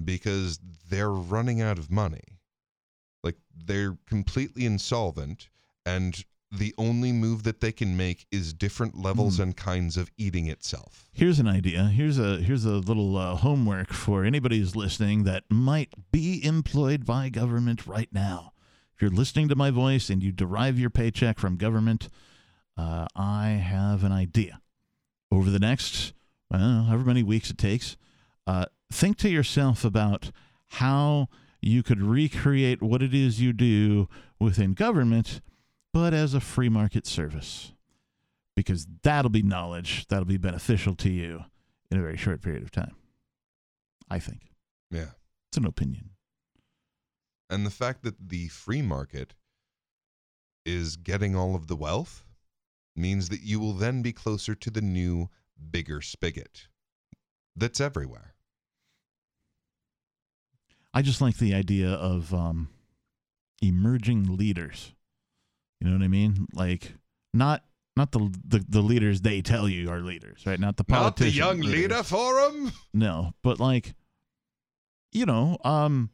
because they're running out of money. Like they're completely insolvent, and the only move that they can make is different levels and kinds of eating itself. Here's an idea. Here's a here's a little uh, homework for anybody who's listening that might be employed by government right now. If you're listening to my voice and you derive your paycheck from government, uh, I have an idea. Over the next, well, however many weeks it takes, uh, think to yourself about how you could recreate what it is you do within government, but as a free market service because that'll be knowledge that'll be beneficial to you in a very short period of time. I think. Yeah. It's an opinion. And the fact that the free market is getting all of the wealth means that you will then be closer to the new, bigger spigot that's everywhere. I just like the idea of um, emerging leaders. You know what I mean? Like not not the, the the leaders they tell you are leaders, right? Not the politicians. Not the. Young Leader Forum? No, but like, you know, um,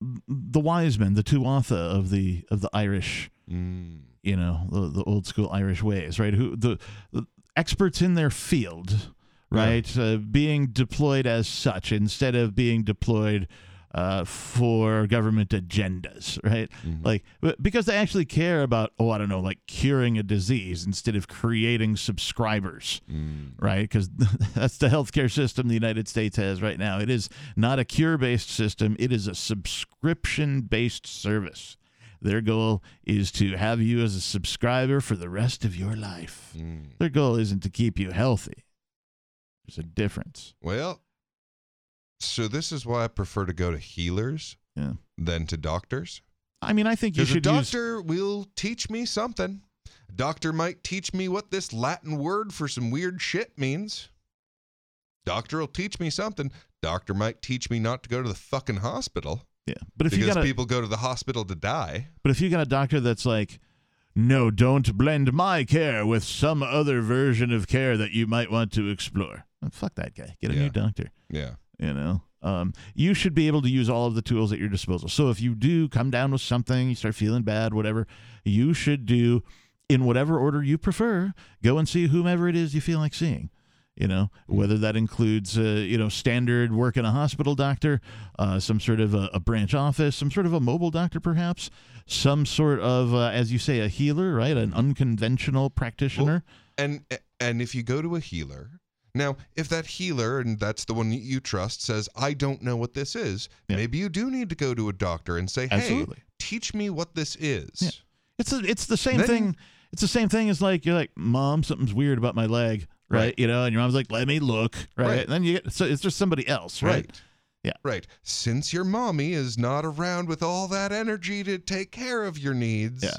the wise men, the Tuatha of the of the Irish, Mm. you know, the, the old school Irish ways, right? Who the, the experts in their field, right, uh, being deployed as such instead of being deployed uh, for government agendas, right? Mm-hmm. Like because they actually care about, oh, I don't know, like curing a disease instead of creating subscribers, mm. right? Because *laughs* that's the healthcare system the United States has right now. It is not a cure-based system; it is a subscription-based service. Their goal is to have you as a subscriber for the rest of your life. Mm. Their goal isn't to keep you healthy. There's a difference. Well, so this is why I prefer to go to healers Yeah. than to doctors. I mean, I think you Because a should use. doctor will teach me something. A doctor might teach me what this Latin word for some weird shit means. Doctor will teach me something. Doctor might teach me not to go to the fucking hospital. Yeah, but if because you got a, people go to the hospital to die. but if you got a doctor that's like, no, don't blend my care with some other version of care that you might want to explore. Fuck that guy. Get a new doctor. Yeah. You know, um, you should be able to use all of the tools at your disposal. So if you do come down with something, you start feeling bad, whatever, you should do in whatever order you prefer. Go and see whomever it is you feel like seeing. You know, whether that includes, uh, you know, standard work in a hospital doctor, uh, some sort of a, a branch office, some sort of a mobile doctor, perhaps, some sort of, uh, as you say, a healer, right? An unconventional practitioner. And and if you go to a healer, now if that healer and that's the one you- you trust says, "I don't know what this is," maybe you do need to go to a doctor and say, "Hey, Absolutely. teach me what this is." Yeah. It's a, it's the same Then- thing. It's the same thing as like you're like, mom, something's weird about my leg, right? Right. You know, and your mom's like, let me look, right? Right. And then you get so it's just somebody else, right? Right. Yeah. Right. Since your mommy is not around with all that energy to take care of your needs, Yeah.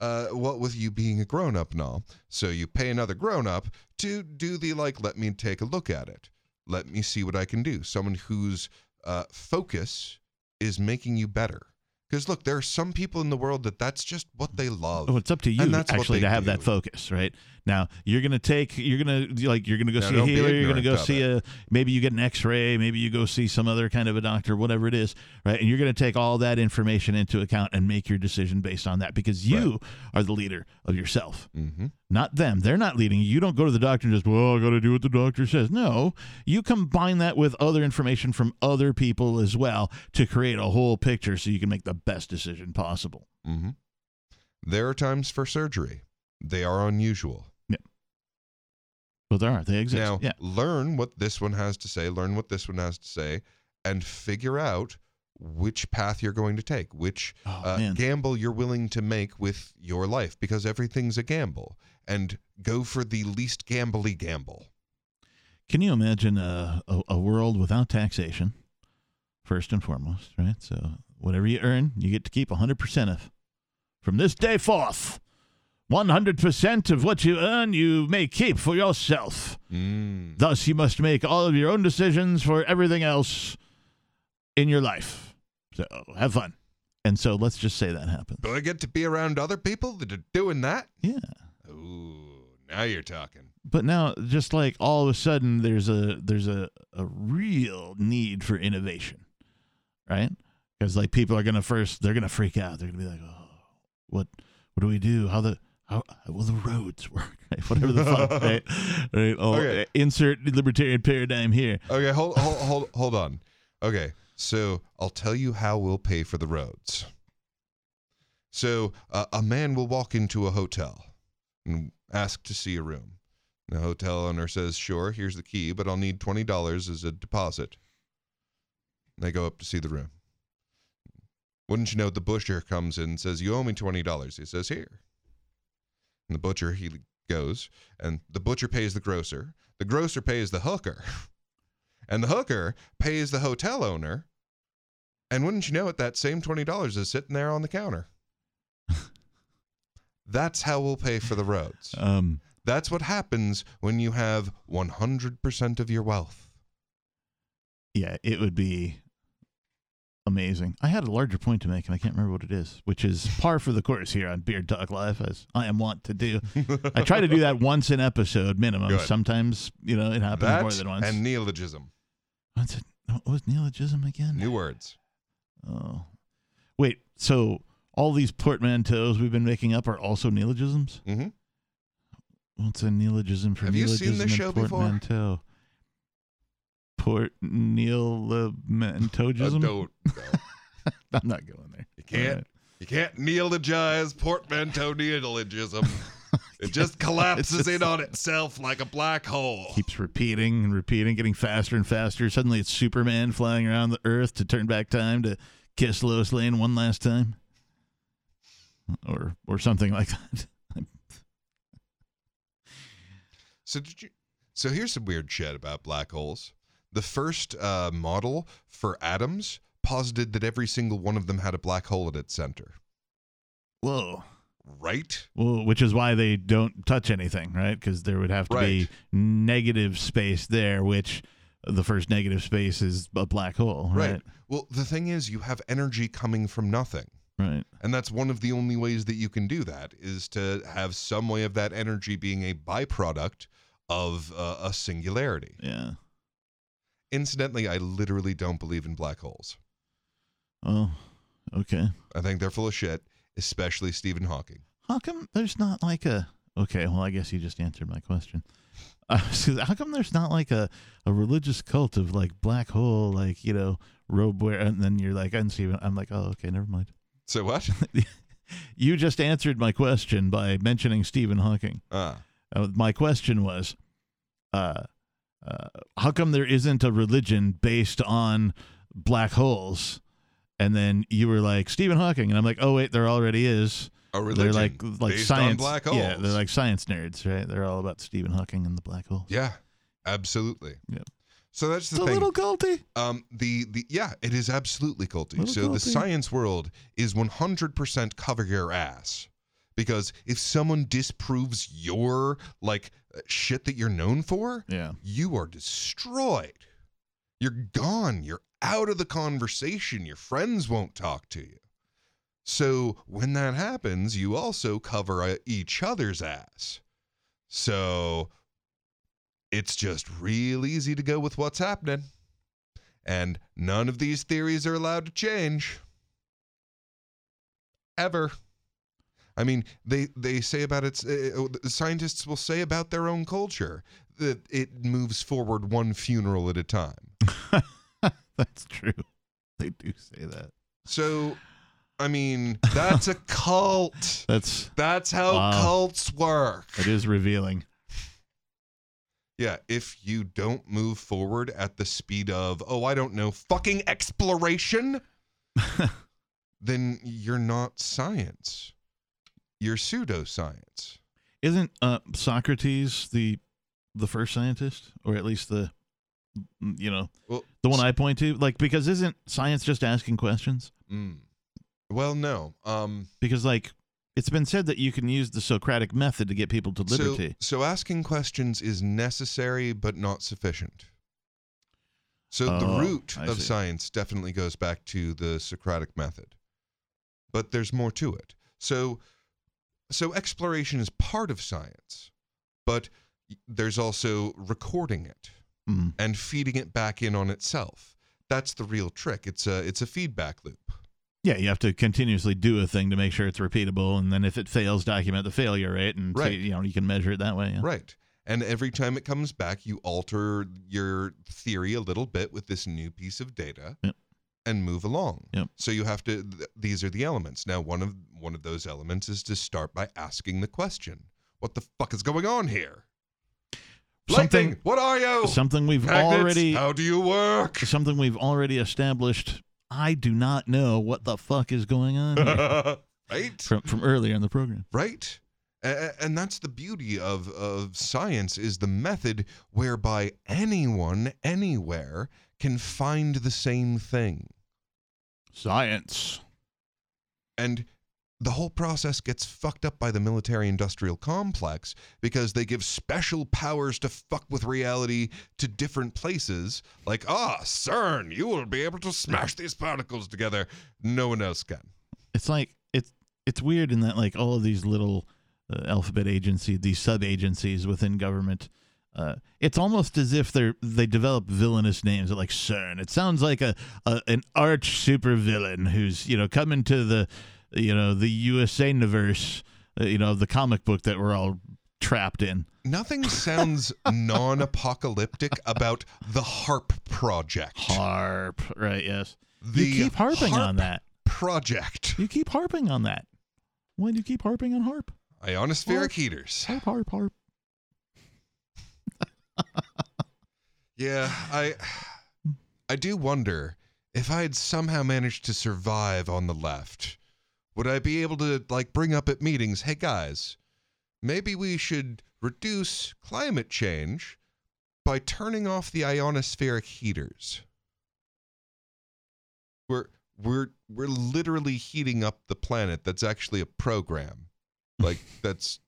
uh, what with you being a grown up and all. So you pay another grown up to do the like, let me take a look at it. Let me see what I can do. Someone whose uh, focus is making you better. Because look, there are some people in the world that that's just what they love. Oh, it's up to you And that's actually to have that focus, right? Now you're gonna take, you're gonna like, you're gonna go Now, see a healer. You're gonna go see a maybe you get an X-ray. Maybe you go see some other kind of a doctor, whatever it is, right? And you're gonna take all that information into account and make your decision based on that because you are the leader of yourself, mm-hmm. not them. They're not leading you. You don't go to the doctor and just, well, I got to do what the doctor says. No, you combine that with other information from other people as well to create a whole picture so you can make the best decision possible. Mm-hmm. There are times for surgery. They are unusual. But there are. They exist. Now, yeah. learn what this one has to say, learn what this one has to say, and figure out which path you're going to take, which Oh, uh, gamble you're willing to make with your life, because everything's a gamble. And go for the least gambly gamble. Can you imagine a, a, a world without taxation, first and foremost, right? So whatever you earn, you get to keep 100% of. From this day forth, 100% of what you earn you may keep for yourself. Mm. Thus, you must make all of your own decisions for everything else in your life. So have fun. And so let's just say that happens. Do I get to be around other people that are doing that? Yeah. Ooh, now you're talking. But now, just like all of a sudden, there's a there's a, a real need for innovation, right? Because like people are gonna first they're gonna freak out. They're gonna be like, oh, what what do we do? How the how, how will the roads work? *laughs* Right? Whatever the fuck, *laughs* right? Right? Oh, Okay. insert libertarian paradigm here. Okay, hold hold *laughs* hold hold on. Okay, so I'll tell you how we'll pay for the roads. So uh, a man will walk into a hotel and ask to see a room. The hotel owner says, "Sure, here's the key, but I'll need twenty dollars as a deposit." They go up to see the room. Wouldn't you know? The butcher comes in and says, "You owe me twenty dollars." He says, "Here." And the butcher he goes, and the butcher pays the grocer. The grocer pays the hooker. *laughs* And the hooker pays the hotel owner. And wouldn't you know it, that same $20 is sitting there on the counter. *laughs* That's how we'll pay for the roads. Um, That's what happens when you have 100% of your wealth. yeah, it would be amazing. I had a larger point to make, and I can't remember what it is, which is par for the course here on Beard Talk Live, as I am wont to do. *laughs* I try to do that once an episode minimum. Good. Sometimes, you know, it happens That more than once. and neologism. What's it? What was neologism again? New words. Oh, wait. So all these portmanteaus we've been making up are also neologisms? Mm-hmm. What's a neologism for Have you neologism seen this and show before? Port neologism. Uh, don't. *laughs* I'm not going there. You can't. You can't neologize portmanteau neologism. *laughs* It just collapses in on itself like a black hole. Keeps repeating and repeating, getting faster and faster. Suddenly, it's Superman flying around the Earth to turn back time to kiss Lois Lane one last time, or or something like that. So did you? So here's some weird shit about black holes. The first uh, model for atoms posited that every single one of them had a black hole at its center. Whoa. Right? Well, which is why they don't touch anything, right? Because there would have to be negative space there, which the first negative space is a black hole, right? Well, the thing is, you have energy coming from nothing. Right. And that's one of the only ways that you can do that is to have some way of that energy being a byproduct of uh, a singularity. Yeah. Incidentally, I literally don't believe in black holes. Oh, okay. I think they're full of shit, especially Stephen Hawking. How come there's not like a? Okay, well, I guess you just answered my question. Uh, *laughs* how come there's not like a, a religious cult of like black hole, like you know, robe wear, and then you're like, and Stephen, I'm like, oh, okay, never mind. So what? *laughs* you just answered my question by mentioning Stephen Hawking. Ah. Uh, my question was, uh, uh, how come there isn't a religion based on black holes? And then you were like Stephen Hawking, and I'm like, oh wait, there already is. A They're religion like like based on science. black Yeah, they're like science nerds, right? They're all about Stephen Hawking and the black hole. Yeah, absolutely. Yep. So that's the It's a thing. little culty. Um, the the yeah, it is absolutely culty. Little so the science world is 100% cover your ass because if someone disproves your like shit that you're known for, Yeah. you are destroyed. You're gone. You're out of the conversation. Your friends won't talk to you. So when that happens, you also cover uh, each other's ass. So it's just real easy to go with what's happening. And none of these theories are allowed to change. Ever. I mean, they, they say about its, uh, uh, scientists will say about their own culture that it moves forward one funeral at a time. *laughs* That's true. They do say that. So, I mean, that's a cult. *laughs* That's That's how Wow. cults work. it is revealing. Yeah, if you don't move forward at the speed of, oh, I don't know, fucking exploration, *laughs* then you're not science. You're pseudoscience. Isn't uh, Socrates the the first scientist, or at least the you know Well, the one I point to? Like because isn't science just asking questions? Mm. Well, no. Um, Because like it's been said that you can use the Socratic method to get people to liberty. so asking questions is necessary but not sufficient. So the Oh, root I of see. science definitely goes back to the Socratic method. But there's more to it. So so exploration is part of science, but there's also recording it Mm. and feeding it back in on itself. That's the real trick. It's a it's a feedback loop. Yeah, you have to continuously do a thing to make sure it's repeatable, and then if it fails, document the failure rate, and Right. you know you can measure it that way. Yeah. Right. And every time it comes back, you alter your theory a little bit with this new piece of data Yep. And move along. Yep. So you have to th- these are the elements. Now one of one of those elements is to start by asking the question. What the fuck is going on here? Something- Lightning, what are you? Something we've Magnets, already How do you work? something we've already established. I do not know what the fuck is going on here. *laughs* right? from from earlier in the program. right and that's the beauty of of science is the method whereby anyone anywhere can find the same thing Science. and the whole process gets fucked up by the military industrial complex because they give special powers to fuck with reality to different places like ah cern you will be able to smash these particles together no one else can It's like it's it's weird in that like all of these little uh, alphabet agencies, these sub agencies within government. Uh, it's almost as if they're they develop villainous names like CERN. It sounds like a, a an arch super villain who's you know coming to the you know the USA universe, uh, you know the comic book that we're all trapped in. nothing sounds *laughs* non-apocalyptic about the HAARP project. Harp, right? Yes. The you keep harping HAARP on that. project. You keep harping on that. Why do you keep harping on harp? Ionospheric Harp. heaters. Harp, harp, harp. Yeah, I I do wonder if I had somehow managed to survive on the left, would I be able to like bring up at meetings, "Hey guys, maybe we should reduce climate change by turning off the ionospheric heaters." We're we're we're literally heating up the planet. That's actually a program. Like that's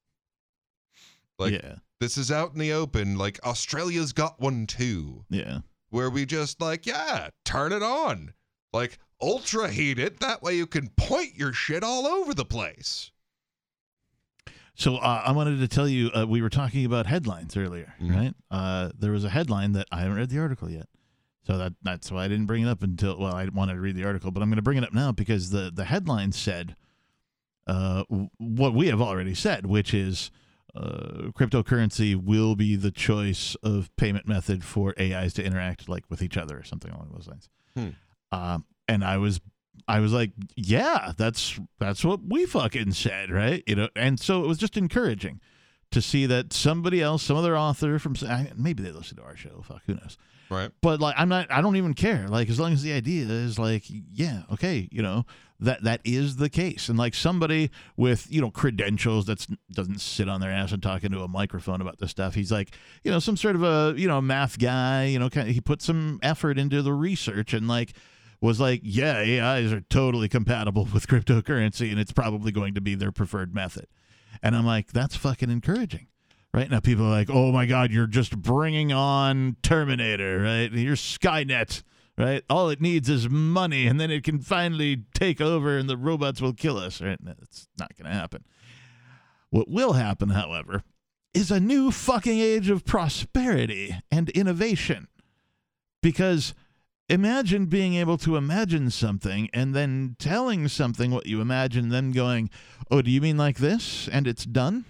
like *laughs* yeah, this is out in the open. Like Australia's got one too yeah. where we just like, yeah, turn it on. Like ultra heat it. That way you can point your shit all over the place. So uh, I wanted to tell you, uh, we were talking about headlines earlier, Mhm. right? Uh, there was a headline that I haven't read the article yet, so that that's why I didn't bring it up until well, I wanted to read the article, but I'm going to bring it up now because the the headline said uh, w- what we have already said, which is uh, cryptocurrency will be the choice of payment method for AIs to interact like with each other or something along those lines. Hmm. Um, and I was I was like, yeah, that's that's what we fucking said, right? You know, and so it was just encouraging to see that somebody else, some other author from maybe they listen to our show, fuck, who knows? Right. But like, I'm not, I don't even care. Like, as long as the idea is like, yeah, okay, you know, that that is the case, and like somebody with you know credentials that's doesn't sit on their ass and talk into a microphone about this stuff. He's like, you know, some sort of a you know math guy. You know, kind of, he put some effort into the research and like was like, yeah, AIs are totally compatible with cryptocurrency, and it's probably going to be their preferred method. And I'm like, that's fucking encouraging. Right now, people are like, "Oh my God, you're just bringing on Terminator, right? You're Skynet, right? All it needs is money, and then it can finally take over, and the robots will kill us." Right? That's not going to happen. What will happen, however, is a new fucking age of prosperity and innovation. Because imagine being able to imagine something and then telling something what you imagine, then going, "Oh, do you mean like this?" and it's done.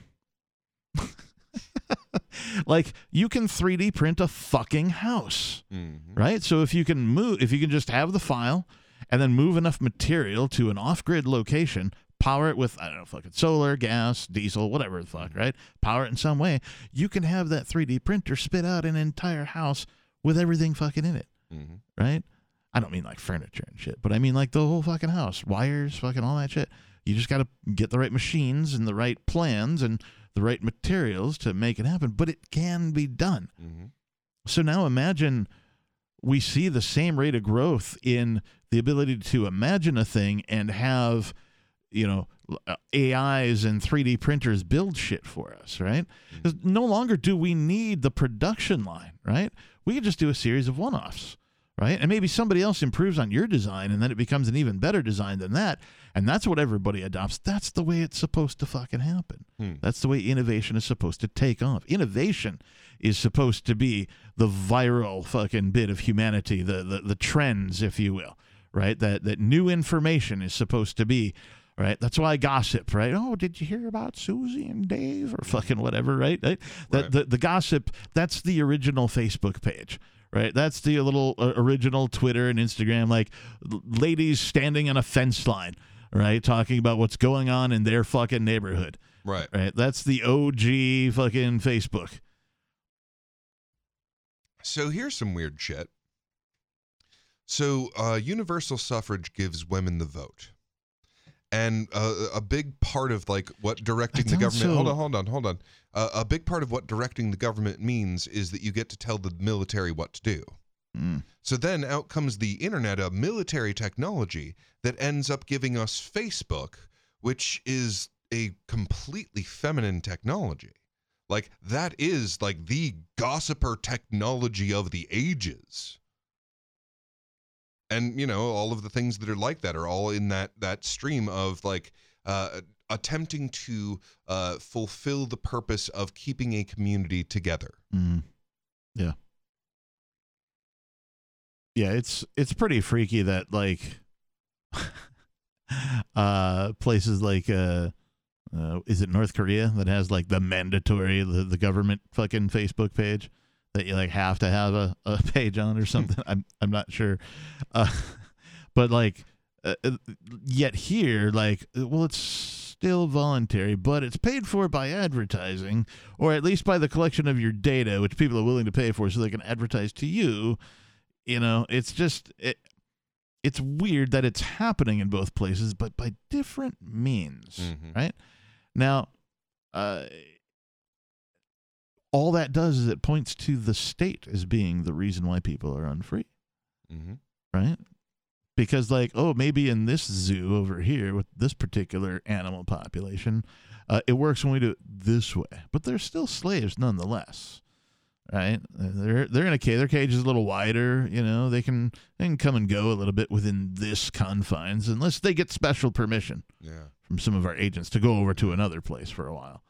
*laughs* *laughs* like you can 3D print a fucking house, Mhm. right? So if you can move, if you can just have the file and then move enough material to an off-grid location, power it with I don't know, fucking solar, gas, diesel, whatever the fuck, right? Power it in some way, you can have that 3D printer spit out an entire house with everything fucking in it, Mhm. right? I don't mean like furniture and shit, but I mean like the whole fucking house, wires, fucking all that shit. You just got to get the right machines and the right plans and the right materials to make it happen, but it can be done. Mhm. So now imagine we see the same rate of growth in the ability to imagine a thing and have, you know, uh, AIs and 3D printers build shit for us, right? 'Cause no longer do we need the production line, right? We can just do a series of one offs, right? And maybe somebody else improves on your design and then it becomes an even better design than that. And that's what everybody adopts. That's the way it's supposed to fucking happen. Hmm. That's the way innovation is supposed to take off. Innovation is supposed to be the viral fucking bit of humanity, the the, the trends, if you will, right? That that new information is supposed to be, right? That's why I gossip, right? Oh, did you hear about Susie and Dave or fucking whatever, right? right? That the, the gossip, that's the original Facebook page. Right, that's the little uh, original Twitter and Instagram, like ladies standing on a fence line, right, talking about what's going on in their fucking neighborhood. Right. Right. That's the OG fucking Facebook. So here's some weird shit. So uh, universal suffrage gives women the vote. And uh, a big part of like what directing the government. Hold on, hold on, hold on. Uh, a big part of what directing the government means is that you get to tell the military what to do. Mm. So then out comes the internet, a military technology that ends up giving us Facebook, which is a completely feminine technology. Like that is like the gossiper technology of the ages. And you know, all of the things that are like that are all in that that stream of like uh attempting to uh fulfill the purpose of keeping a community together. Mm. Yeah. Yeah, it's it's pretty freaky that like *laughs* uh places like uh uh, is it North Korea that has like the mandatory the, the government fucking Facebook page that you like have to have a, a *laughs* page on or something? *laughs* I'm I'm not sure, uh, but like uh, uh, yet here like well it's still voluntary, but it's paid for by advertising or at least by the collection of your data, which people are willing to pay for so they can advertise to you. You know, it's just it, it's weird that it's happening in both places, but by different means, Mhm. right? Now, uh, all that does is it points to the state as being the reason why people are unfree, mm-hmm. right? Because, like, oh, maybe in this zoo over here with this particular animal population, uh, it works when we do it this way, but they're still slaves nonetheless right? They're they're in a cage. Their cage is a little wider. You know, they can they can come and go a little bit within this confines, unless they get special permission Yeah. from some of our agents to go over to another place for a while.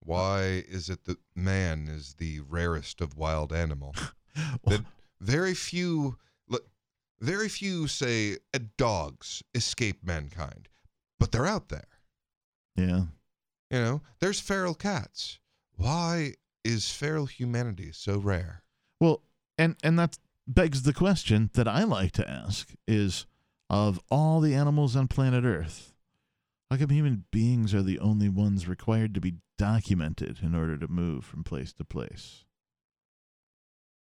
Why is it that man is the rarest of wild animal? *laughs* that very few, very few say dogs escape mankind, but they're out there. Yeah. You know, there's feral cats. Why is feral humanity so rare? Well, and and that begs the question that I like to ask is of all the animals on planet Earth, how come human beings are the only ones required to be documented in order to move from place to place?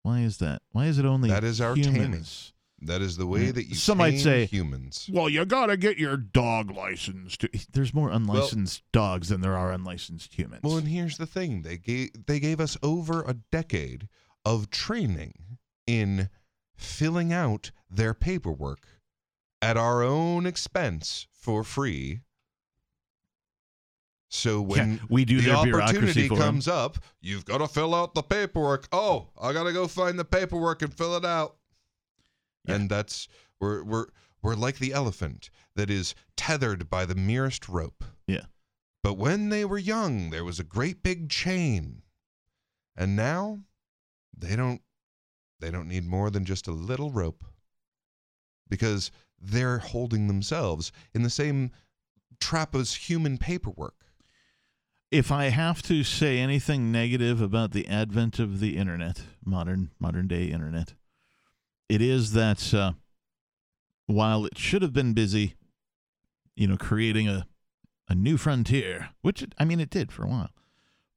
Why is that? Why is it only That is our humans? That is the way that you Some might say humans. Well, you gotta get your dog license. To, there's more unlicensed dogs than there are unlicensed humans. Well, and here's the thing: they gave they gave us over a decade of training in filling out their paperwork at our own expense for free. So when Yeah, we do the opportunity comes up, you've got to fill out the paperwork. Oh, I got to go find the paperwork and fill it out. And that's we're we're we're like the elephant that is tethered by the merest rope. Yeah. But when they were young, there was a great big chain. And now they don't they don't need more than just a little rope. Because they're holding themselves in the same trap as human paperwork. if I have to say anything negative about the advent of the internet, modern modern day internet, it is that uh, while it should have been busy, you know, creating a a new frontier, which it, I mean it did for a while,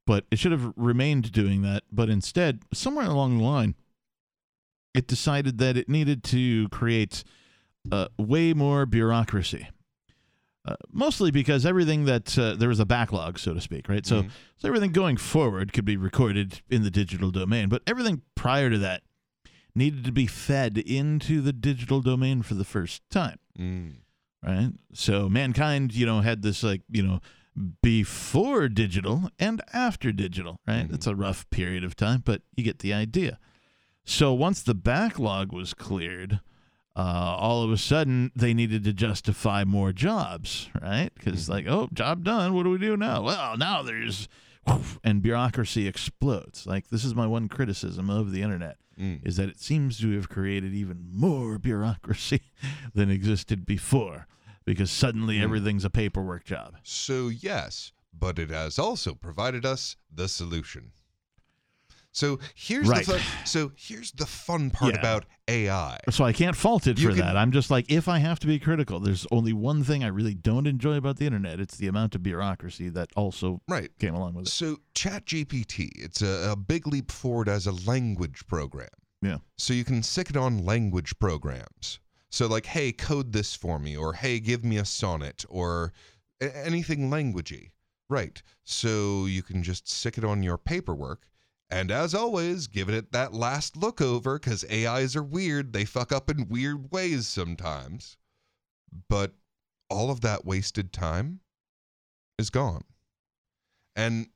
but it should have remained doing that. But instead, somewhere along the line, it decided that it needed to create uh, way more bureaucracy. Uh, mostly because everything that uh, there was a backlog, so to speak, right? So, so everything going forward could be recorded in the digital domain, but everything prior to that needed to be fed into the digital domain for the first time, Mm. right? So mankind, you know, had this like you know before digital and after digital, right? It's a rough period of time, but you get the idea. So once the backlog was cleared, uh, all of a sudden they needed to justify more jobs, right? Because like, oh, job done. What do we do now? Well, now there's, and bureaucracy explodes. Like this is my one criticism of the internet Mm. is that it seems to have created even more bureaucracy *laughs* than existed before, because suddenly Mm. everything's a paperwork job. So, yes, but it has also provided us the solution. So here's Right. the fun, so here's the fun part Yeah. about AI. So I can't fault it You for can- that. I'm just like, if I have to be critical, there's only one thing I really don't enjoy about the internet. It's the amount of bureaucracy that also right. came along with it. So ChatGPT, it's a, a big leap forward as a language program. Yeah. So you can stick it on language programs. So like, hey, code this for me, or hey, give me a sonnet, or anything languagey. Right. So you can just stick it on your paperwork. And as always, give it that last look over because AIs are weird. They fuck up in weird ways sometimes. But all of that wasted time is gone. And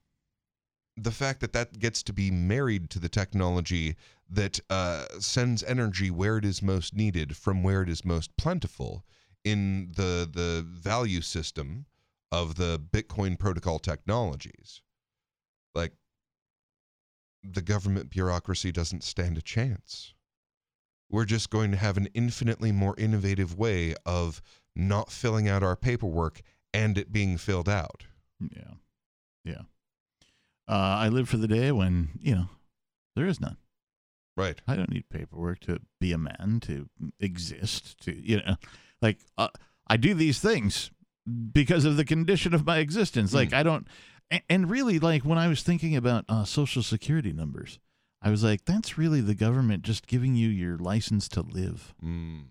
the fact that that gets to be married to the technology that uh, sends energy where it is most needed from where it is most plentiful in the the value system of the Bitcoin protocol technologies. The government bureaucracy doesn't stand a chance. We're just going to have an infinitely more innovative way of not filling out our paperwork and it being filled out. Yeah. Yeah. Uh, I live for the day when, you know, there is none. Right. I don't need paperwork to be a man, to exist, to, you know, like, uh, I do these things because of the condition of my existence. Like, I don't, and, and really, like, when I was thinking about uh, social security numbers, I was like, that's really the government just giving you your license to live. Mm.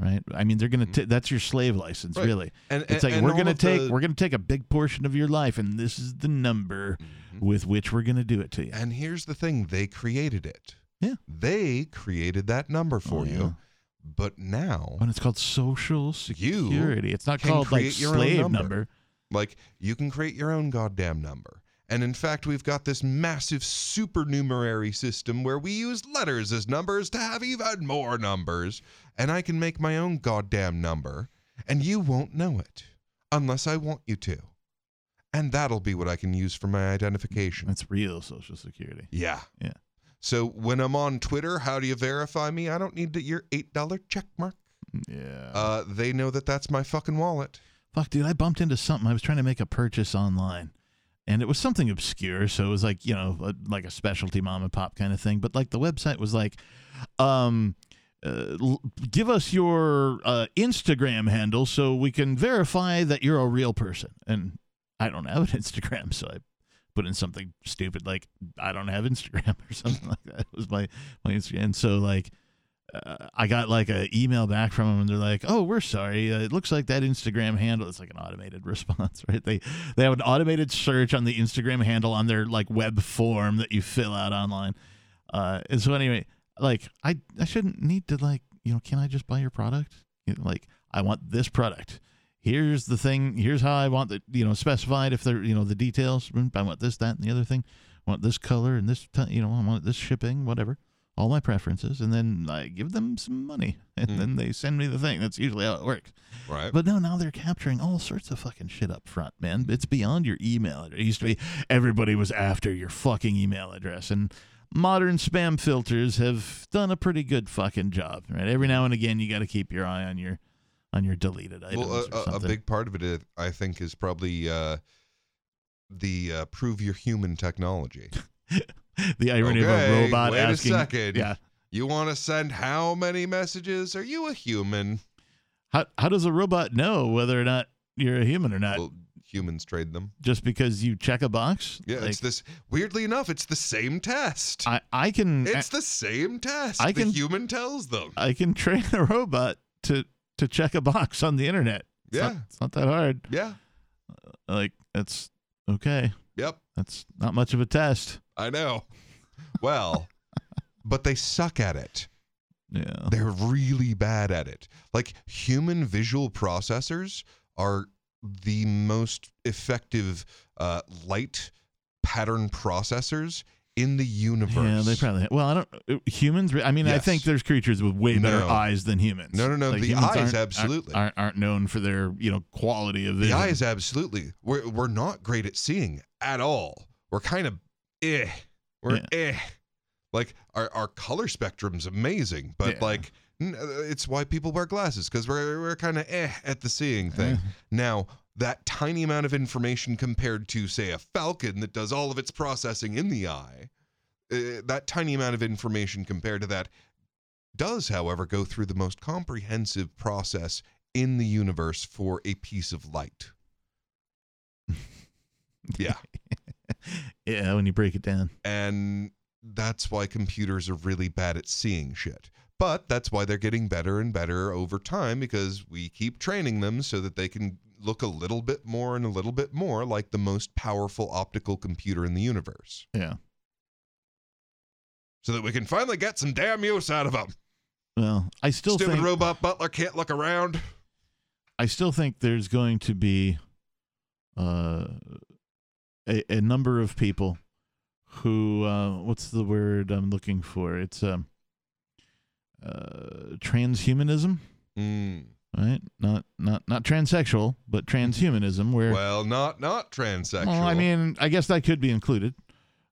Right. I mean, they're going to, that's your slave license, Right. really. And- it's and- like, and we're going to take, the- we're to take a big portion of your life, and this is the number with which we're going to do it to you. And here's the thing they created it. Yeah. They created that number for Oh, you. yeah. But now When it's called social security, it's not called like slave number. number. Like you can create your own goddamn number. And in fact, we've got this massive supernumerary system where we use letters as numbers to have even more numbers. And I can make my own goddamn number, and you won't know it unless I want you to. And that'll be what I can use for my identification. That's real social security. Yeah. Yeah. So when I'm on Twitter, how do you verify me? I don't need the, your $8 check mark. Yeah. Uh, they know that that's my fucking wallet. Fuck, dude, I bumped into something. I was trying to make a purchase online, and it was something obscure. So it was like you know, a, like a specialty mom and pop kind of thing. But like the website was like, um, uh, l- give us your uh, Instagram handle so we can verify that you're a real person. And I don't have an *laughs* Instagram, so I put in something stupid like I don't have Instagram *laughs* or something like that. It was my my Instagram. And so like uh, I got like an email back from them, and they're like, "Oh, we're sorry. Uh, it looks like that Instagram handle. It's like an automated *laughs* response, right? They they have an automated search on the Instagram handle on their like web form that you fill out online. Uh, and so anyway, like I I shouldn't need to like you know, can I just buy your product? You know, like I want this product. Here's the thing. Here's how I want the you know specified if they're you know the details. I want this, that, and the other thing. I want this color and this ti- you know I want this shipping, whatever all my preferences, and then I give them some money, and then they send me the thing. That's usually how it works. Right. But no, now they're capturing all sorts of fucking shit up front, man. It's beyond your email. It used to be everybody was after your fucking email address, and modern spam filters have done a pretty good fucking job. Right. Every now and again, you got to keep your eye on your on your deleted items. Well, or a, a, big part of it, is- I think, is probably uh, the uh, prove you're human technology. *laughs* *laughs* the irony of a robot wait asking. a second. Yeah. You want to send how many messages? Are you a human? How how does a robot know whether or not you're a human or not? Well, humans trade them. Just because you check a box? Yeah, Like, it's this. Weirdly enough, it's the same test. I, I can it's the same test. I the can- human tells them. I can train a robot to to check a box on the internet. It's Yeah. not, it's not that hard. Yeah. Like it's okay. Yep. That's not much of a test. I know. Well, *laughs* but they suck at it. Yeah. They're really bad at it. Like human visual processors are the most effective uh, light pattern processors in the universe. Yeah, they probably. Well, I don't. Humans. I mean, I think there's creatures with way better No. eyes than humans. No, no, no, the eyes, aren't- absolutely. aren't, aren't known for their you know quality of The eyes, absolutely. We're we're not great at seeing at all. We're kind of eh. We're eh. Like our our color spectrum's amazing, but Yeah. like uh, it's why people wear glasses because we're we're kind of eh at the seeing thing. Uh-huh. Now that tiny amount of information compared to say a falcon that does all of its processing in the eye, uh, that tiny amount of information compared to that does, however, go through the most comprehensive process in the universe for a piece of light. *laughs* yeah. yeah, when you break it down. And that's why computers are really bad at seeing shit. But that's why they're getting better and better over time because we keep training them so that they can look a little bit more and a little bit more like the most powerful optical computer in the universe. Yeah. So that we can finally get some damn use out of them. Well, I still Stupid think robot butler can't look around. I still think there's going to be uh, a, a number of people who uh, what's the word I'm looking for? It's um, uh, transhumanism, Mm. Right? Not not not transsexual, but transhumanism, where Well, not not transsexual. well, I mean, I guess that could be included,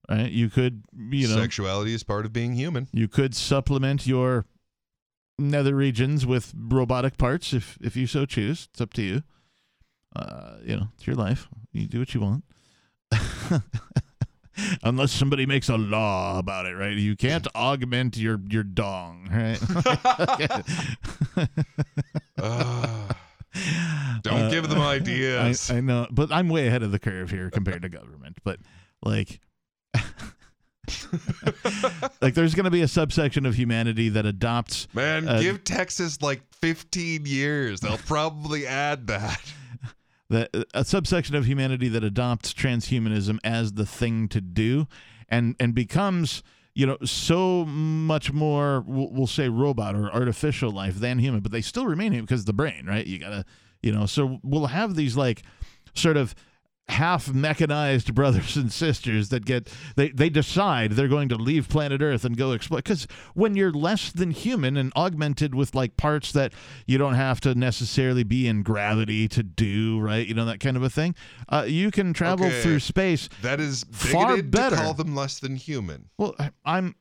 right? You could, you know, sexuality is part of being human. you could supplement your nether regions with robotic parts if if you so choose. It's up to you. Uh, you know, it's your life. You do what you want. *laughs* Unless somebody makes a law about it, right? You can't augment your your dong, right? *laughs* *laughs* Don't give them Uh, ideas. I, I know, but I'm way ahead of the curve here compared to government. But like, *laughs* like there's going to be a subsection of humanity that adopts. Man, uh, give Texas like 15 years. They'll probably add that. The a subsection of humanity that adopts transhumanism as the thing to do and and becomes you know so much more we'll, we'll say robot or artificial life than human but they still remain human because the brain right? You gotta you know so we'll have these like sort of half mechanized brothers and sisters that get they they decide they're going to leave planet earth and go explore because when you're less than human and augmented with like parts that you don't have to necessarily be in gravity to do right you know that kind of a thing uh, you can travel Okay. through space That is far better to call them less than human. well, I'm.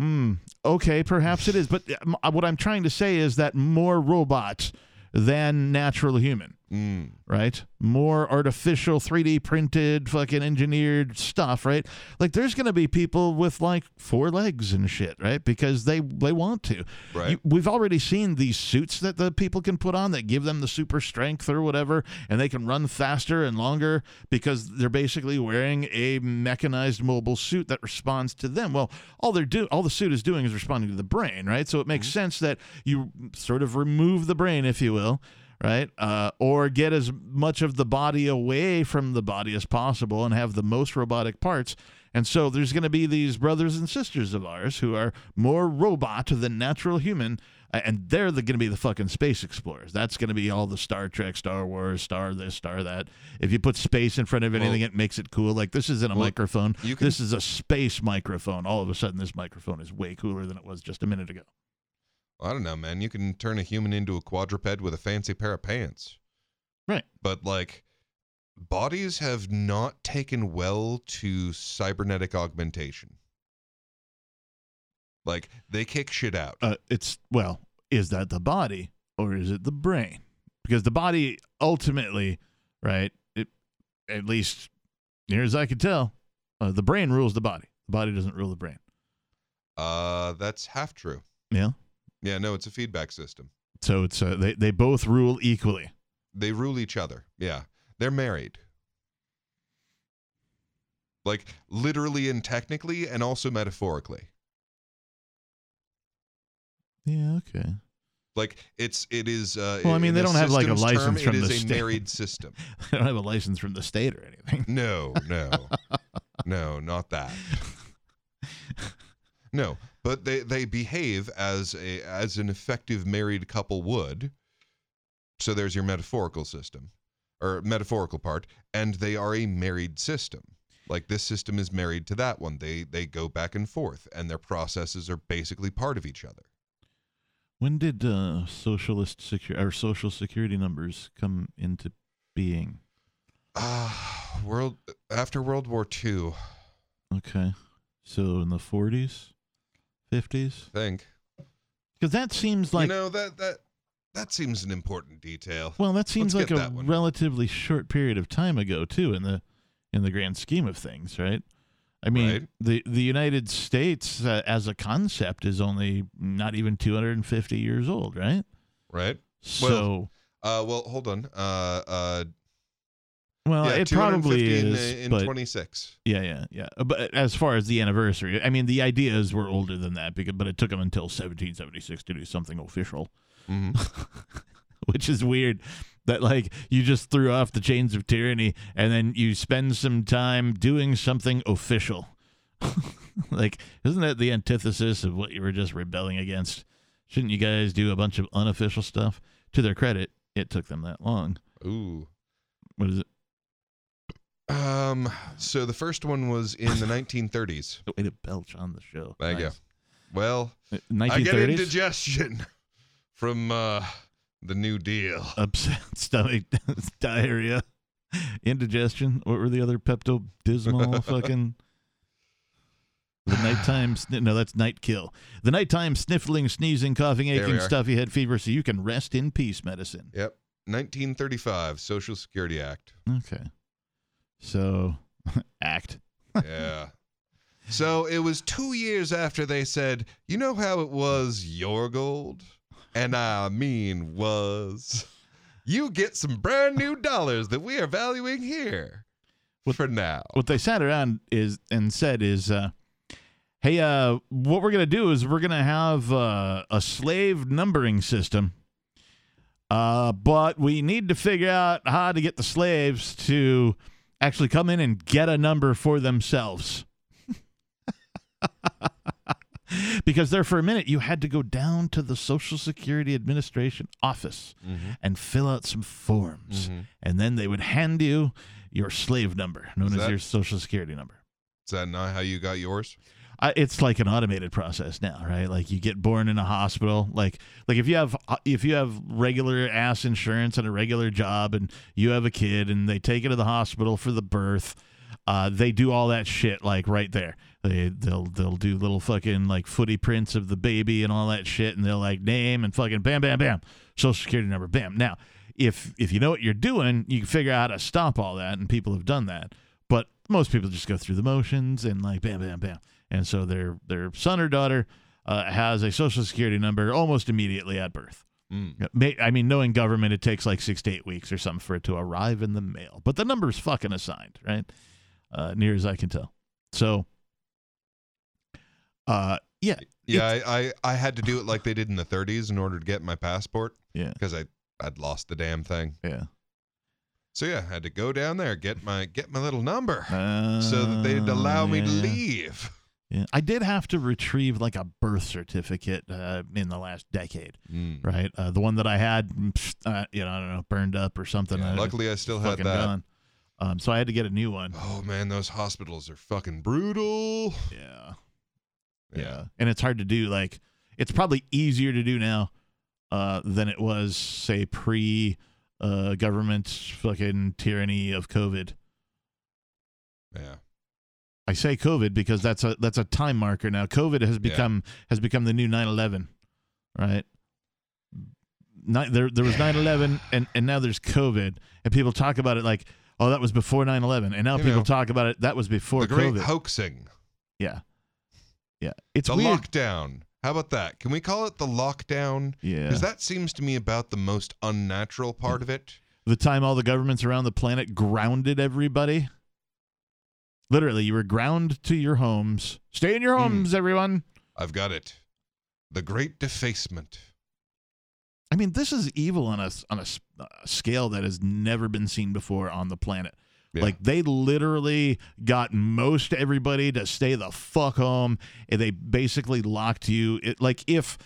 Mm, okay, perhaps it is, but uh, what I'm trying to say is that more robots than natural human, Mm. right? More artificial, 3D printed, fucking engineered stuff, right? Like, there's going to be people with like four legs and shit, right? Because they they want to. Right. You- we've already seen these suits that the people can put on that give them the super strength or whatever, and they can run faster and longer because they're basically wearing a mechanized mobile suit that responds to them. Well, all they're do all the suit is doing is responding to the brain, right? So it makes sense that you sort of remove the brain, if you will. Right, uh, or get as much of the body away from the body as possible, and have the most robotic parts. And so there's going to be these brothers and sisters of ours who are more robot than natural human, and they're the, going to be the fucking space explorers. That's going to be all the Star Trek, Star Wars, Star this, Star that. If you put space in front of anything, Well- it makes it cool. Like this isn't a Well, microphone. you can- This is a space microphone. All of a sudden, this microphone is way cooler than it was just a minute ago. I don't know, man. You can turn a human into a quadruped with a fancy pair of pants. Right. But like bodies have not taken well to cybernetic augmentation. Like they kick shit out. Uh, it's well, is that the body or is it the brain? Because the body ultimately, right? It at least near as I can tell, uh, the brain rules the body. The body doesn't rule the brain. Uh that's half true. Yeah. Yeah, no, it's a feedback system. So it's uh, they they both rule equally. They rule each other. Yeah. They're married. Like literally and technically and also metaphorically. Yeah. Okay. Like it's it is uh Well, I mean, they don't have, like, a system's term, license from it is the a state. married *laughs* system. they don't have a license from the state or anything. No, no. no, not that. *laughs* No, but they they behave as a as an effective married couple would. So there's your metaphorical system or metaphorical part and they are a married system. Like this system is married to that one. They they go back and forth and their processes are basically part of each other. When did uh, socialist secure or social security numbers come into being? Ah, world after World War II, Okay, so in the forties, fifties, think. because that seems like you know that that that seems an important detail. well, that seems Let's like a relatively short period of time ago too, in the in the grand scheme of things, right? I mean, Right. the the United States uh, as a concept is only not even two hundred and fifty years old, right? right? So, Uh, well, hold on. Uh, uh, well, yeah, it probably 250 in, is, in but 26. Yeah, yeah, yeah. But as far as the anniversary, I mean, the ideas were older than that, because, but it took them until 1776 to do something official, Mhm. *laughs* which is weird. That like you just threw off the chains of tyranny, and then you spend some time doing something official. *laughs* like, isn't that the antithesis of what you were just rebelling against? Shouldn't you guys do a bunch of unofficial stuff? To their credit, it took them that long. Ooh. What is it? Um. So the first one was in the 1930s. *laughs* Way to belch on the show. There you go. Well, I get indigestion from uh, the New Deal. *laughs* upset stomach *laughs* diarrhea indigestion what were the other pepto dismal fucking the nighttime sni- no that's NyQuil the nighttime sniffling sneezing coughing aching stuffy head fever so you can rest in peace medicine Yep. 1935 Social Security Act. Okay. So, *laughs* act. yeah. So it was two years after they said, you know how it was your gold? And I mean was. You get some brand new dollars that we are valuing here for now. What they sat around is and said is, uh, "Hey, uh, what we're gonna do is we're gonna have uh, a slave numbering system, uh, but we need to figure out how to get the slaves to actually come in and get a number for themselves." *laughs* because there for a minute you had to go down to the Social Security Administration office Mhm. and fill out some forms, Mhm. and then they would hand you your slave number, known as your Social Security number. Is that not how you got yours? It's like an automated process now, right? Like you get born in a hospital. Like like if you have if you have regular ass insurance and a regular job, and you have a kid, and they take you to the hospital for the birth, uh, they do all that shit like right there. They they'll they'll do little fucking like footy prints of the baby and all that shit, and they'll like name and fucking bam bam bam, social security number bam. Now if if you know what you're doing, you can figure out how to stop all that, and people have done that. But most people just go through the motions and like bam bam bam, and so their their son or daughter uh, has a social security number almost immediately at birth. Mm. I mean, knowing government, it takes like six to eight weeks or something for it to arrive in the mail. But the number's fucking assigned, right? Uh, near as I can tell. So, uh, yeah, Yeah, I, I, I had to do it like they did in the 30s in order to get my passport. Yeah. Because I I'd lost the damn thing. Yeah. So yeah, I had to go down there get my get my little number so that they'd allow me to leave. Yeah, I did have to retrieve like a birth certificate uh, in the last decade, Mm. right? Uh, the one that I had, uh, you know, I don't know, burned up or something. Yeah, I- luckily, I still had that. gone. Um, so I had to get a new one. Oh man, those hospitals are fucking brutal. Yeah. Yeah. And it's hard to do. Like, it's probably easier to do now uh, than it was, say, pre uh, government fucking tyranny of COVID. Yeah. I say COVID because that's a that's a time marker now. COVID has become has become the new 9/11, right? There there was 9/11 and and now there's COVID and people talk about it like oh that was before 9/11 and now You people know, talk about it that was before the great COVID. hoaxing. yeah, yeah, it's the weird. lockdown. How about that? Can we call it the lockdown? Yeah. Because that seems to me about the most unnatural part of it. the time all the governments around the planet grounded everybody. Literally, you were ground to your homes. Stay in your Hmm. homes, everyone. I've got it. The great defacement. I mean, this is evil on a on a, a scale that has never been seen before on the planet. Yeah. Like they literally got most everybody to stay the fuck home, and they basically locked you. It, like if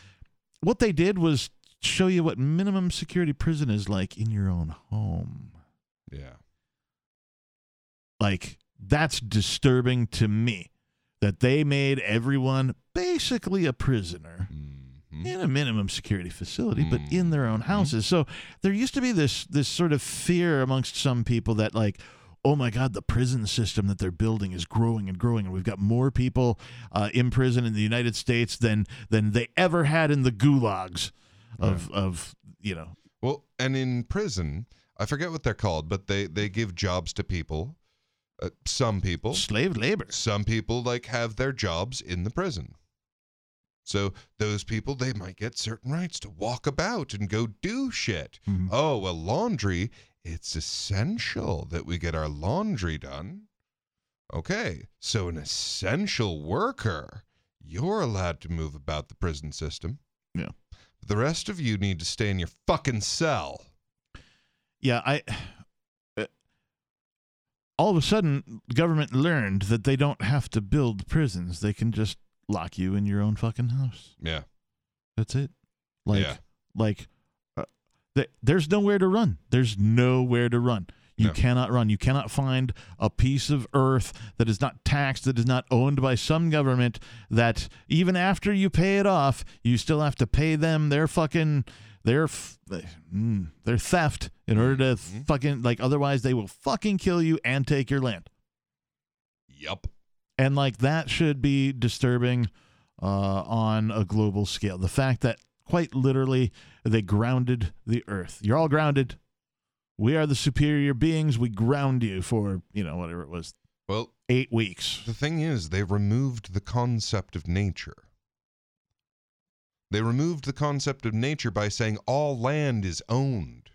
what they did was show you what minimum security prison is like in your own home. Yeah. Like that's disturbing to me that they made everyone basically a prisoner Mm-hmm. in a minimum security facility, but in their own houses. So there used to be this this sort of fear amongst some people that like, oh my God, the prison system that they're building is growing and growing, and we've got more people uh, in prison in the United States than than they ever had in the gulags of of you know. Well, and in prison, I forget what they're called, but they they give jobs to people. Uh, some people slave labor. Some people like have their jobs in the prison. So those people they might get certain rights to walk about and go do shit. Mm-hmm. Oh, well laundry, it's essential that we get our laundry done. Okay. So an essential worker, you're allowed to move about the prison system. Yeah. The rest of you need to stay in your fucking cell. Yeah, I. all of a sudden, government learned that they don't have to build prisons; they can just lock you in your own fucking house. Yeah. That's it. Like, Yeah. like, uh, th- there's nowhere to run. There's nowhere to run. You No. cannot run. You cannot find a piece of earth that is not taxed, that is not owned by some government. That even after you pay it off, you still have to pay them their fucking their f- mm, their theft in order to Mm-hmm. fucking like. Otherwise, they will fucking kill you and take your land. Yep. And like that should be disturbing uh, on a global scale. The fact that quite literally they grounded the earth. You're all grounded. We are the superior beings. We ground you for, you know, whatever it was, Well, eight weeks. the thing is, they removed the concept of nature. They removed the concept of nature by saying all land is owned.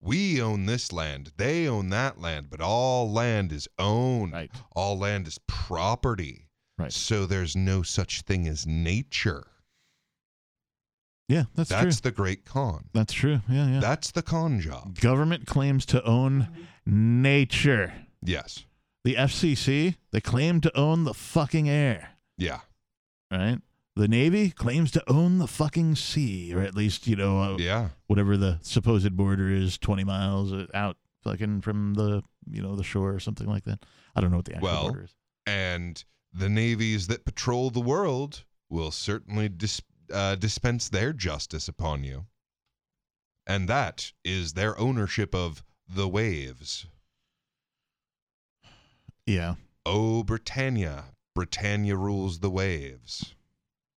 We own this land, they own that land, but all land is owned. Right. All land is property. Right. So there's no such thing as nature. Yeah, that's, That's true. the great con. That's true. Yeah, yeah. That's the con job. Government claims to own nature. Yes. The FCC, they claim to own the fucking air, Yeah. right? The Navy claims to own the fucking sea, or at least, you know, uh, Yeah. whatever the supposed border is, 20 miles uh, out fucking from the, you know, the shore or something like that. I don't know what the actual Well, border is. and the navies that patrol the world will certainly dis- uh, dispense their justice upon you. And that is their ownership of the waves. Yeah. Oh, Britannia, Britannia rules the waves.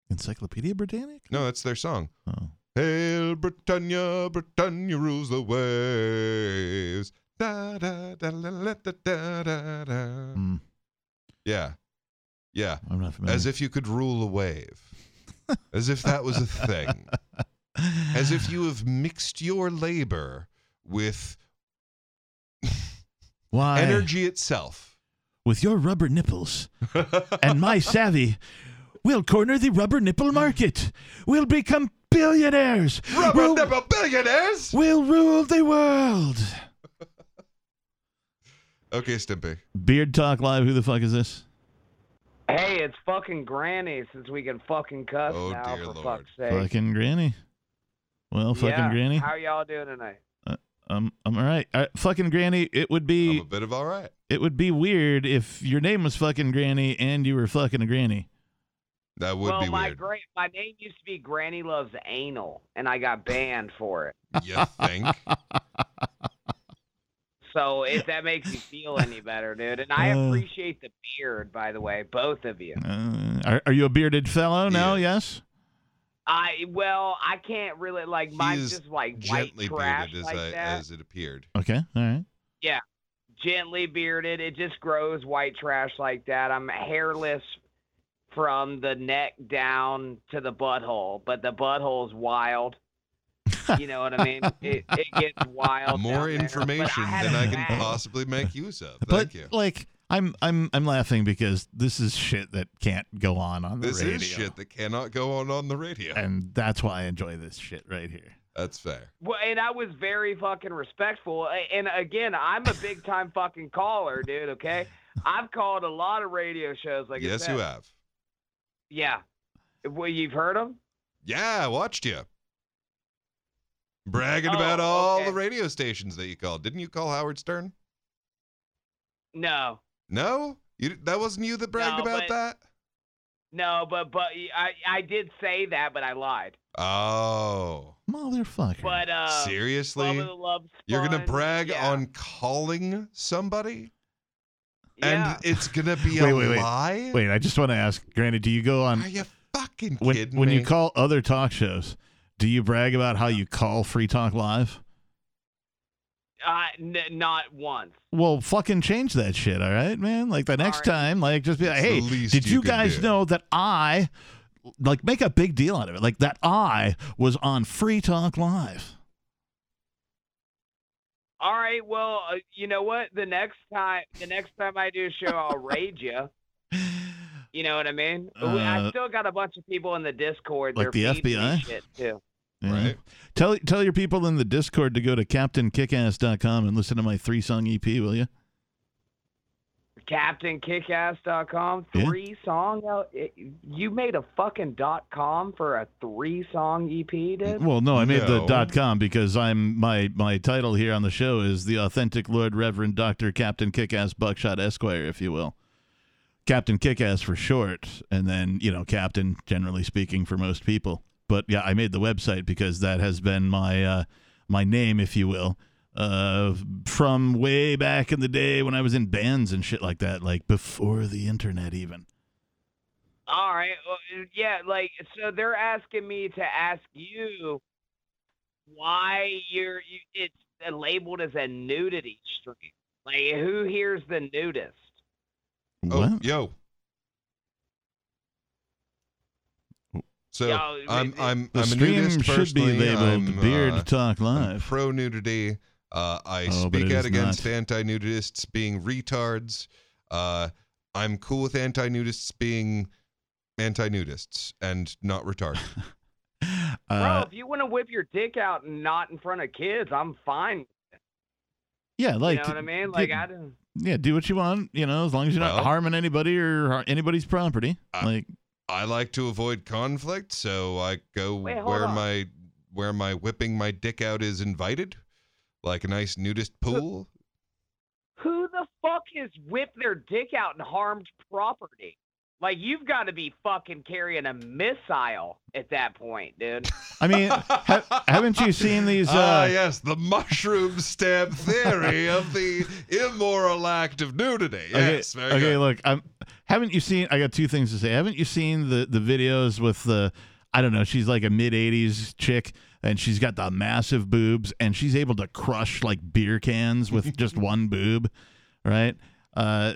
Encyclopedia Britannica? No, that's their song. Oh. Hail Britannia, Britannia rules the waves. Da, da, da, la, la, da, da, da, da. Hmm. Yeah. Yeah. I'm not familiar. As if you could rule a wave. As if that was a thing. *laughs* As if you have mixed your labor with Why? energy itself. With your rubber nipples *laughs* and my savvy, we'll corner the rubber nipple market. We'll become billionaires. Rubber we'll, nipple billionaires! we'll rule the world. *laughs* Okay, Stimpy. Beard Talk Live. Who the fuck is this? Hey, it's fucking Granny since we can fucking cuss Oh, now, dear for Lord. fuck's sake. Fucking Granny. Well, fucking yeah. Granny. How y'all doing tonight? Um, I'm all right. Uh, fucking Granny. It would I'm be a bit of all right. it would be weird if your name was fucking Granny and you were fucking a Granny. That would well, be my weird. gra- my name used to be Granny Loves Anal, and I got banned for it. You think? *laughs* So if that makes you feel any better, dude, and I Uh. appreciate the beard, by the way, both of you. Uh, are, are you a bearded fellow now? Yeah. Yes. I well, I can't really like He mine's just like white Gently trash bearded as, like I, that. as it appeared. Okay. All right. Yeah, gently bearded. It just grows white trash like that. I'm hairless from the neck down to the butthole, but the butthole's wild. You know what I mean? *laughs* It, it gets wild. More down there. But information had than I can bag. possibly make use of. but Thank you. like, I'm I'm I'm laughing because this is shit that can't go on on the This radio. is shit that cannot go on on the radio. and that's why I enjoy this shit right here. That's fair. Well, and I was very fucking respectful. And again, I'm a big time fucking caller, dude. Okay, I've called a lot of radio shows. Like yes, you have. Yeah. Well, you've heard him? Yeah, I watched you. Bragging Oh, about all okay. the radio stations that you called. Didn't you call Howard Stern? No, No? You, that wasn't you that bragged No, about but- that? no, but but I I did say that, but I lied. Oh. Motherfucker. But uh, Seriously? Bubba the Love You're going to brag yeah. on calling somebody? Yeah. And it's going to be *laughs* wait, a wait, wait. lie? Wait, I just want to ask, Granted, do you go on Are you fucking when kidding when me? you call other talk shows? Do you brag about how you call Free Talk Live? Uh, n- not once. Well, fucking change that shit, all right, man? Like the next right. time, like just be like, It's hey, did you you guys do." know that I, like, make a big deal out of it? Like that I was on Free Talk Live. All right. Well, uh, you know what? The next time, the next time I do a show, I'll raid you. *laughs* You know what I mean? We- I Uh, still got a bunch of people in the Discord. like They're the FBI? shit too. Yeah. Right. Tell tell your people in the Discord to go to CaptainKickass.com and listen to my three song EP, will you? CaptainKickass.com. Yeah. Three song. uh, it- You made a fucking dot com for a three song EP, dude. Well, no, I made the dot com because I'm my my title here on the show is the authentic Lord Reverend Doctor Captain Kickass Buckshot Esquire, if you will. Captain Kickass for short, and then you know Captain, generally speaking, for most people. But yeah, I made the website because that has been my uh, my name, if you will, uh, from way back in the day when I was in bands and shit like that, like before the internet even. All right. Well, yeah, like so they're asking me to ask you why you're you, it's labeled as a nudity stream. Like, who here's the nudist? Oh, yo. So Yo, I'm I'm The I'm a stream nudist should be labeled I'm, Beard uh, Talk Live. pro nudity. Uh, I Oh, speak out against not. anti-nudists being retards. Uh, I'm cool with anti-nudists being anti-nudists and not retarded. *laughs* Bro, Uh, if you want to whip your dick out and not in front of kids, I'm fine. yeah, like you know what I mean? d- Like, I don't. yeah, do what you want. You know, as long as you're not harming anybody or anybody's property. like, I like to avoid conflict, so I go Wait, where on. my where my whipping my dick out is invited, like a nice nudist pool. Who the fuck has whipped their dick out and harmed property? Like, you've got to be fucking carrying a missile at that point, dude. I mean, ha- *laughs* haven't you seen these? Uh, ah, yes, the mushroom stab theory of the immoral act of nudity. Yes, okay, very okay good. look, I'm. Haven't you seen? I got two things to say. Haven't you seen the the videos with the? I don't know. She's like a mid '80s chick, and she's got the massive boobs, and she's able to crush like beer cans with *laughs* just one boob, right? Uh,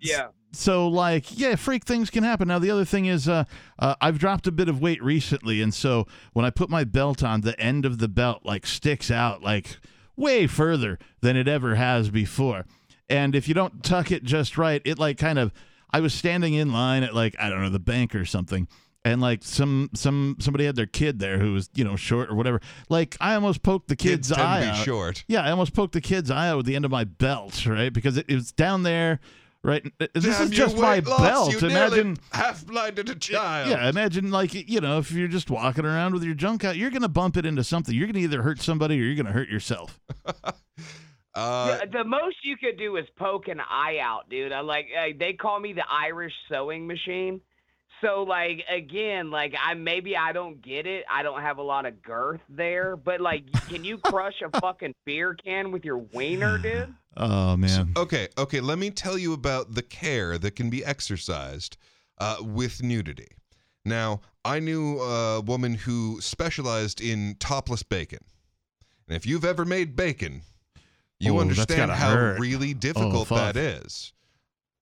Yeah. so like yeah freak things can happen now the other thing is uh, uh i've dropped a bit of weight recently and so when i put my belt on the end of the belt like sticks out like way further than it ever has before and if you don't tuck it just right it like kind of i was standing in line at like i don't know the bank or something and like some some somebody had their kid there who was you know short or whatever like i almost poked the Kids kid's tend to eye be out. short. yeah i almost poked the kid's eye out with the end of my belt right because it, it was down there right this Damn, is you just my weight loss, belt You nearly imagine half blinded a child. yeah imagine like you know if you're just walking around with your junk out you're gonna bump it into something you're gonna either hurt somebody or you're gonna hurt yourself *laughs* Uh, the, the most you could do is poke an eye out, dude. I like uh, they call me the Irish sewing machine. So like again, like I maybe I don't get it. I don't have a lot of girth there, but like, can you crush a fucking beer can with your wiener, dude? *sighs* oh man Okay, okay. Let me tell you about the care that can be exercised uh, with nudity. Now, I knew a woman who specialized in topless bacon, and if you've ever made bacon, you Oh, understand how hurt. really Oh, difficult fuck. that is.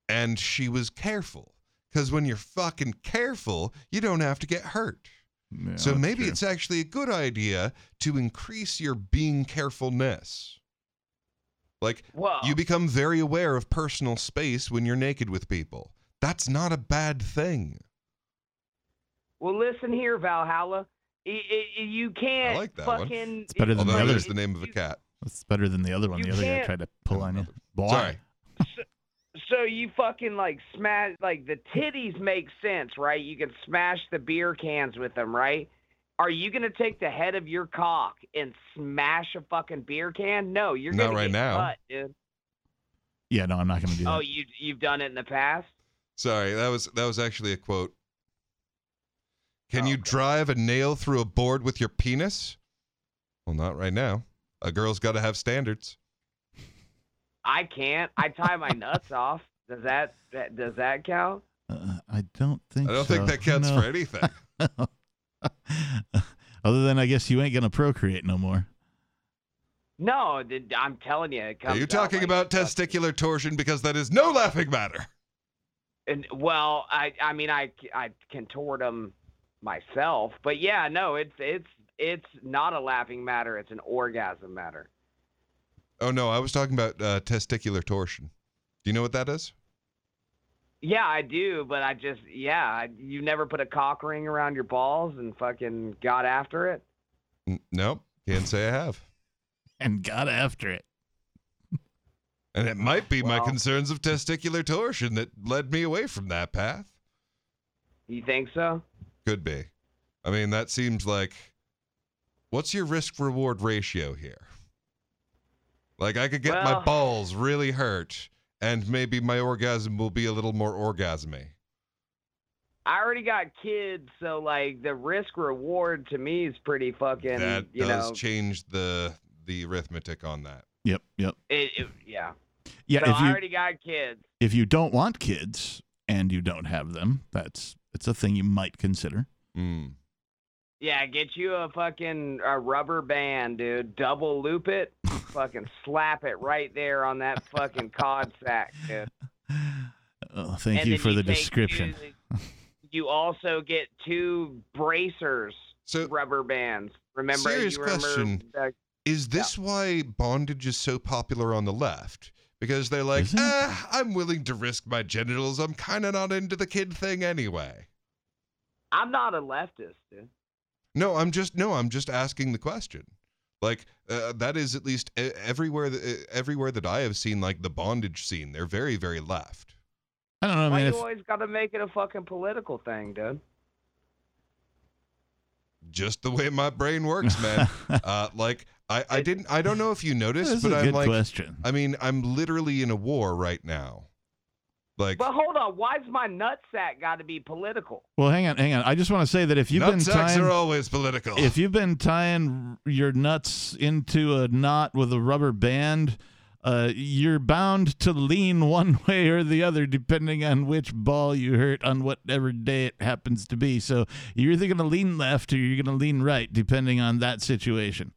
And she was careful because when you're fucking careful, you don't have to get hurt. Yeah, so maybe true. it's actually a good idea to increase your being carefulness. Like Whoa. you become very aware of personal space when you're naked with people. That's not a bad thing. Well, listen here, Valhalla. I, I, you can't I like that one. It's better than the other- it is the name of a cat. It's better than the other one You the other guy tried to pull on you Boy. Sorry. So you fucking like smash like the titties make sense, right? You can smash the beer cans with them, right? Are you gonna take the head of your cock and smash a fucking beer can? No, you're Not gonna right get now. cut, dude. yeah no i'm not gonna do that Oh, you you've done it in the past. Sorry, that was that was actually a quote. Can oh, you drive a nail through a board with your penis? Well, not right now. A girl's got to have standards. I can't. I tie my nuts off. Does that, that does that count? uh, i don't think I don't so. think that counts No. for anything. *laughs* other than i guess you ain't gonna procreate no more No, I'm telling you. It Are you talking like about fucking- testicular torsion because that is no laughing matter? And well, I I mean I I contort them myself, but yeah, no, it's it's it's not a laughing matter. It's an orgasm matter. Oh no, I was talking about uh, testicular torsion. Do you know what that is? Yeah, I do, but I just yeah, I, you never put a cock ring around your balls and fucking got after it. N- nope, can't say I have. *laughs* and got after it And it might be my concerns of testicular torsion that led me away from that path. You think so? Could be. I mean, that seems like. What's your risk reward ratio here? Like, I could get my balls really hurt, and maybe my orgasm will be a little more orgasmy. I already got kids, so like the risk reward to me is pretty fucking. that you does know, change the the arithmetic on that. yep yep it, it, yeah. yeah so if I you already got kids. if you don't want kids and you don't have them that's it's a thing you might consider Mm. Yeah, get you a fucking a rubber band, dude. Double loop it, *laughs* fucking slap it right there on that fucking cod sack, dude. *laughs* Oh, thank And you then for the description. two- *laughs* you also get two bracers, So rubber bands. Remember, serious you remember question. the- Is this why bondage is so popular on the left? Because they're like, ah, I'm willing to risk my genitals. I'm kind of not into the kid thing anyway. I'm not a leftist, dude. No, I'm just no, I'm just asking the question. Like uh, that is at least e- everywhere that, uh, everywhere that I have seen like the bondage scene. They're very very left. I don't know, Why man. you If, always got to make it a fucking political thing, dude? Just the way my brain works, man. *laughs* uh, like I, I didn't I don't know if you noticed, but a I'm good like question. I mean I'm literally in a war right now. Like But hold on, why's my nutsack got to be political? well, hang on, hang on. I just want to say that if you've been nutsacks tying, are always political. if you've been tying your nuts into a knot with a rubber band, uh, you're bound to lean one *laughs* way or the other depending on which ball you hurt on whatever day it happens to be. So you're either going to lean left or you're going to lean right depending on that situation.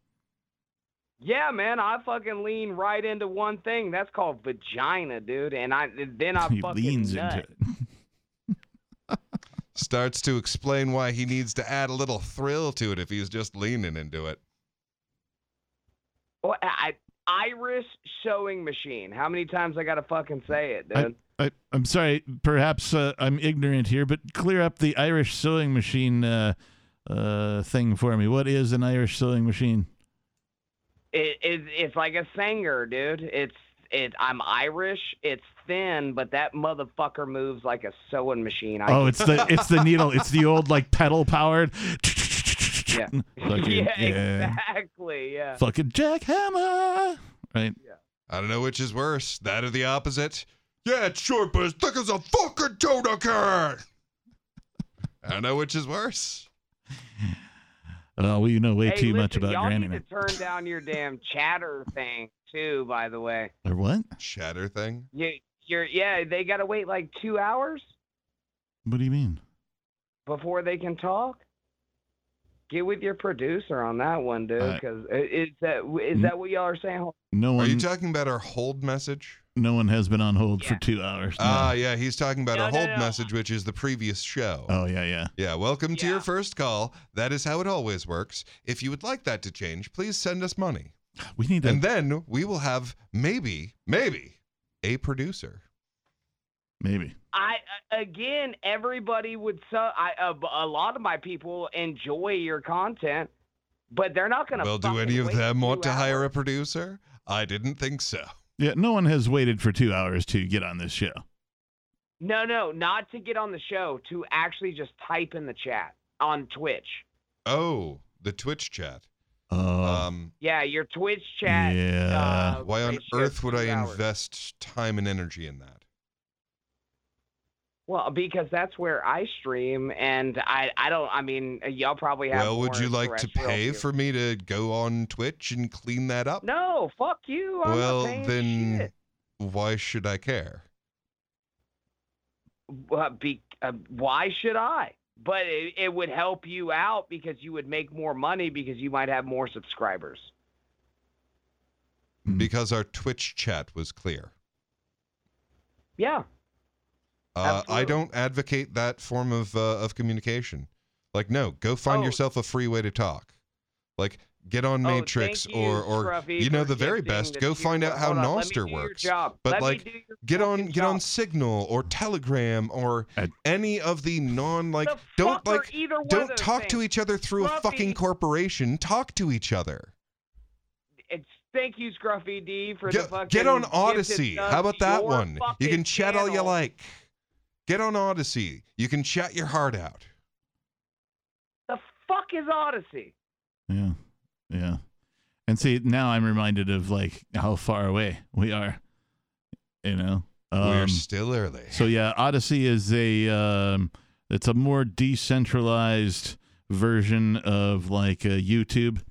Yeah, man, I fucking lean right into one thing. That's called vagina, dude. And I then I *laughs* he fucking leans nut. into it. *laughs* starts to explain why he needs to add a little thrill to it if he's just leaning into it. Well, I, Irish sewing machine. How many times I gotta fucking say it, dude? I, I'm sorry, perhaps uh, I'm ignorant here, but clear up the Irish sewing machine uh, uh, thing for me. What is an Irish sewing machine? It, it it's like a singer, dude. It's it. I'm Irish. It's thin, but that motherfucker moves like a sewing machine. I Oh, it's the it's the needle. It's the old like pedal powered. yeah. *laughs* Fucking, yeah, yeah. exactly. Yeah. Fucking jackhammer. Right. Yeah. I don't know which is worse, that or the opposite. Yeah, it's short, but as thick as a fucking tuna can. I don't know which is worse. *laughs* Oh, well, you know way hey, too much listen, about y'all Granny need Man. to turn down your damn chatter thing too. By the way, Or what? Shatter thing. you you're yeah. They gotta wait like two hours What do you mean? before they can talk. Get with your producer on that one, dude. Uh, Because is that is that what y'all are saying? No one. Are you talking about our hold message? No one has been on hold for two hours. no. Ah, yeah, he's talking about No, our no, hold no. message, which is the previous show. oh yeah, yeah. Yeah, welcome to Yeah. your first call. That is how it always works. If you would like that to change, please send us money. We need to And then we will have maybe, maybe a producer. maybe. I uh, again, everybody would. So I a, a lot of my people enjoy your content, but they're not gonna. Well, do any of them want two to hire a producer? I didn't think so. Yeah, no one has waited for two hours to get on this show. No, no, not to get on the show. To actually just type in the chat on Twitch. Oh, the Twitch chat. Oh, Um, Yeah, your Twitch chat. yeah. uh, why on earth would I hours. invest time and energy in that? Well, because that's where I stream, and I, I don't. I mean, y'all probably have. Well, would you like to pay viewers. for me to go on Twitch and clean that up? No, fuck you. I'm well, then shit. why should I care? Uh, be, uh, why should I? But it, it would help you out because you would make more money because you might have more subscribers. Mm. Because our Twitch chat was clear. Yeah. Uh, I don't advocate that form of uh, of communication. Like, no, go find Oh. yourself a free way to talk. Like, get on Oh, Matrix you, or or Scruffy, you know the very best. Go two- find out how Hold on, let me Nostr works. But Let like, get on fucking get on. Signal or Telegram or Ad- any of the non like The don't like either one of don't those talk to each other through a fucking corporation. Talk to each other. It's thank you, Scruffy D, for Get, the fucking. get on Odysee. How about that one? You can chat all you like. Get on Odysee. You can chat your heart out. The fuck is Odysee? Yeah, yeah. And see, now I'm reminded of like how far away we are. You know, We're Um, still early. So yeah, Odysee is a um, it's a more decentralized version of like uh, YouTube,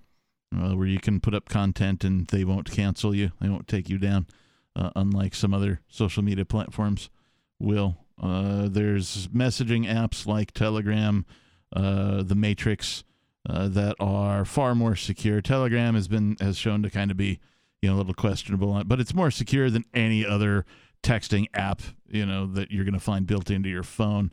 uh, where you can put up content and they won't cancel you, they won't take you down, uh, unlike some other social media platforms will. Uh, there's messaging apps like Telegram, uh, the Matrix, uh, that are far more secure. Telegram has been has shown to kind of be you know a little questionable, on- but it's more secure than any other texting app you know that you're going to find built into your phone.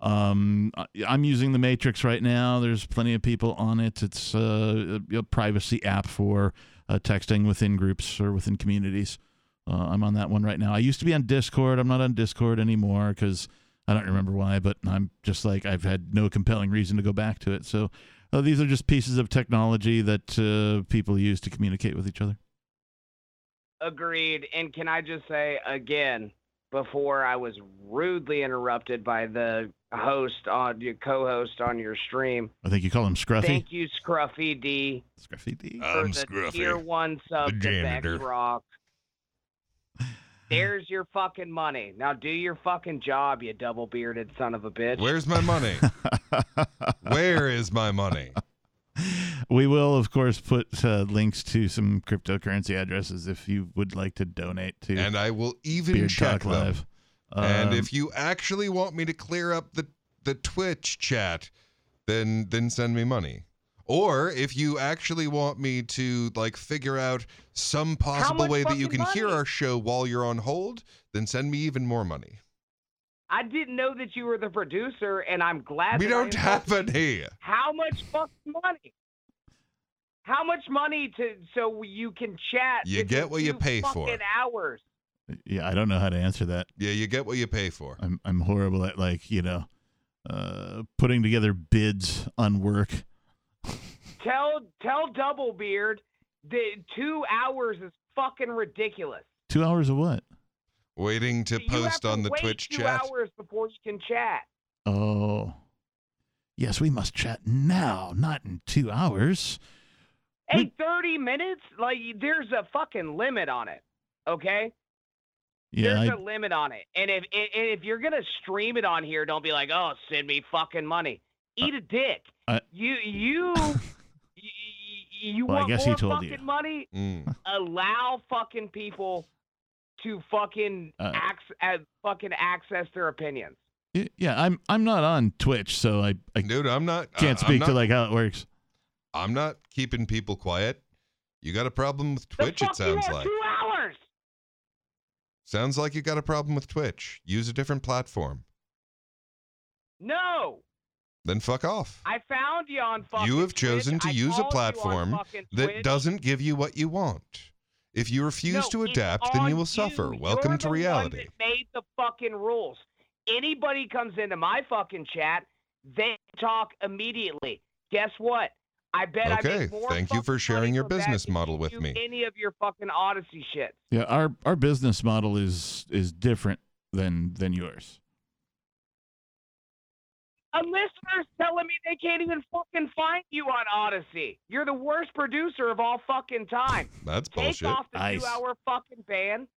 Um, I'm using the Matrix right now. There's plenty of people on it. It's uh, a, privacy app for uh, texting within groups or within communities. Uh, I'm on that one right now. I used to be on Discord. I'm not on Discord anymore because I don't remember why, but I'm just like I've had no compelling reason to go back to it. So uh, these are just pieces of technology that uh, people use to communicate with each other. Agreed. And can I just say again, before I was rudely interrupted by the host on your co-host on your stream. I think you call him Scruffy. Thank you, Scruffy D. Scruffy D. For I'm the Scruffy, tier one sub the to janitor. Rock. There's your fucking money. Now do your fucking job, you double bearded son of a bitch. Where's my money? *laughs* Where is my money? We will, of course, put uh, links to some cryptocurrency addresses if you would like to donate to. And I will even Beard check Talk them. Live. and Um, if you actually want me to clear up the the Twitch chat, then then send me money. Or if you actually want me to like figure out some possible way that you fucking can hear our show while you're on hold, then send me even more money. I didn't know that you were the producer, and I'm glad. We that don't have involved you. any. How much fucking money? How much money to so you can chat? You get what you two pay for. fucking Hours. yeah, I don't know how to answer that. Yeah, you get what you pay for. I'm I'm horrible at like you know, uh, putting together bids on work. Tell tell Double Beard that two hours is fucking ridiculous. Two hours of what? Waiting to You have post to on the wait Twitch two chat. hours before you can chat. Oh, yes, we must chat now, not in two hours. Hey, 30 minutes? Like, there's a fucking limit on it. Okay? Yeah, There's I, a limit on it. And if and if you're gonna stream it on here, don't be like, oh, send me fucking money. Eat a dick. I- you you y- *laughs* y- you Well, I want guess he told fucking you. money? Mm. Allow fucking people to fucking Uh, ac- uh, fucking access their opinions. yeah, I'm I'm not on Twitch, so I I Dude, I'm not. can't I- I'm speak to like how it works. I'm not keeping people quiet. You got a problem with Twitch, the it sounds you are like. two hours. Sounds like you got a problem with Twitch. Use a different platform. No, Then fuck off. I found you on fucking. You have chosen Twitch. to use a called you on platform that Twitch. doesn't give you what you want. If you refuse No, to adapt, then you will suffer. you. Welcome You're to the one reality. that made the fucking rules. Anybody comes into my fucking chat, they talk immediately. Guess what? I bet I Okay, make more thank you for sharing your business model with me. Any of your fucking Odysee shit. Yeah, our our business model is is different than than yours. A listener's telling me they can't even fucking find you on Odysee. You're the worst producer of all fucking time. That's Take bullshit. off the Nice. two-hour fucking ban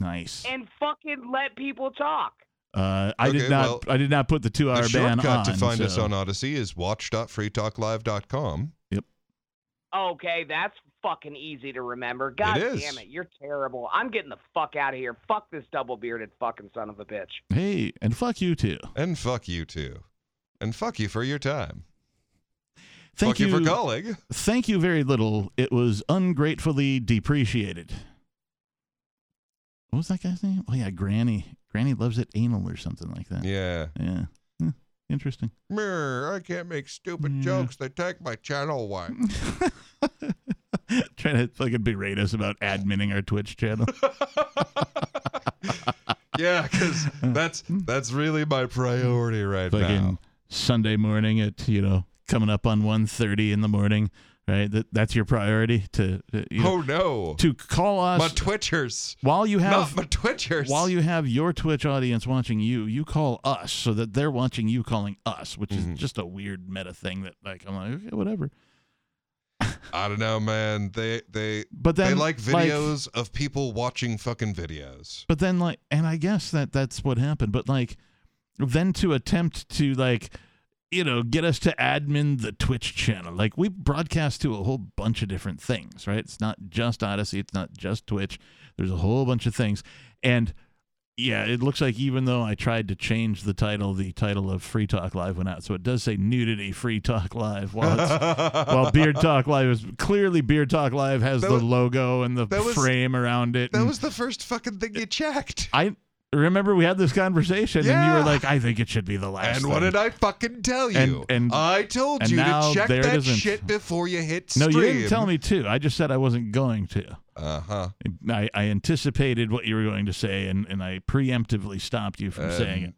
Nice. and fucking let people talk. Uh, I Okay, did not well, I did not put the two hour the ban shortcut on. to find us so- on Odysee is watch.freetalklive.com. Yep. Okay, that's fucking easy to remember. God is. damn it, you're terrible. I'm getting the fuck out of here. Fuck this double bearded fucking son of a bitch. Hey, and fuck you too. And fuck you too. And fuck you for your time. Thank fuck you, for calling. Thank you very little. It was ungratefully depreciated. What was that guy's name? Oh yeah, Granny. Granny loves it anal or something like that. Yeah. Yeah. Interesting. Mirror, I can't make stupid Yeah. jokes. They take my channel away. *laughs* *laughs* Trying to fucking berate us about adminning our Twitch channel. *laughs* yeah, because that's that's really my priority right fucking now. Sunday morning at you know coming up on 1.30 in the morning, right? That that's your priority to uh, you know, Oh no. to call us my Twitchers. while you have my Twitchers. while you have your Twitch audience watching you, you call us so that they're watching you calling us, which Mm-hmm. is just a weird meta thing that like I'm like okay, whatever. *laughs* I don't know, man. They they But they then, like like- videos of people watching fucking videos. But then like and I guess that that's what happened, but like then to attempt to like you know get us to admin the Twitch channel. Like we broadcast to a whole bunch of different things, right? It's not just Odysee, it's not just Twitch. There's a whole bunch of things. And Yeah, it looks like even though I tried to change the title, the title of Free Talk Live went out. So it does say Nudity Free Talk Live. While, it's, *laughs* while Beard Talk Live is clearly Beard Talk Live has That the was- logo and the that was- frame around it. That was the first fucking thing you checked. I remember we had this conversation and you were like, I think it should be the last. And what did I fucking tell you? And- and- I told and you to check that shit before you hit stream. No, you didn't tell me to. I just said I wasn't going to. Uh huh. I, I anticipated what you were going to say and, and I preemptively stopped you from saying it.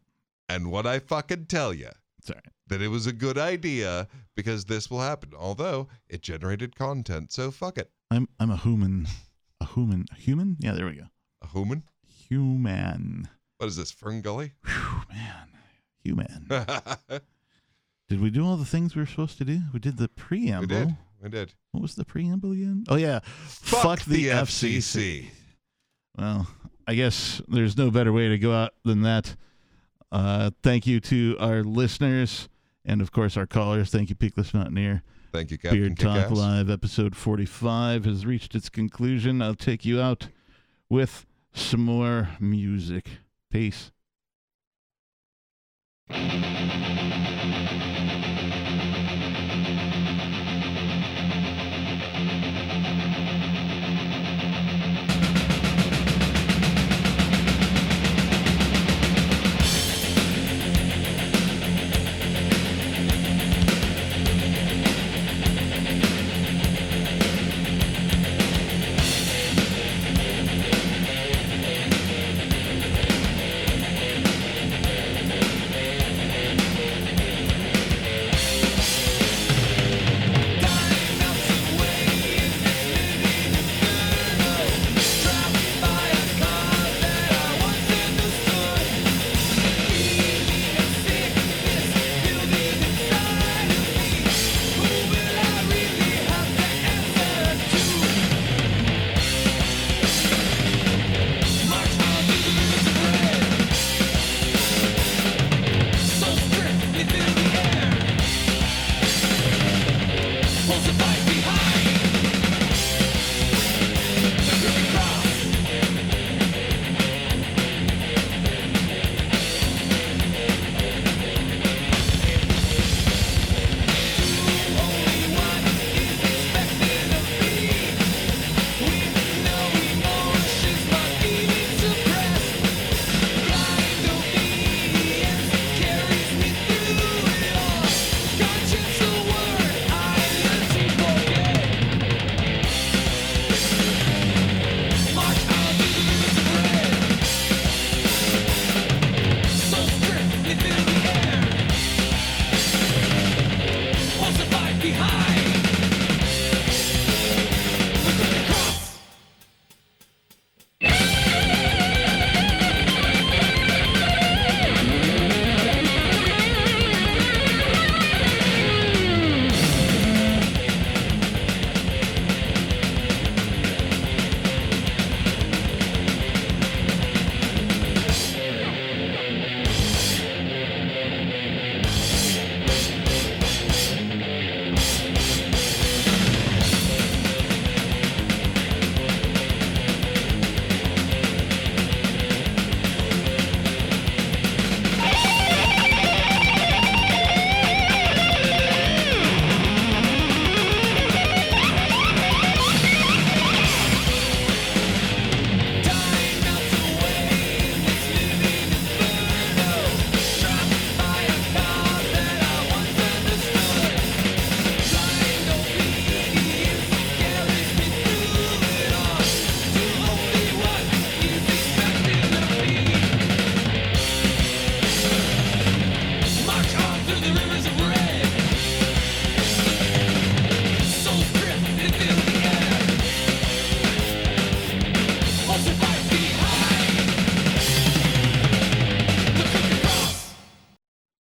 And what I fucking tell you. Sorry. That it was a good idea because this will happen. Although it generated content, so fuck it. I'm I'm a human. A human. A human? Yeah, there we go. A human? Human. What is this, FernGully? Human. *laughs* Did we do all the things we were supposed to do? We did the preamble. We did. We did. What was the preamble again? Oh yeah. Fuck, the, the FCC. FCC. Well, I guess there's no better way to go out than that. Uh, thank you to our listeners and of course our callers. Thank you, Peakless Mountaineer. Thank you, Captain Beard Talk Kickass. Live, episode 45 has reached its conclusion. I'll take you out with some more music. Peace.